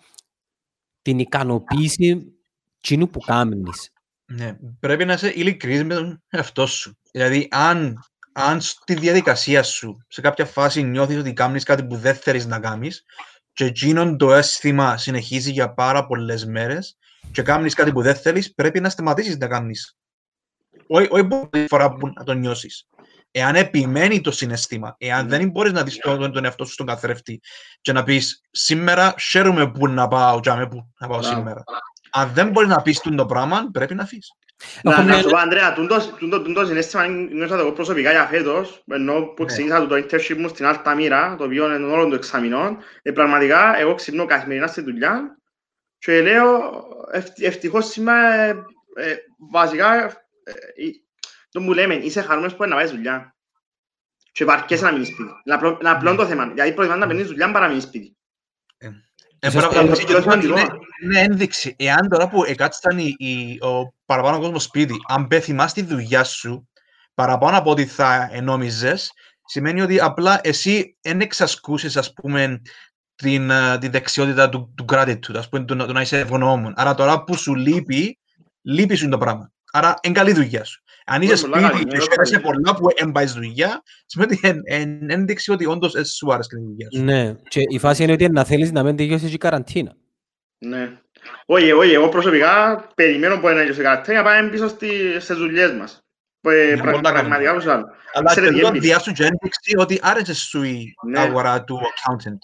την ικανοποίηση κοινού που κάνεις. Ναι, πρέπει να είσαι ειλικρινής με τον εαυτό σου. Δηλαδή, αν, αν στη διαδικασία σου, σε κάποια φάση νιώθεις ότι κάνεις κάτι που δεν θέλεις να κάνεις και εκείνον το αίσθημα συνεχίζει για πάρα πολλές μέρες και κάνεις κάτι που δεν θέλεις, πρέπει να σταματήσεις να κάνεις. Όχι όχι πολλή φορά που να το νιώσεις. Εάν επιμένει το συναισθήμα, εάν δεν μπορείς να δεις τον, τον εαυτό σου στον καθρέφτη και να πεις σήμερα χαίρομαι που να πάω, τζάμε, που να πάω Μπράβο. σήμερα. Αν δεν μπορείς να πεις το πράγμα, πρέπει να αφήσεις. Να, Έχουμε- να σου πω, Ανδρέα, τούτο- τούτο τούτος συναίσθημα νιώσα το εγώ προσωπικά για φέτος, ενώ που Ναι. ξεκίνησα το internship μου στην Αλταμίρα, το οποίο είναι όλων των εξαμηνών, ε, πραγματικά εγώ ξυπνώ καθημερινά στη δουλειά και λέω ευ- ευτυχώς σήμερα, ε, ε, βασικά, ε, ε, το μου λέμε, είσαι χαρούμενος που είναι να πάει δουλειά. Και βαρκέσαι να μείνεις σπίτι. Είναι απλό- είναι απλό το θέμα. Γιατί προτιμάς να μείνεις δουλειά παρά να μείνεις σπίτι. Ε, Ίσως πράγμα- το- είναι- το- το- είναι- Είναι ένδειξη. Εάν τώρα που εκάτσταν η- η- ο παραπάνω κόσμος σπίτι, αν πέθυμάς τη δουλειά σου παραπάνω από ό,τι θα ενόμιζες, σημαίνει ότι απλά εσύ δεν εξασκούσεις, ας πούμε, την, ε, τη δεξιότητα του, του gratitude, ας πούμε, του, να- του να είσαι ευγνώμων. Άρα τώρα που σου λείπει, λείπει σου το πράγμα. Άρα είναι καλή δουλειά σου. Αν είσαι Πολύ καλά, σπίτι είναι και ωραία χαίρεσαι δουλειά. πολλά που δεν πάεις δουλειά, σημαίνει ότι είναι ένδειξη ότι όντως ε, σου άρεσε η δουλειά σου. Ναι, και η φάση είναι ότι να θέλεις να μην τελειώσεις η καραντίνα. Ναι. Όχι, όχι, εγώ προσωπικά περιμένω που είναι και σε κάτι να πάμε πίσω στη- στις δουλειές μας. Που, ε, Να πρα- μπορούμε να πραγματικά κάνουμε. όπως άλλο. Αλλά Ξέρετε και εδώ γιατί. διάσου και ένδειξη ότι άρεσε σου η Ναι. αγορά του accountant.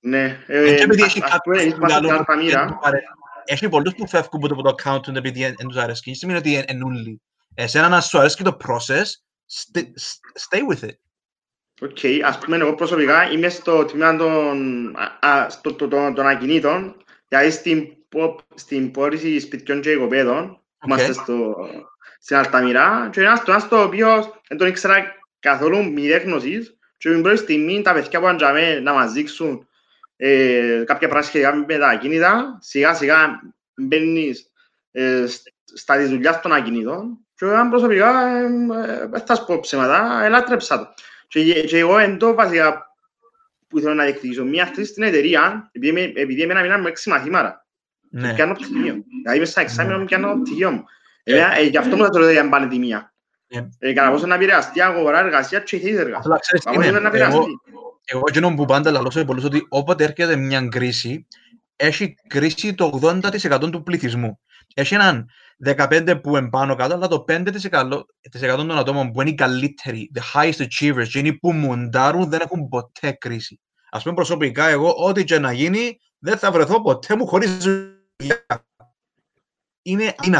Ναι. Ε, Ε, και επειδή ας- έχει ας πούμε, κάποιους εμείς που είμαστε στην λαλούν ότι Αλταμίρα. δεν τους αρέσει. Έχει πολλούς που φεύγουν από το accountant επειδή δεν τους αρέσει. Και σημαίνει ότι είναι ούλοι. Εσένα να σου αρέσει και το process, st- stay with it. OK, ας πούμε εγώ προσωπικά είμαι στο τμήμα των, α, α, στο, το, το, των ακινήτων, δηλαδή στην, πο- στην πώληση σπιτιών και οικοπέδων, που είμαστε στο, στην Altamira και ένας ένας το οποίο δεν τον ήξερα καθόλου μηδέν γνώσεις και την πρώτη στιγμή τα παιδιά που αντζαμε να μας δείξουν ε, κάποια πράγματα σχετικά με τα ακίνητα, σιγά σιγά μπαίνεις ε, σ- στα της δουλειάς των ακινήτων και εγώ προσωπικά ε, ε, δεν θα σου πω ψέματα, ελάτρεψα το. Και, και εγώ εν τω βασικά που θέλω να διεκδικήσω μια αυτή στην εταιρεία, επειδή, είμαι- επειδή εμένα μείναν με έξι μαθήματα. Ναι. Και πιάνω πτυχίο. Δηλαδή μες στα εξάμεινα μου πιάνω το πτυχίο μου. Ε. Εμένα, ε, γι' αυτό μου θα το λέω για την πανεπιστημία. Ε. Ε, κατά πόσο να επηρεαστεί η αγορά εργασίας και η θέση εργασίας. Απλά ξέρεις τι Πάμε είναι. να Εγώ, επηρεαστεί. εγώ εκείνο που πάντα λαλώ σε πολλούς ότι όποτε έρχεται μια κρίση, έχει κρίση το 80% του πληθυσμού. Έχει έναν 15% που είναι πάνω κάτω, αλλά το 5% της εκατό των ατόμων που είναι οι καλύτεροι, the highest achievers, και είναι οι που μουντάρουν, δεν έχουν ποτέ κρίση. Ας πούμε προσωπικά, εγώ ό,τι και να γίνει, δεν θα βρεθώ ποτέ μου χωρίς δουλειά. Είναι είναι.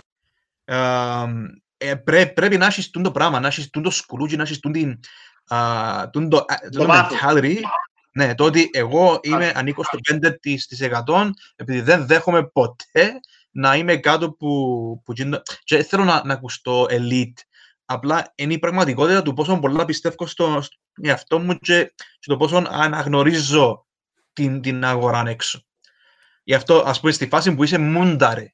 Ε, πρέ, πρέπει να έχεις τούτο πράγμα, να έχεις τούτο σκουλούτσι, να έχεις τούτη, α, τούτο, α, τούτο πάθος. mentality. Ναι, το ότι εγώ είμαι, ανήκω στο 5% επειδή δεν δέχομαι ποτέ να είμαι κάτω που, που γίνω- και δεν θέλω να, να ακουστώ elite. Απλά είναι η πραγματικότητα του πόσο πολλά πιστεύω στο, στον εαυτό μου και, και το πόσο αναγνωρίζω την, την αγορά έξω. Γι' αυτό, ας πούμε, στη φάση που είσαι μούνταρε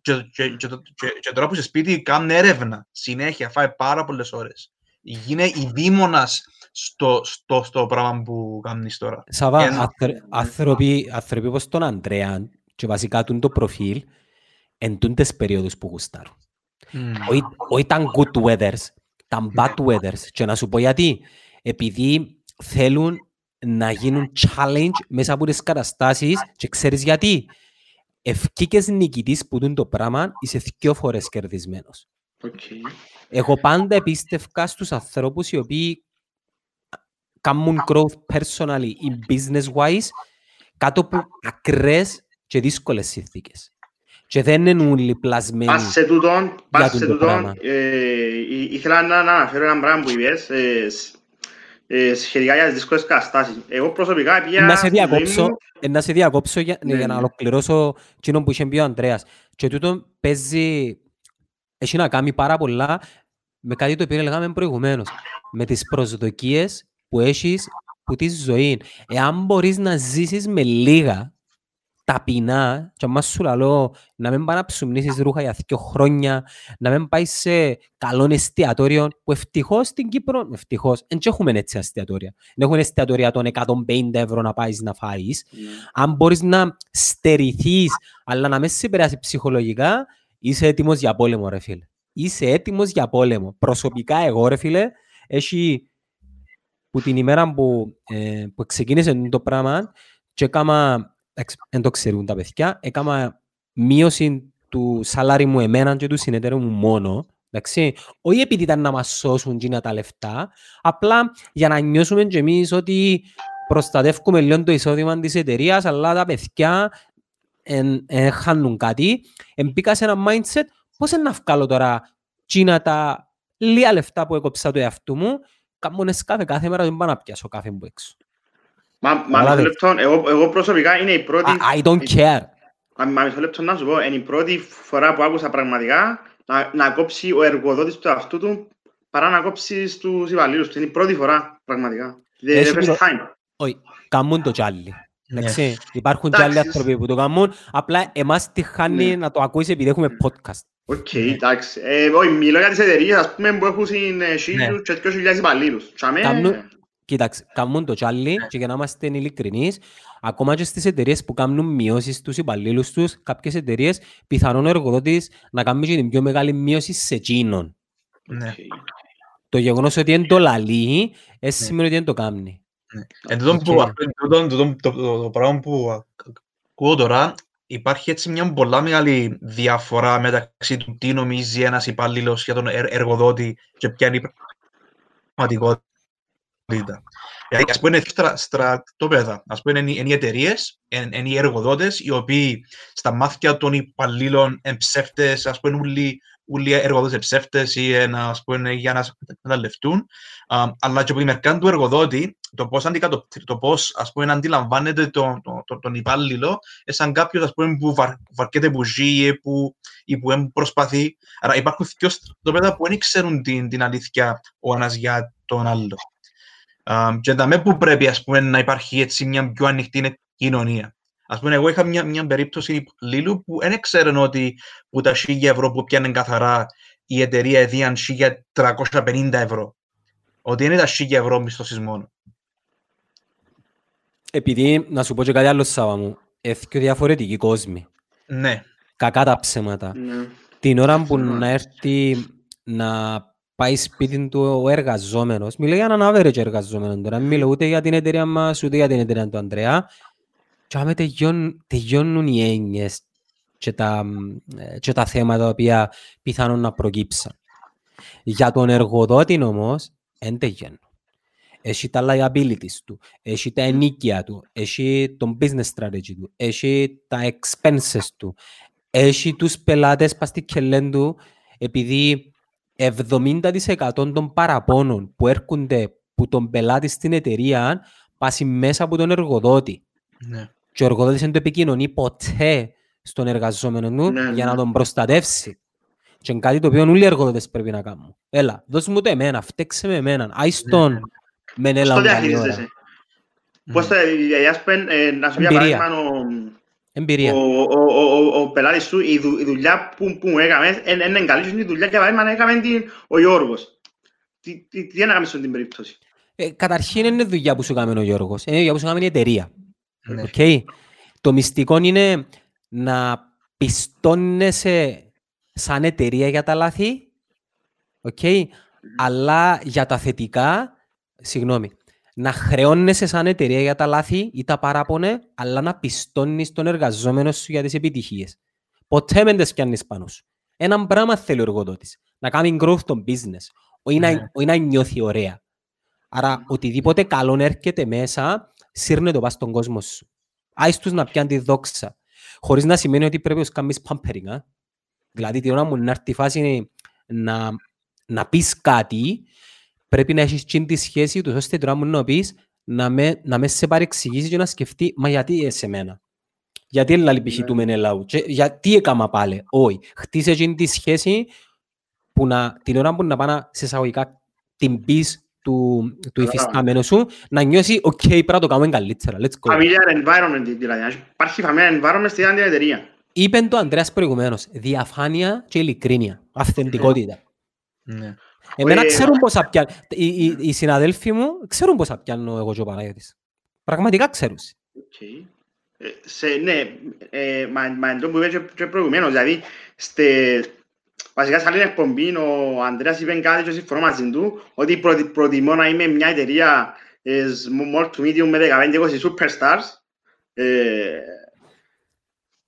και, και, και, το- και, και τώρα που είσαι σπίτι κάνει έρευνα συνέχεια, φάει πάρα πολλές ώρες. Γίνε η δίμονας στο, στο, στο πράγμα που κάνεις τώρα. Σαβά, Ένα. άνθρω- άνθρωποι, άνθρωποι όπως τον Ανδρέα και βασικά τούν το προφίλ εν τούντες περίοδους που γουστάρουν. Όχι όχι τα good weathers, τα bad weathers. Και να σου πω γιατί. Επειδή θέλουν να γίνουν challenge μέσα από τις καταστάσεις και ξέρεις γιατί. Ευκήκες νικητής που τούν το πράγμα, είσαι δυο φορές κερδισμένος. Οκ. Εγώ πάντα επίστευκα στους ανθρώπους οι οποίοι κάνουν growth personally ή business wise κάτω από ακραίες και δύσκολες συνθήκες. Και δεν είναι όλοι πλασμένοι. Πας σε τούτον, πας τούτο σε τούτον, πράγμα. ε, ή- ήθελα να, να αναφέρω ένα πράγμα που είπες ε, σ- ε, σχετικά για τις δύσκολες καταστάσεις. Εγώ προσωπικά πήγα Να σε στη ζωή διακόψω, μου- ε, να σε διακόψω για, Ναι, για να ναι. ολοκληρώσω εκείνο που είχε πει ο Ανδρέας. Και τούτο παίζει, έχει να κάνει πάρα πολλά με κάτι το οποίο λέγαμε προηγουμένως. Με τις προσδοκίες που έχεις που τη ζωή. Εάν μπορείς να ζήσεις με λίγα, ταπεινά και άμα σου λαλώ να μην πάει να ψουμνήσεις ρούχα για δύο χρόνια, να μην πάεις σε καλό εστιατόριο που ευτυχώς στην Κύπρο, ευτυχώς, δεν έχουμε έτσι εστιατόρια. Δεν έχουν εστιατόρια των 150 ευρώ να πάεις να φάεις. Αν μπορείς να στερηθείς, αλλά να μην σε επηρεάσει ψυχολογικά, είσαι έτοιμος για πόλεμο ρε φίλε. Είσαι έτοιμος για πόλεμο. Προσωπικά εγώ ρε φίλε, έχει που την ημέρα που, ε, που ξεκίνησε το πράγμα και έκανα, δεν το ξέρουν τα παιδιά, έκανα μείωση του σαλάρι μου εμένα και του συνεταίρου μου μόνο, εντάξει, όχι επειδή ήταν να μας σώσουν και τα λεφτά, απλά για να νιώσουμε και εμείς ότι προστατεύουμε λίγο το εισόδημα της εταιρείας, αλλά τα παιδιά εν, εν χάνουν κάτι. Εμπήκα σε ένα mindset, πώς είναι να βγάλω τώρα τσίνα τα λίγα λεφτά που έκοψα το εαυτού μου, κάνω κάθε κάθε μέρα δεν πάω να πιάσω κάθε μου έξω. Μα, μα μισό λεπτό, εγώ, εγώ προσωπικά είναι η πρώτη... I, I don't care. Μα, μα μισό λεπτό να σου πω, είναι η πρώτη φορά που άκουσα πραγματικά να, να κόψει ο εργοδότης του αυτού του παρά να κόψει στους υπαλλήλους του. Είναι η πρώτη φορά πραγματικά. The, the first time. Όχι, κάνουν το τζάλι. Εντάξει, υπάρχουν και άλλοι άνθρωποι που το κάνουν, απλά εμάς τυχάνει να το ακούσει επειδή έχουμε podcast. OK, εντάξει. Ε, όχι, μιλώ για τις εταιρείες, ας πούμε, που έχουν χίλιους και δυο χιλιάδες υπαλλήλους. Κοίταξε, κάνουν το τσάλι και για να είμαστε ειλικρινείς, ακόμα και στις εταιρείες που κάνουν μειώσεις στους υπαλλήλους τους, κάποιες εταιρείες πιθανόν ο εργοδότης να κάνει και την πιο μεγάλη μείωση σε εκείνον. Ναι. Το γεγονός ότι είναι το λαλεί, έτσι σημαίνει ότι δεν το κάνει. Εν τούτον που, τούτον- τούτον- το, το, το πράγμα που ακούω τώρα, υπάρχει έτσι μια πολλά μεγάλη διαφορά μεταξύ του τι νομίζει ένας υπάλληλος για τον ερ- εργοδότη και ποια είναι η πραγματικότητα. Δηλαδή, ας πούμε, είναι στρα, στρατόπεδα. Ας πούμε, είναι, οι- είναι οι εταιρείες, είναι, είναι οι εργοδότες, οι οποίοι στα μάτια των υπαλλήλων είναι ψεύτες, ας πούμε, όλοι, όλοι οι εργοδότες είναι ψεύτες ή ένα, ας πούμε, για να εκμεταλλευτούν. Α, αλλά και από τη μεριά του εργοδότη, το πώς, αντικατοπτρι- το πώς ας πούμε, αντιλαμβάνεται τον, τον, τον, τον υπάλληλο, ε, σαν κάποιος ας πούμε, που βαρ, βαρκέται που ζει ή που, ή που εμ προσπαθεί. Άρα υπάρχουν δύο στρατόπεδα που δεν ξέρουν την, την αλήθεια ο ένας για τον άλλο. Α, και δαμέ που πρέπει ας πούμε, να υπάρχει έτσι μια πιο ανοιχτή κοινωνία. Ας πούμε, εγώ είχα μια, μια περίπτωση Λίλου που δεν ξέρουν ότι που τα 1000 ευρώ που πιάνουν καθαρά η εταιρεία εδίαν 1350 ευρώ. Ότι είναι τα 1000 ευρώ μισθώσεις μόνο. Επειδή, να σου πω και κάτι άλλο Σάβα μου, έχει και διαφορετικοί κόσμοι. Ναι. Κακά τα ψέματα. Ναι. Την ώρα που Συμφωνώ. να έρθει να πάει σπίτι του ο εργαζόμενος, μιλώ για έναν average εργαζόμενο τώρα, μιλώ ούτε για την εταιρεία μας, ούτε για την εταιρεία του Ανδρέα, και άμα τελειώνουν, τελειώνουν οι έννοιες και τα, ε, και τα θέματα τα οποία πιθανόν να προκύψαν. Για τον εργοδότη όμως, δεν τελειώνουν. Έχει τα liabilities του, έχει τα ενίκια του, έχει τον business strategy του, έχει τα expenses του, έχει τους πελάτες πας στη κελέν του, επειδή 70% των παραπώνων που έρχονται που τον πελάτη στην εταιρεία πάσει μέσα από τον εργοδότη. ναι. Και ο εργοδότης δεν το επικοινωνεί ποτέ στον εργαζόμενο του Ναι, για ναι. να τον προστατεύσει. Και είναι κάτι το οποίο όλοι οι εργοδότες πρέπει να κάνουν. Έλα, δώσ' μου το εμένα, φταίξε με εμένα. Άις Ναι, τον ναι. μεν Πώς έλα το μου καλή διαχειρίζεσαι; Μμ. Πώς το, ε, ας πούμε, ε, να σου πει για Εμπειρία. παράδειγμα, ο, Εμπειρία. ο, ο, ο, ο, ο πελάτης σου, η, δου, η δουλειά που, που μου έκαμες, είναι είναι καλή σου, είναι η δουλειά για παράδειγμα έκαμε την, ο Γιώργος. Τι, τι, τι να κάνεις στην περίπτωση; Ε, καταρχήν είναι δουλειά που σου κάνει ο Γιώργος. Είναι δουλειά που σου κάνει η εταιρεία. Ναι. Οκ. Το μυστικό είναι να πιστώνεσαι σαν εταιρεία για τα λάθη, οκ, αλλά για τα θετικά, συγγνώμη, να χρεώνεσαι σαν εταιρεία για τα λάθη ή τα παράπονα, αλλά να πιστώνεις τον εργαζόμενο σου για τις επιτυχίες. Ποτέ δεν τις πιάνεις πάνω σου. Έναν πράγμα θέλει ο εργοδότης. Να κάνει growth το business. Όχι να, Ναι. όχι να νιώθει ωραία. Άρα, οτιδήποτε καλό έρχεται μέσα, σύρνε το πας στον κόσμο σου. Άις τους να πιάνει τη δόξα. Χωρίς να σημαίνει ότι πρέπει να τους κάνεις pampering. Α. Δηλαδή, την ώρα μου να έρθει η φάση να, να πεις κάτι, πρέπει να έχεις τσιν τη σχέση του, ώστε την ώρα μου να πεις να με, να με σε παρεξηγήσει και να σκεφτεί, μα γιατί ε, σε μένα; Γιατί έλα π.χ. του μεν λαού. Και Γιατί έκαμα πάλι. Όχι. Χτίσε τσιν τη σχέση που να, την ώρα που να πάει να σε εισαγωγικά την πεις του, του Καλά. υφιστάμενου σου, να νιώσει «ΟΚ, πρέπει να το κάνουμε καλύτερα, let's go». Familiar environment δηλαδή. Υπάρχει familiar environment στην ίδια εταιρεία. Είπε το Ανδρέας προηγουμένως, διαφάνεια και ειλικρίνεια, αυθεντικότητα. Ναι. Εμένα Ε, ξέρουν πώς θα πιάνω, οι, οι, οι συναδέλφοι μου ξέρουν πώς θα πιάνω εγώ και ο Παναγιώτης. Πραγματικά ξέρουν. Οκ. Ε, σε, ναι, ε, μα, μα εν τούτο που είπε και, και προηγουμένως, δηλαδή, στε, βασικά σε άλλη εκπομπή ο Ανδρέας είπε κάτι και συμφωνώ μαζί του, ότι προτι, προτιμώ να είμαι μια εταιρεία ε, small to medium με 15-20 superstars, ε,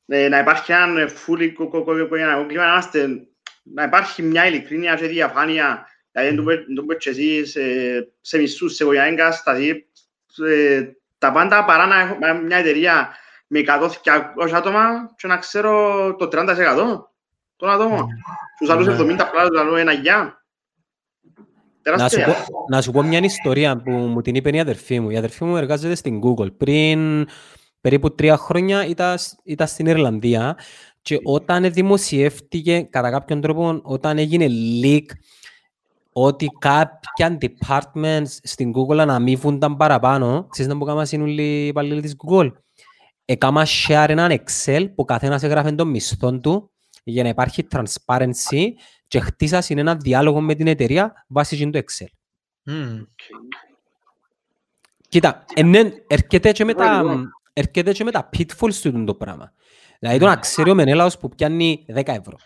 ε, να υπάρχει ένα fully οικογενειακό κλίμα, να είμαστε, να υπάρχει μια ειλικρίνεια και διαφάνεια, δηλαδή δεν το πω και εσύ σε, σε μισθούς, σε οικογενειακή κατάσταση, ε, τα πάντα παρά να έχω μια εταιρεία με 100-200 άτομα και να ξέρω το 30% των ατόμων. Τους άλλους Ναι. 70 απλά τους λέω ένα γεια. Να σου, Τεράστια. πω, να σου πω μια ιστορία που μου την είπε η αδερφή μου. Η αδερφή μου εργάζεται στην Google. Πριν περίπου τρία χρόνια ήταν, σ- ήταν στην Ιρλανδία και όταν δημοσιεύτηκε κατά κάποιον τρόπο, όταν έγινε leak ότι κάποια departments στην Google αναμείβονταν παραπάνω, ξέρεις να μου κάμα είναι οι υπαλλήλοι της Google. Έκαμα share έναν Excel που καθένας έγραφε τον μισθό του για να υπάρχει transparency και χτίσα ένα διάλογο με την εταιρεία βάσει το Excel. Μμμ. Κοίτα, ενεν, έρχεται και με τα, Λοιπόν. έρχεται και με τα pitfalls του το πράγμα. Δηλαδή το να ξέρει ο Μενέλαος που πιάνει 10 ευρώ.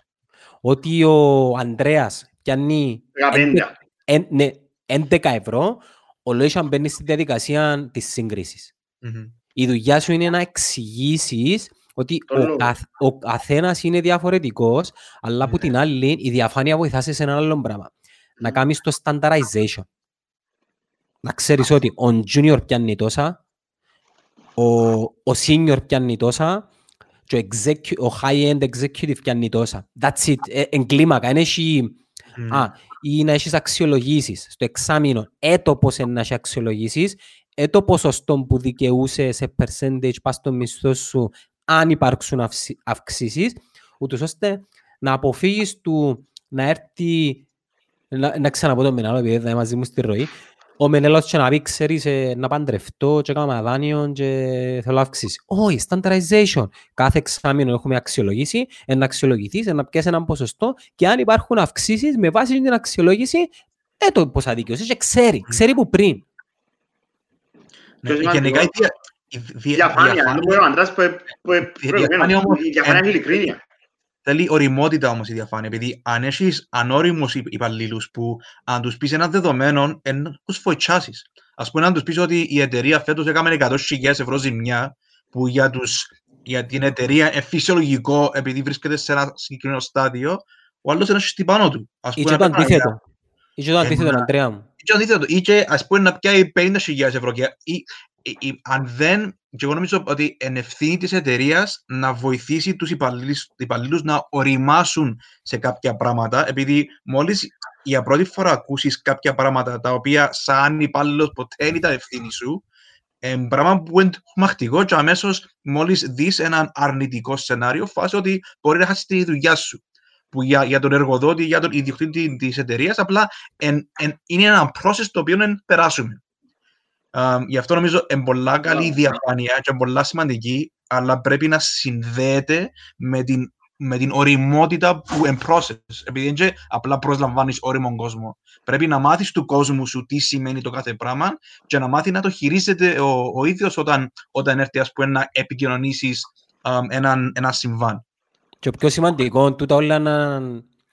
Ότι ο Ανδρέας πιάνει 15. εν- ναι, 11 ευρώ, ο Λόισαν μπαίνεις στη διαδικασία της σύγκρισης. Μμμ. Η δουλειά σου είναι να εξηγήσεις ότι Το ο, λόγο. καθ, ο καθένας είναι διαφορετικός, αλλά από Ναι. την άλλη η διαφάνεια βοηθάς σε ένα άλλο πράγμα. Να κάνεις το standardization. Να ξέρεις ότι ο junior πιάνει τόσα, ο, ο senior πιάνει τόσα και ο, execu- ο high-end executive πιάνει τόσα. That's it. Ε, εν κλίμακα. Εν έχει, Μμμ. Α, ή να έχεις αξιολογήσεις στο εξάμεινο, έτο πώς είναι να έχεις αξιολογήσεις, έτο ποσοστό που δικαιούσε σε percentage πας στο μισθό σου, αν υπάρξουν αυξ- αυξήσεις, ούτως ώστε να αποφύγεις του να έρθει, να, να ξαναπώ τον Μενάλο, επειδή δεν είναι μαζί μου στη ροή, ο Μενέλος και να πει, ξέρεις, ε, να παντρευτώ και έκανα δάνειο και θέλω αύξηση. Όχι, standardization. Κάθε εξάμεινο έχουμε αξιολογήσει, ε, να αξιολογηθείς, ε, να πιάσεις έναν ποσοστό και αν υπάρχουν αυξήσεις με βάση την αξιολόγηση, ε, το πώς αδικαιώσεις και ξέρει, ξέρει που πριν. Ναι, Πιο σημαντικό. Γενικά η δια- η δια- Διαφάνεια. διαφάνεια Δεν μπορεί ο Ανδρέας που που- Η διαφάνεια προηγουμένως. όμως Η διαφάνεια είναι εν- ειλικρίνεια. Θέλει οριμότητα όμως η διαφάνεια, επειδή αν έχεις ανώριμους υπ- υπαλλήλους που αν τους πεις ένα δεδομένο, εν τους φοητσάσεις. Ας πούμε, αν τους πεις ότι η εταιρεία φέτος έκαμε 100.000 ευρώ ζημιά, που για, τους, για την εταιρεία είναι φυσιολογικό επειδή βρίσκεται σε ένα συγκεκριμένο στάδιο, ο άλλος είναι στη πάνω του. Ας Ή πούμε, και το να πει, αντίθετο. Ή και το αντίθετο, Ένα- Αντρέα μου. ή και το αντίθετο, ή και ας πούμε να πιάει 50.000 ευρώ. Και, ή, ή- ή- αν δεν, και εγώ νομίζω ότι είναι ευθύνη της εταιρείας να βοηθήσει τους υπαλλήλους, υπαλλήλους να οριμάσουν σε κάποια πράγματα, επειδή μόλις για πρώτη φορά ακούσεις κάποια πράγματα τα οποία σαν υπάλληλος ποτέ δεν ήταν ευθύνη σου, ε, πράγμα που είναι τρομακτικό και αμέσως μόλις δεις ένα αρνητικό σενάριο, φάση ότι μπορεί να χάσεις τη δουλειά σου. Που για, για τον εργοδότη, για τον ιδιοκτήτη της εταιρείας, απλά εν, εν, είναι ένα process το οποίο δεν περάσουμε. Α, γι' αυτό νομίζω είναι πολλά καλή η διαφάνεια και είναι πολλά σημαντική, αλλά πρέπει να συνδέεται με την, με την οριμότητα που είναι process. Επειδή δεν και απλά προσλαμβάνεις όριμον κόσμο. Πρέπει να μάθεις του κόσμου σου τι σημαίνει το κάθε πράγμα και να μάθει να το χειρίζεται ο, ο ίδιος όταν, όταν έρθει ας πούμε, να επικοινωνήσεις α, έναν, ένα συμβάν. Και το πιο σημαντικό, τούτα όλα να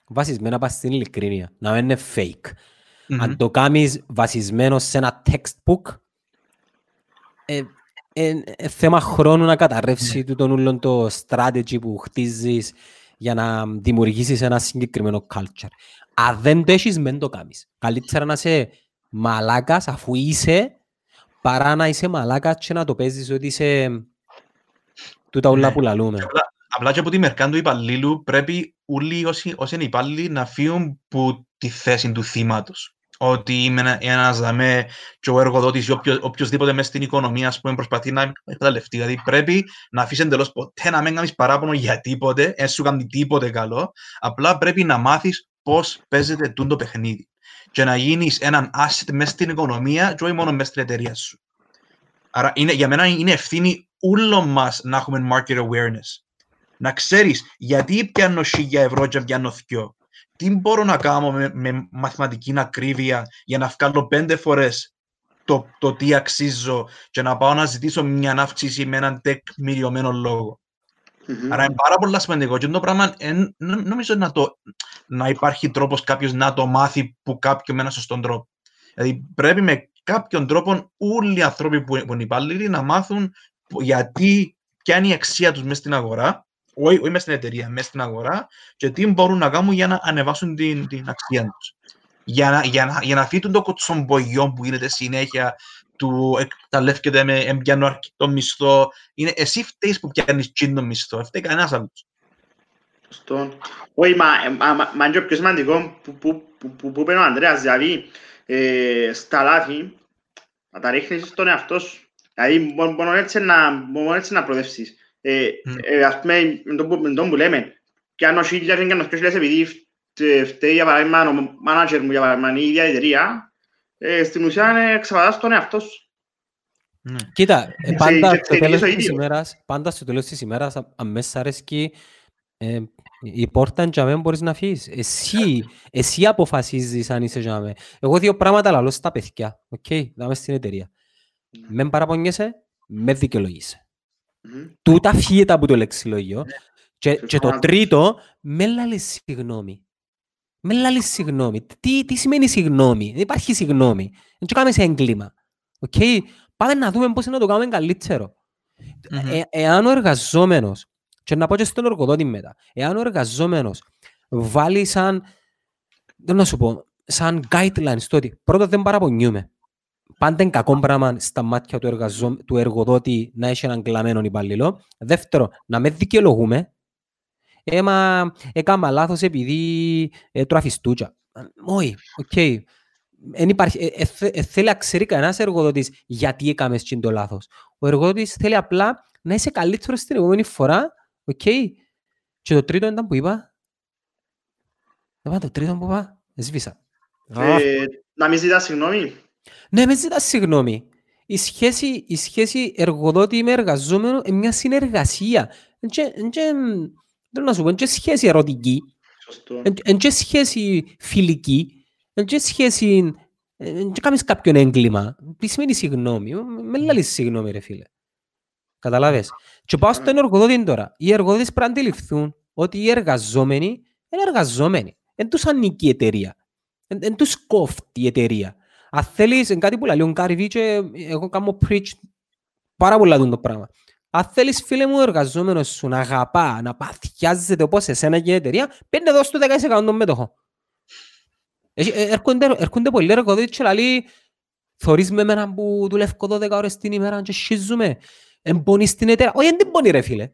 βασισμένα πας στην ειλικρίνεια, να μην είναι fake. Μμμ. Αν το κάνεις βασισμένο σε ένα textbook, ε, ε, ε, θέμα χρόνου να καταρρεύσει τούτον όλον το strategy που χτίζεις για να δημιουργήσεις ένα συγκεκριμένο culture. Αν δεν το έχεις, μην το κάνεις. Καλύτερα να είσαι μαλάκας αφού είσαι, παρά να είσαι μαλάκας και να το παίζεις ότι είσαι τούτα όλα Ναι. που λαλούμε. Και Απλά, απλά και από τη μερκά του υπαλλήλου πρέπει όλοι όσοι, όσοι είναι υπάλληλοι να φύγουν που τη θέση του θύματος. Ότι είμαι ένα- ένας δαμέ και ο εργοδότης ή όποιος, οποιοσδήποτε μέσα στην οικονομία ας πούμε, προσπαθεί να εκμεταλλευτεί. Δηλαδή πρέπει να αφήσεις εντελώς ποτέ να μην κάνεις παράπονο για τίποτε, δεν σου κάνει τίποτε καλό. Απλά πρέπει να μάθεις πώς παίζεται τούτο το παιχνίδι. και να γίνεις έναν asset μέσα στην οικονομία και όχι μόνο μέσα στην εταιρεία σου. Άρα είναι, για μένα είναι ευθύνη όλων μας να έχουμε market awareness. Να ξέρεις γιατί πιάνω 1000 ευρώ και πιάνω 2. Τι μπορώ να κάνω με, με μαθηματική ακρίβεια για να βγάλω πέντε φορές το, το τι αξίζω και να πάω να ζητήσω μια αύξηση με έναν τεκμηριωμένο λόγο. Μμμ. Άρα είναι πάρα πολύ σημαντικό και το πράγμα εν, νο- νομίζω να, το, να υπάρχει τρόπος κάποιος να το μάθει που κάποιον με έναν σωστό τρόπο. Δηλαδή πρέπει με κάποιον τρόπο όλοι οι άνθρωποι που, που είναι υπάλληλοι να μάθουν που- γιατί, ποια είναι η αξία τους μέσα στην αγορά, όχι, όχι μέσα στην εταιρεία, μέσα στην αγορά και τι μπορούν να κάνουν για να ανεβάσουν την, την αξία τους. Για να, για να, για να φύγουν το κοτσομπογιό που γίνεται συνέχεια του εκμεταλλεύκεται με εμπιάνο αρκετό μισθό. Είναι εσύ φταίεις που πιάνεις τσίντο μισθό, δεν φταίει κανένας άλλος. Σωστό. Όχι, μα, ε, μα, μα, μα είναι και πιο σημαντικό που, που, που, που, που είπε ο Ανδρέας, δηλαδή ε, στα λάθη να τα ρίχνεις στον εαυτό σου. Δηλαδή μόνο, μόνο, έτσι, να, μόνο έτσι να προοδεύσεις. Ε, Μμ. ε, ας πούμε, με το, που- με το που λέμε, και αν ο χίλιας και αν ο χίλιας επειδή φτε- φταίει για παράδειγμα ο manager μου για παράδειγμα η ίδια η εταιρεία, ε, στην ουσία ε, εξαπατάς τον εαυτό σου. Ναι. Κοίτα, ε, Σε- πάντα σε στο τέλος εξαιρετήσω της ίδιο. ημέρας, πάντα στο τέλος της ημέρας, α- αν μέσα σ' αρέσκει, ε, η πόρτα για μένα μπορείς να φύγεις. Εσύ, εσύ αποφασίζεις αν είσαι για μένα. Εγώ δύο πράγματα λαλώ στα παιδιά, οκ, δαμέ στην εταιρεία. Μεν παραπονιέσαι, μεν δικαιολογείσαι. Μμμ. Τούτα φύγεται από το λεξιλόγιο. Και, και το Συμφωνώ. τρίτο, μεν λαλείς συγγνώμη. Μεν λαλείς συγγνώμη. Τι, τι σημαίνει συγγνώμη. Δεν υπάρχει συγγνώμη. Δεν έκαμες έγκλημα. Οκ; Πάμε να δούμε πώς να το κάνουμε καλύτερο. Μμμ. Ε, εάν ο εργαζόμενος, και να πω και στον εργοδότη μετά, εάν ο εργαζόμενος βάλει σαν, εν να σου πω, σαν guidelines το ότι πρώτα δεν παραπονιούμε. Πάντα είναι κακό πράγμα στα μάτια του, εργαζό, του εργοδότη να έχει έναν κλαμμένο υπαλλήλο. Δεύτερο, να μεν δικαιολογούμε. Ε, μα έκανα λάθος επειδή ε, τρώα φιστούτσα. Ε, Όχι, οκ. Εν υπάρχει, ε, ε, θε- ε, θέλει να ξέρει κανένας εργοδότης γιατί έκαμε εκείνο το λάθος. Ο εργοδότης θέλει απλά να είσαι καλύτερος την επόμενη φορά. Οκ. Και το τρίτο ήταν που είπα. Δεν το τρίτο που είπα. Σβήσα. Α, Ε, να μην ζητάς συγγνώμη. Ναι, μες ζητάς συγγνώμη. Η σχέση, η σχέση εργοδότη με εργαζόμενο είναι μια συνεργασία. Εν και- εν και- Δεν να σου πω, είναι και σχέση ερωτική, Σωστό. εν- εν και σχέση φιλική, εν και σχέση... Εν και κάνεις κάποιον έγκλημα. Τι σημαίνει συγγνώμη; Με- Με λάλεις συγγνώμη ρε φίλε. Καταλάβες. Και πάω στον εργοδότη τώρα. Οι εργοδότες πρέπει να αντιληφθούν ότι οι εργαζόμενοι είναι εργαζόμενοι. Εν τους ανήκει η εταιρεία. Εν, εν τους κόφτει η εταιρεία. Αν θέλεις, είναι κάτι που λέει ο Γκάρι Βί και εγώ κάνω preach πάρα πολλά το πράγμα. Αν θέλεις φίλε μου ο εργαζόμενος σου να αγαπά, να παθιάζεται όπως εσένα και η εταιρεία, πέντε δώσ' του 10% των μέτοχο. Έχει- ε, Έρχονται, έρχονται πολλοί εργοδότες και λαλεί θωρείς με εμένα που δουλεύω 12 ώρες την ημέρα και σχίζουμε. Εμπονείς στην εταιρεία. Όχι, δεν πονεί ρε φίλε.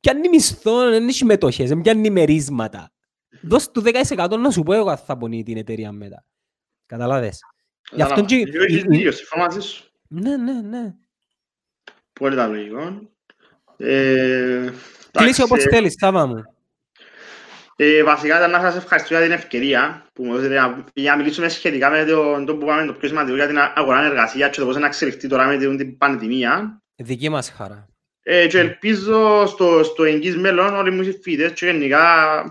Πιάνει μισθό, δεν έχει μετοχές, δεν πιάνει μερίσματα. Δώσ' του 10% να σου πω εγώ αν θα πονεί την εταιρεία μετά. Καταλάβες. Γι' αυτό και- Κατάλαβα. Έχεις δίκιο, συμφωνώ μαζί σου. Ναι, ναι, ναι. Πολύ τα λογικό. Ε, Κλείσει εντάξει, όπως ε, θέλεις, Σάβα μου. Ε, βασικά ήταν να σας ευχαριστώ για την ευκαιρία που μου δώσετε να- για να μιλήσουμε σχετικά με το, το που πάμε το πιο σημαντικό για την αγορά εργασία και το πώς να εξελιχθεί τώρα με την- την πανδημία. Δική μας χαρά. Ε, και ελπίζω στο, στο εγγύς μέλλον όλοι μου οι συμφοιτητές και γενικά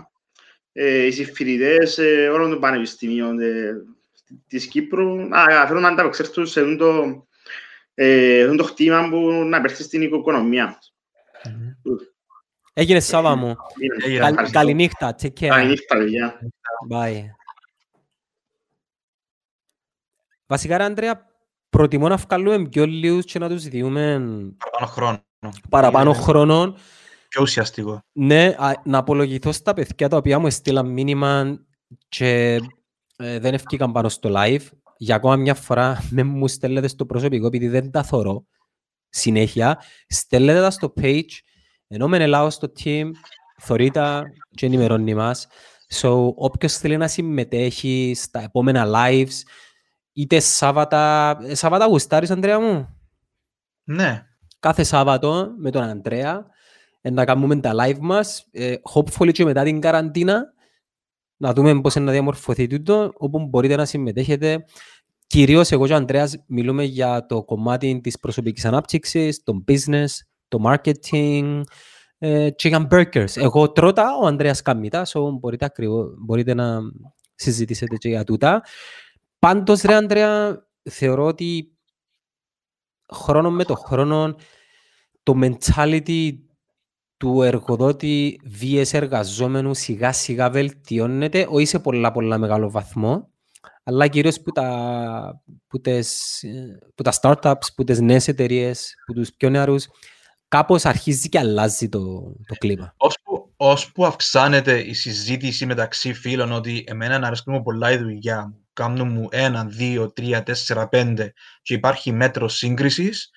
ε, οι συμφοιτητές ε, όλων των πανεπιστημίων ε, της Κύπρου να καταφέρουν να ανταπεξέλθουν σε αυτό το, ε, αυτό το χτήμα που να περθεί στην οικονομία μας. Έγινε Σάβα μου. Έγινε. Καλ- Ευχαριστώ. Καληνύχτα. Take care. Καληνύχτα, παιδιά. Bye. Βασικά, ρε Αντρέα, προτιμώ να βγάλουμε πιο λίγους και να τους διούμε Παραπάνω χρόνο. παραπάνω Είναι χρόνων. Πιο ουσιαστικό. Ναι, α, να απολογηθώ στα παιδιά τα οποία μου έστειλαν μήνυμα και ε, δεν ευκήκαν πάνω στο live. Για ακόμα μια φορά με μου στέλνετε στο προσωπικό επειδή δεν τα θωρώ συνέχεια. Στέλνετε τα στο page, ενώ με ελάω στο team, θωρεί τα και ενημερώνει μας. So, όποιος θέλει να συμμετέχει στα επόμενα lives, είτε Σάββατα... ε, Σάββατα γουστάρεις, Ανδρέα μου; Ναι. κάθε Σάββατο με τον Αντρέα ε, να κάνουμε τα live μας. Ε, hopefully και μετά την καραντίνα να δούμε πώς είναι να διαμορφωθεί τούτο, όπου μπορείτε να συμμετέχετε. Κυρίως εγώ και ο Ανδρέας μιλούμε για το κομμάτι της προσωπικής ανάπτυξης, το business, το marketing ε, και για burgers. Εγώ τρώτα, ο Ανδρέας καμίτα, so μπορείτε, ακριβώς, μπορείτε να συζητήσετε και για τούτα. Πάντως, ρε Ανδρέα, θεωρώ ότι χρόνο με το χρόνο το mentality του εργοδότη βίες εργαζόμενους σιγά σιγά βελτιώνεται, όχι σε πολλά πολλά μεγάλο βαθμό, αλλά κυρίως που τα, που τες, που τα startups, που τις νέες εταιρείες, που τους πιο νεαρούς, κάπως αρχίζει και αλλάζει το, το κλίμα. Ώσπου, ώσπου αυξάνεται η συζήτηση μεταξύ φίλων ότι εμένα να αρέσκουν πολλά η δουλειά μου, κάνουν μου ένα, δύο, τρία, τέσσερα, πέντε και υπάρχει μέτρο σύγκρισης,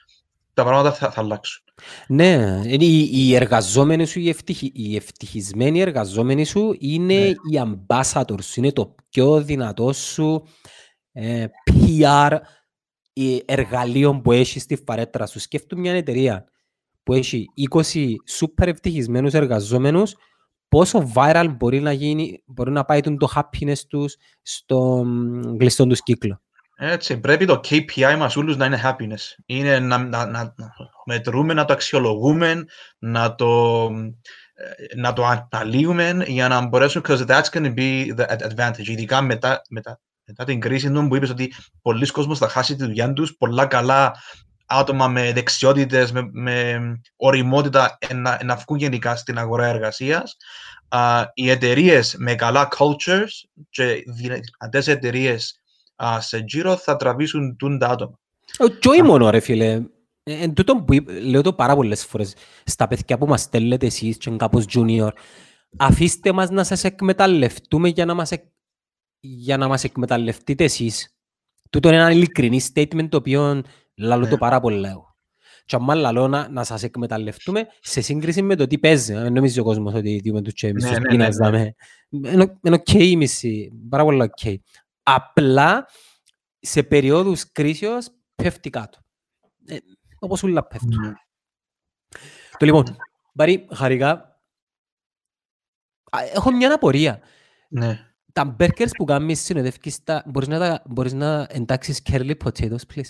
τα πράγματα θα, θα αλλάξουν. Ναι, οι, οι εργαζόμενοι σου, οι, ευτυχι, οι ευτυχισμένοι εργαζόμενοι σου είναι Ναι. οι ambassadors σου, είναι το πιο δυνατό σου ε, PR ε, εργαλείο που έχεις στη φαρέτρα σου. Σκέφτομαι μια εταιρεία που έχει 20 super ευτυχισμένους εργαζόμενους, πόσο viral μπορεί να γίνει, μπορεί να πάει το happiness τους στο μ, κλειστό τους κύκλο. Έτσι, πρέπει το KPI μας όλους να είναι happiness. Είναι να, να, να, να μετρούμε, να το αξιολογούμε, να το, ε, να το αναλύουμε για να μπορέσουμε, because that's going to be the ad- advantage. Ειδικά μετά, μετά, μετά την κρίση του που είπες ότι πολλοί κόσμος θα χάσει τη δουλειά τους, πολλά καλά άτομα με δεξιότητες, με, με οριμότητα ε, να, να βγουν γενικά στην αγορά εργασίας. Α, οι εταιρείες με καλά cultures και δυνατές εταιρείες σε γύρο θα τραβήσουν τούν τα άτομα. Ε, Και όχι μόνο ρε φίλε, Ε, εν τούτο που είπ- λέω το πάρα πολλές φορές στα παιδιά που μας στέλνετε εσείς και κάπως junior, αφήστε μας να σας εκμεταλλευτούμε για να μας, εκ... για να μας εκμεταλλευτείτε εσείς. Τούτο είναι ένα ειλικρινή statement το οποίο λαλώ Ναι. το πάρα πολλά εγώ. Και άμα λαλώ να, να σας εκμεταλλευτούμε σε σύγκριση με το τι παίζει. Δεν νομίζει ο κόσμος ότι δούμε τους και εμείς Ναι, τους ναι, πίνας, ναι, ναι. δάμε. Είναι είναι οκ η μισή, πάρα πολλά οκ. Απλά σε περίοδους κρίσεως πέφτει κάτω. Ε, όπως όλα πέφτουν. Ναι. Το λοιπόν, Μπαρί, χαρικά, α, έχω μια απορία. Ναι. Τα μπέρκερς που κάνεις συνοδεύκεις, τα, μπορείς, να τα, μπορείς να εντάξεις curly potatoes, please;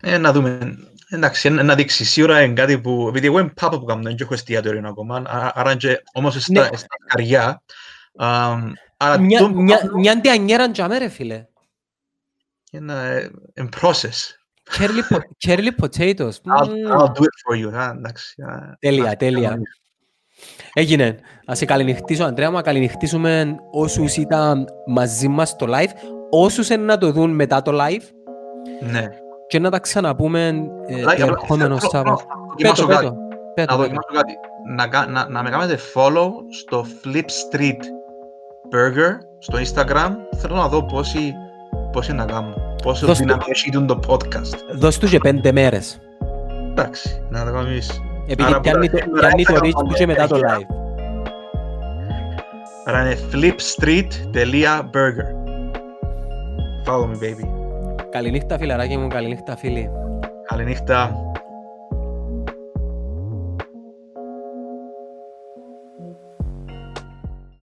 Ε, να δούμε. Εντάξει, να δείξει σίγουρα είναι κάτι που... Επειδή εγώ είμαι πάπα που κάνω, δεν έχω εστιατόριο ακόμα, α- άρα και όμως Ναι. στα, στα καριά. Αμ, Άρα Μια, το που μια, κάνω μια αντιανιέρα τζαμέ, ρε φίλε. είναι ε, in process. Curly, po- curly potatoes. I'll, Μμμ. I'll do it for you. Α, Εντάξει. α, Τέλεια, α, τέλεια. Έγινε. Ας σε καληνυχτήσω, Αντρέα, μα καληνυχτήσουμε όσους ήταν μαζί μας στο live, όσους είναι να το δουν μετά το live Ναι. και να τα ξαναπούμε ε, Like, το απλά ερχόμενο θέλω- Σάββατο. θέλω να δοκιμάσω Πέτω, κάτι. πέτω. Πέτω, Να πέτω. δοκιμάσω κάτι. Να, κα- να, να με κάνετε follow στο Flip Street Burger στο Instagram. Θέλω να δω πόσοι, πόσοι να κάνω. Πόσο Δώσ' του- δύναμη έχει τούτο το podcast. Δώσ' του και πέντε μέρες. Εντάξει, να το κάνουμε εμείς. Επειδή Άρα, πιάνει το, σήμερα πιάνει το έφερα reach του και μετά το παντού. live. Άρα είναι flipstreet.burger. Follow me, baby. Καληνύχτα φιλαράκι μου, καληνύχτα φίλοι. Καληνύχτα.